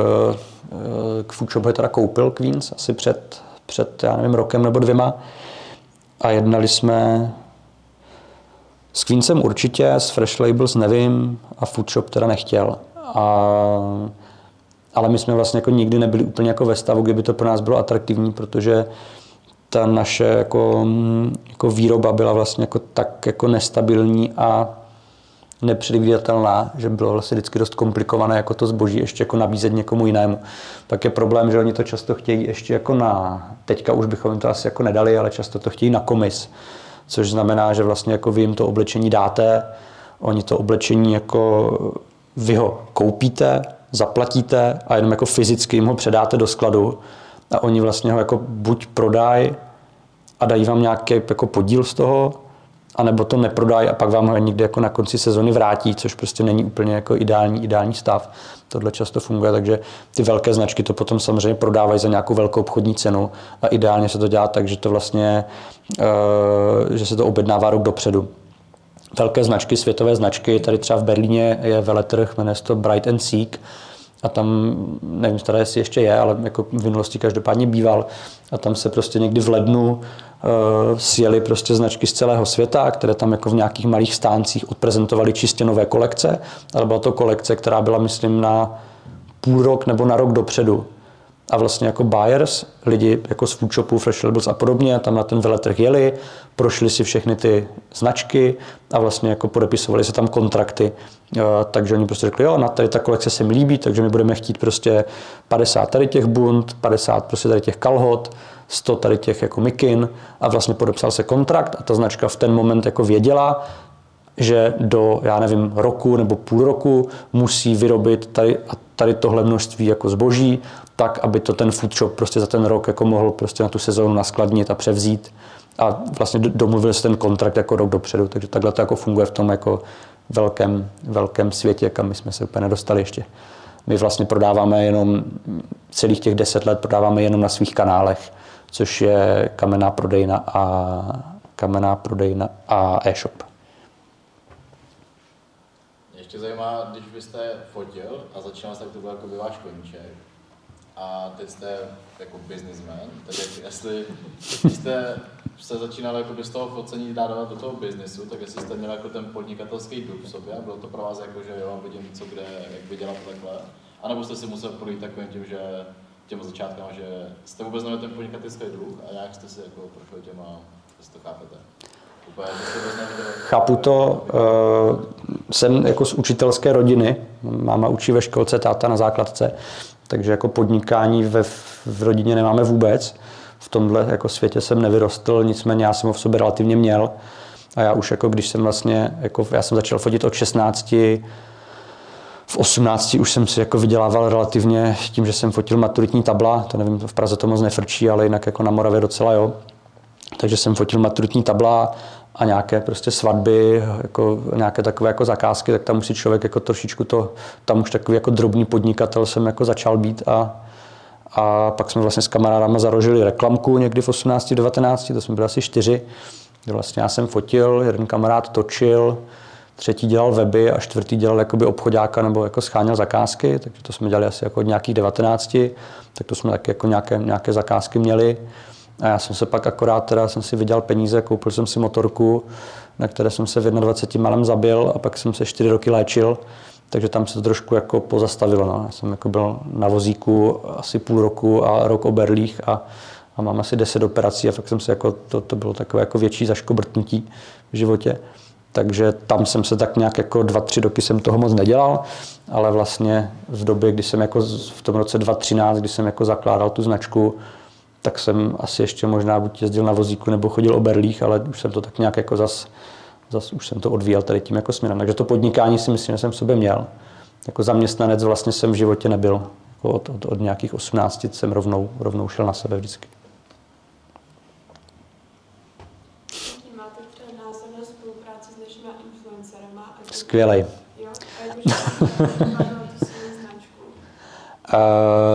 k Foodshop je teda koupil Queens asi před, před, já nevím, rokem nebo dvěma. A jednali jsme s Queensem určitě, s Fresh Labels nevím a Foodshop teda nechtěl. A, ale my jsme vlastně jako nikdy nebyli úplně jako ve stavu, kdyby to pro nás bylo atraktivní, protože ta naše jako, jako výroba byla vlastně jako tak jako nestabilní a nepředvídatelná, že bylo vlastně vždycky dost komplikované jako to zboží ještě jako nabízet někomu jinému. Pak je problém, že oni to často chtějí ještě jako na, teďka už bychom jim to asi jako nedali, ale často to chtějí na komis což znamená, že vlastně jako vy jim to oblečení dáte, oni to oblečení jako vy ho koupíte, zaplatíte a jenom jako fyzicky jim ho předáte do skladu a oni vlastně ho jako buď prodají a dají vám nějaký jako podíl z toho, anebo to neprodají a pak vám ho někdy jako na konci sezony vrátí, což prostě není úplně jako ideální, ideální stav. Tohle často funguje, takže ty velké značky to potom samozřejmě prodávají za nějakou velkou obchodní cenu a ideálně se to dělá tak, že to vlastně, eh, že se to objednává rok dopředu. Velké značky, světové značky, tady třeba v Berlíně je veletrh, jmenuje se to Bright and Seek, a tam, nevím teda, jestli ještě je, ale jako v minulosti každopádně býval a tam se prostě někdy v lednu uh, sjeli prostě značky z celého světa, které tam jako v nějakých malých stáncích odprezentovaly čistě nové kolekce, ale byla to kolekce, která byla, myslím, na půl rok nebo na rok dopředu. A vlastně jako buyers, lidi jako z food shopů, Fresh Labels a podobně, tam na ten veletrh jeli, prošli si všechny ty značky a vlastně jako podepisovali se tam kontrakty. Eh, takže oni prostě řekli, jo, na tady ta kolekce se mi líbí, takže my budeme chtít prostě 50 tady těch bund, 50 prostě tady těch kalhot, 100 tady těch jako mikin a vlastně podepsal se kontrakt a ta značka v ten moment jako věděla, že do, já nevím, roku nebo půl roku musí vyrobit tady, tady tohle množství jako zboží, tak, aby to ten food shop prostě za ten rok jako mohl prostě na tu sezónu naskladnit a převzít. A vlastně domluvil se ten kontrakt jako rok dopředu, takže takhle to jako funguje v tom jako velkém, velkém světě, kam my jsme se úplně nedostali ještě. My vlastně prodáváme jenom celých těch deset let prodáváme jenom na svých kanálech, což je kamenná prodejna a kamenná prodejna a e-shop. Ještě zajímá, když byste fotil a začínal jste, tak to byl jako váš koníček, a teď jste jako businessman, tak jak, jestli jste se začínal jako z toho focení dávat do toho biznesu, tak jestli jste měl jako ten podnikatelský duch v sobě a bylo to pro vás jako, že jo, vidím co kde, jak vydělat takhle, anebo jste si musel projít takovým tím, že těm začátkama, že jste vůbec neměl ten podnikatelský duch a jak jste si jako prošel těma, jestli to chápete? Chápu to. Uh, jsem jako z učitelské rodiny. Máma učí ve školce, táta na základce. Takže jako podnikání ve, v rodině nemáme vůbec. V tomhle jako světě jsem nevyrostl, nicméně já jsem ho v sobě relativně měl. A já už jako když jsem vlastně, jako já jsem začal fotit od 16, v 18 už jsem si jako vydělával relativně tím, že jsem fotil maturitní tabla, to nevím, v Praze to moc nefrčí, ale jinak jako na Moravě docela jo. Takže jsem fotil maturitní tabla a nějaké prostě svatby, jako nějaké takové jako zakázky, tak tam musí člověk jako trošičku to, tam už takový jako drobný podnikatel jsem jako začal být a, a pak jsme vlastně s kamarádama zarožili reklamku někdy v 18, 19, to jsme byli asi čtyři, kde vlastně já jsem fotil, jeden kamarád točil, třetí dělal weby a čtvrtý dělal jakoby obchodáka nebo jako scháněl zakázky, takže to jsme dělali asi jako od nějakých 19, tak to jsme taky jako nějaké, nějaké zakázky měli. A já jsem se pak akorát teda jsem si vydělal peníze, koupil jsem si motorku, na které jsem se v 21 malem zabil a pak jsem se 4 roky léčil, takže tam se to trošku jako pozastavilo. No. Já jsem jako byl na vozíku asi půl roku a rok o berlích a, a mám asi 10 operací a fakt jsem se jako, to, to bylo takové jako větší zaškobrtnutí v životě. Takže tam jsem se tak nějak jako dva, tři roky jsem toho moc nedělal, ale vlastně v době, kdy jsem jako v tom roce 2013, kdy jsem jako zakládal tu značku, tak jsem asi ještě možná buď jezdil na vozíku nebo chodil o berlích, ale už jsem to tak nějak jako zas, zas už jsem to odvíjel tady tím jako směrem. Takže to podnikání si myslím, že jsem v sobě měl. Jako zaměstnanec vlastně jsem v životě nebyl. Jako od, od, od nějakých 18 jsem rovnou, rovnou šel na sebe vždycky. Máte třeba názor na spolupráci s dnešníma influencerama? Skvělej. <laughs>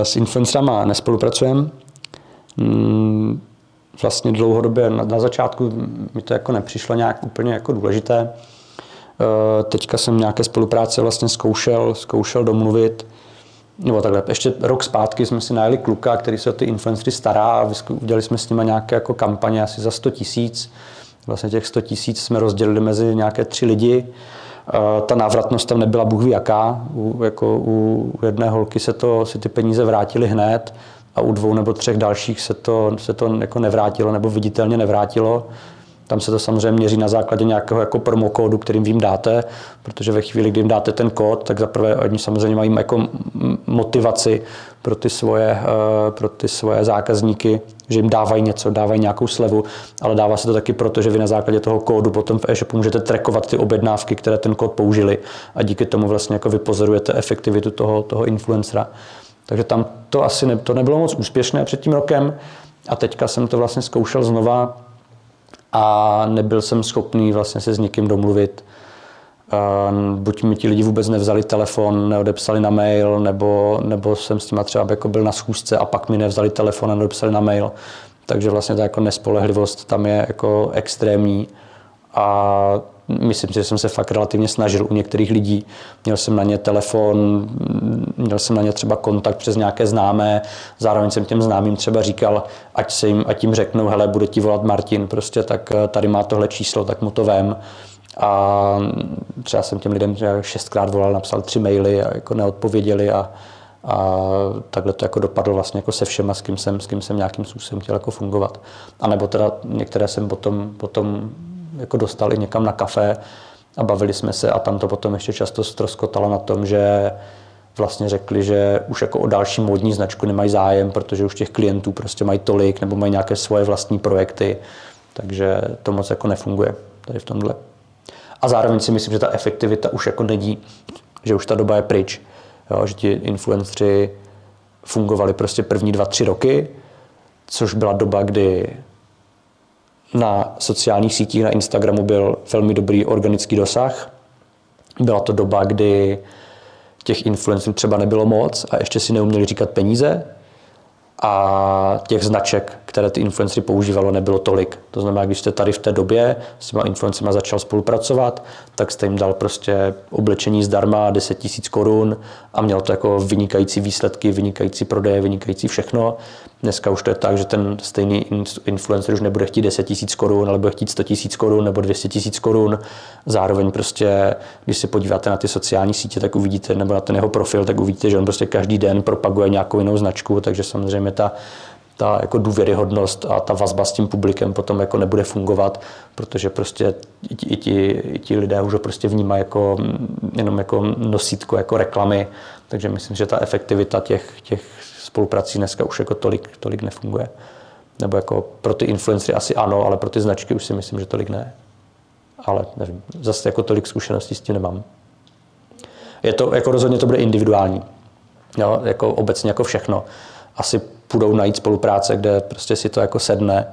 S influencerama nespolupracujeme. Mm, vlastně dlouhodobě na, začátku mi to jako nepřišlo nějak úplně jako důležité. E, teďka jsem nějaké spolupráce vlastně zkoušel, zkoušel domluvit. Nebo takhle, ještě rok zpátky jsme si najeli kluka, který se o ty influencery stará a udělali jsme s nimi nějaké jako kampaně asi za 100 tisíc. Vlastně těch 100 tisíc jsme rozdělili mezi nějaké tři lidi. E, ta návratnost tam nebyla bůh ví jaká. U, jako u jedné holky se, to, si ty peníze vrátily hned, a u dvou nebo třech dalších se to, se to jako nevrátilo nebo viditelně nevrátilo. Tam se to samozřejmě měří na základě nějakého jako promokódu, kterým vím dáte, protože ve chvíli, kdy jim dáte ten kód, tak zaprvé oni samozřejmě mají jako motivaci pro ty svoje, eh, pro ty svoje zákazníky, že jim dávají něco, dávají nějakou slevu, ale dává se to taky proto, že vy na základě toho kódu potom v e-shopu můžete trackovat ty objednávky, které ten kód použili a díky tomu vlastně jako vypozorujete efektivitu toho, toho influencera. Takže tam to asi ne, to nebylo moc úspěšné před tím rokem a teďka jsem to vlastně zkoušel znova a nebyl jsem schopný vlastně se s někým domluvit. Buď mi ti lidi vůbec nevzali telefon, neodepsali na mail, nebo, nebo jsem s nima třeba jako byl na schůzce a pak mi nevzali telefon a neodepsali na mail. Takže vlastně ta jako nespolehlivost tam je jako extrémní a myslím si, že jsem se fakt relativně snažil u některých lidí. Měl jsem na ně telefon, měl jsem na ně třeba kontakt přes nějaké známé, zároveň jsem těm známým třeba říkal, ať, se jim, ať jim řeknou, hele, bude ti volat Martin, prostě tak eh, tady má tohle číslo, tak mu to vem. A třeba jsem těm lidem šestkrát volal, napsal tři maily a jako neodpověděli a, a takhle to jako dopadlo vlastně jako se všema, s kým jsem, s kým jsem nějakým způsobem chtěl jako fungovat. A nebo teda některé jsem potom, potom jako dostal i někam na kafe a bavili jsme se a tam to potom ještě často ztroskotalo na tom, že vlastně řekli, že už jako o další módní značku nemají zájem, protože už těch klientů prostě mají tolik nebo mají nějaké svoje vlastní projekty, takže to moc jako nefunguje tady v tomhle. A zároveň si myslím, že ta efektivita už jako není, že už ta doba je pryč, jo, že ti influenceri fungovali prostě první dva, tři roky, což byla doba, kdy na sociálních sítích, na Instagramu byl velmi dobrý organický dosah. Byla to doba, kdy těch influencerů třeba nebylo moc a ještě si neuměli říkat peníze a těch značek, které ty influencery používalo, nebylo tolik. To znamená, když jste tady v té době s těma influencerima začal spolupracovat, tak jste jim dal prostě oblečení zdarma 10 tisíc korun a mělo to jako vynikající výsledky, vynikající prodeje, vynikající všechno. Dneska už to je tak, že ten stejný influencer už nebude chtít 10 tisíc korun, ale bude chtít 100 tisíc korun nebo 200 tisíc korun. Zároveň prostě, když se podíváte na ty sociální sítě, tak uvidíte, nebo na ten jeho profil, tak uvidíte, že on prostě každý den propaguje nějakou jinou značku, takže samozřejmě ta, ta jako důvěryhodnost a ta vazba s tím publikem potom jako nebude fungovat, protože prostě i ti, i ti, i ti lidé už ho prostě vnímají jako, jenom jako nosítko, jako reklamy, takže myslím, že ta efektivita těch, těch spoluprací dneska už jako tolik, tolik nefunguje. Nebo jako pro ty influencery asi ano, ale pro ty značky už si myslím, že tolik ne. Ale nevím, zase jako tolik zkušeností s tím nemám. Je to, jako rozhodně to bude individuální. Jo, jako obecně jako všechno. Asi půjdou najít spolupráce, kde prostě si to jako sedne,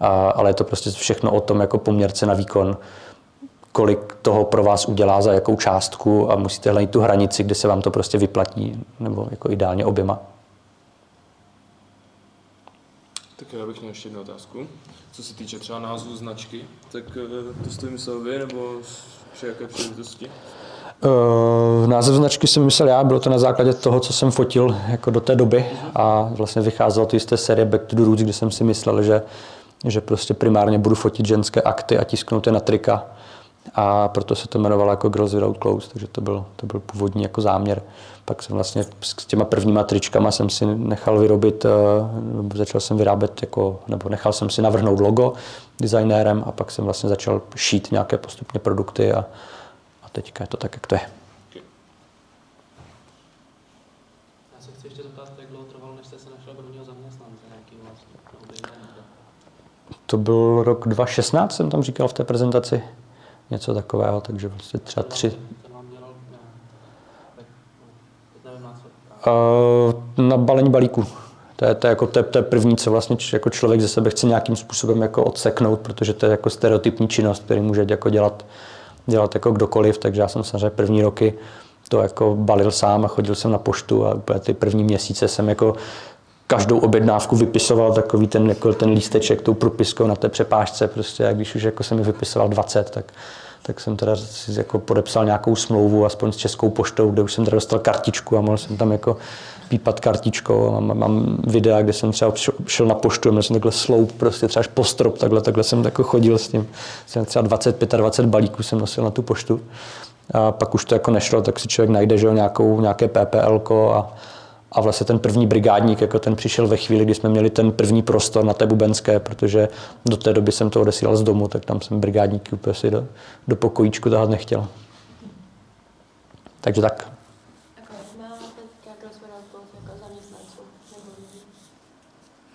a, ale je to prostě všechno o tom jako poměrce na výkon kolik toho pro vás udělá za jakou částku a musíte hledat tu hranici, kde se vám to prostě vyplatí, nebo jako ideálně oběma. Tak já bych měl ještě jednu otázku. Co se týče třeba názvu značky, tak eh, to jste vymyslel vy, nebo při jaké příležitosti? Uh, název značky jsem myslel já, bylo to na základě toho, co jsem fotil jako do té doby a vlastně vycházelo to z té série Back to the Roots, kde jsem si myslel, že, že prostě primárně budu fotit ženské akty a tisknout je na trika a proto se to jmenovalo jako Girls Without Clothes, takže to byl, to byl původní jako záměr. Pak jsem vlastně s těma prvníma tričkama jsem si nechal vyrobit, eh, začal jsem vyrábět jako, nebo nechal jsem si navrhnout logo designérem a pak jsem vlastně začal šít nějaké postupně produkty a, a teďka je to tak, jak to je. Já se chci ještě zeptat, jak dlouho trvalo, než jste se našel prvního zaměstnance, nějaký vlastně, To byl rok 2016, jsem tam říkal v té prezentaci něco takového, takže vlastně třeba tři. Na balení balíku. To je, to je, jako, to je, to je první, co vlastně jako člověk ze sebe chce nějakým způsobem jako odseknout, protože to je jako stereotypní činnost, který může jako dělat, dělat jako kdokoliv, takže já jsem samozřejmě první roky to jako balil sám a chodil jsem na poštu a úplně ty první měsíce jsem jako každou objednávku vypisoval takový ten, jako ten lísteček tou propiskou na té přepážce, prostě, a když už jako jsem mi vypisoval 20, tak tak jsem teda si jako podepsal nějakou smlouvu, aspoň s Českou poštou, kde už jsem teda dostal kartičku a mohl jsem tam jako pípat kartičkou. Mám, mám videa, kde jsem třeba šel na poštu měl jsem takhle sloup, prostě třeba až po strop, takhle, takhle jsem jako chodil s tím. Jsem třeba 20, 25 balíků jsem nosil na tu poštu. A pak už to jako nešlo, tak si člověk najde že jo, nějakou, nějaké PPL a, a vlastně ten první brigádník, jako ten přišel ve chvíli, kdy jsme měli ten první prostor na té Bubenské, protože do té doby jsem to odesílal z domu, tak tam jsem brigádníky úplně si do, do pokojíčku tahat nechtěl. Takže tak.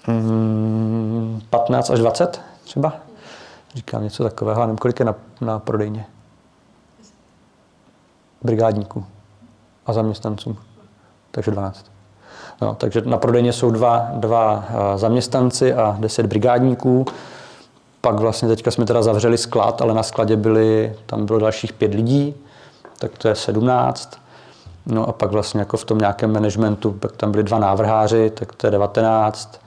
Hmm, 15 až 20 třeba. Říkám něco takového, nevím, kolik je na, na prodejně. Brigádníků a zaměstnanců. Takže 12. No, takže na prodejně jsou dva, dva eh, zaměstnanci a deset brigádníků. pak vlastně teďka jsme teda zavřeli sklad, ale na skladě byli, tam bylo dalších pět lidí, tak to je 17. No a pak vlastně jako v tom nějakém managementu, pak tam byli dva návrháři, tak to je 19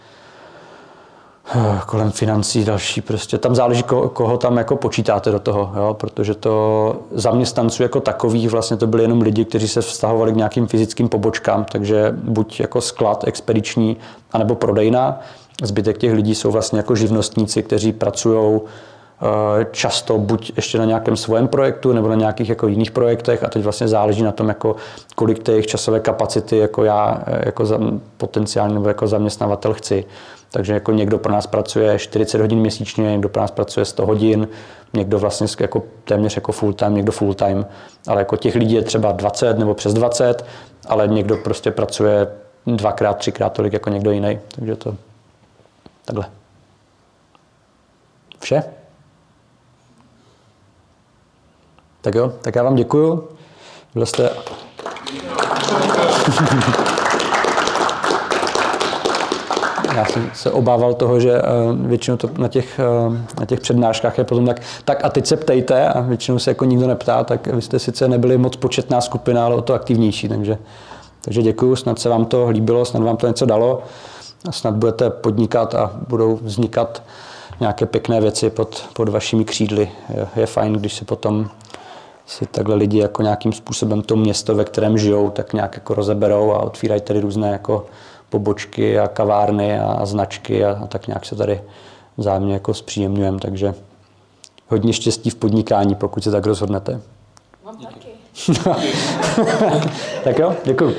kolem financí další prostě. Tam záleží, ko, koho tam jako počítáte do toho, jo? protože to zaměstnanců jako takových vlastně to byli jenom lidi, kteří se vztahovali k nějakým fyzickým pobočkám, takže buď jako sklad expediční, anebo prodejna. Zbytek těch lidí jsou vlastně jako živnostníci, kteří pracují eh, často buď ještě na nějakém svém projektu nebo na nějakých jako jiných projektech a teď vlastně záleží na tom, jako kolik té jejich časové kapacity jako já eh, jako za, potenciální nebo jako zaměstnavatel chci. Takže jako někdo pro nás pracuje 40 hodin měsíčně, někdo pro nás pracuje 100 hodin, někdo vlastně jako téměř jako full time, někdo full time, ale jako těch lidí je třeba 20 nebo přes 20, ale někdo prostě pracuje dvakrát, třikrát tolik jako někdo jiný, takže to takhle. Vše? Tak jo, tak já vám děkuju. Byl jste... <laughs> Já jsem se obával toho, že eh, většinou to na těch, eh, na těch přednáškách je potom tak, tak a teď se ptejte a většinou se jako nikdo neptá, tak vy jste sice nebyli moc početná skupina, ale o to aktivnější, takže, takže děkuju, snad se vám to líbilo, snad vám to něco dalo a snad budete podnikat a budou vznikat nějaké pěkné věci pod, pod vašimi křídly. Je, je fajn, když se potom si takhle lidi jako nějakým způsobem to město, ve kterém žijou, tak nějak jako rozeberou a otvírají tady různé jako pobočky a kavárny a, a značky a, a tak nějak se tady vzájemně jako zpříjemňujeme, takže hodně štěstí v podnikání, pokud se tak rozhodnete. Mám taky. <laughs> tak jo, děkuji.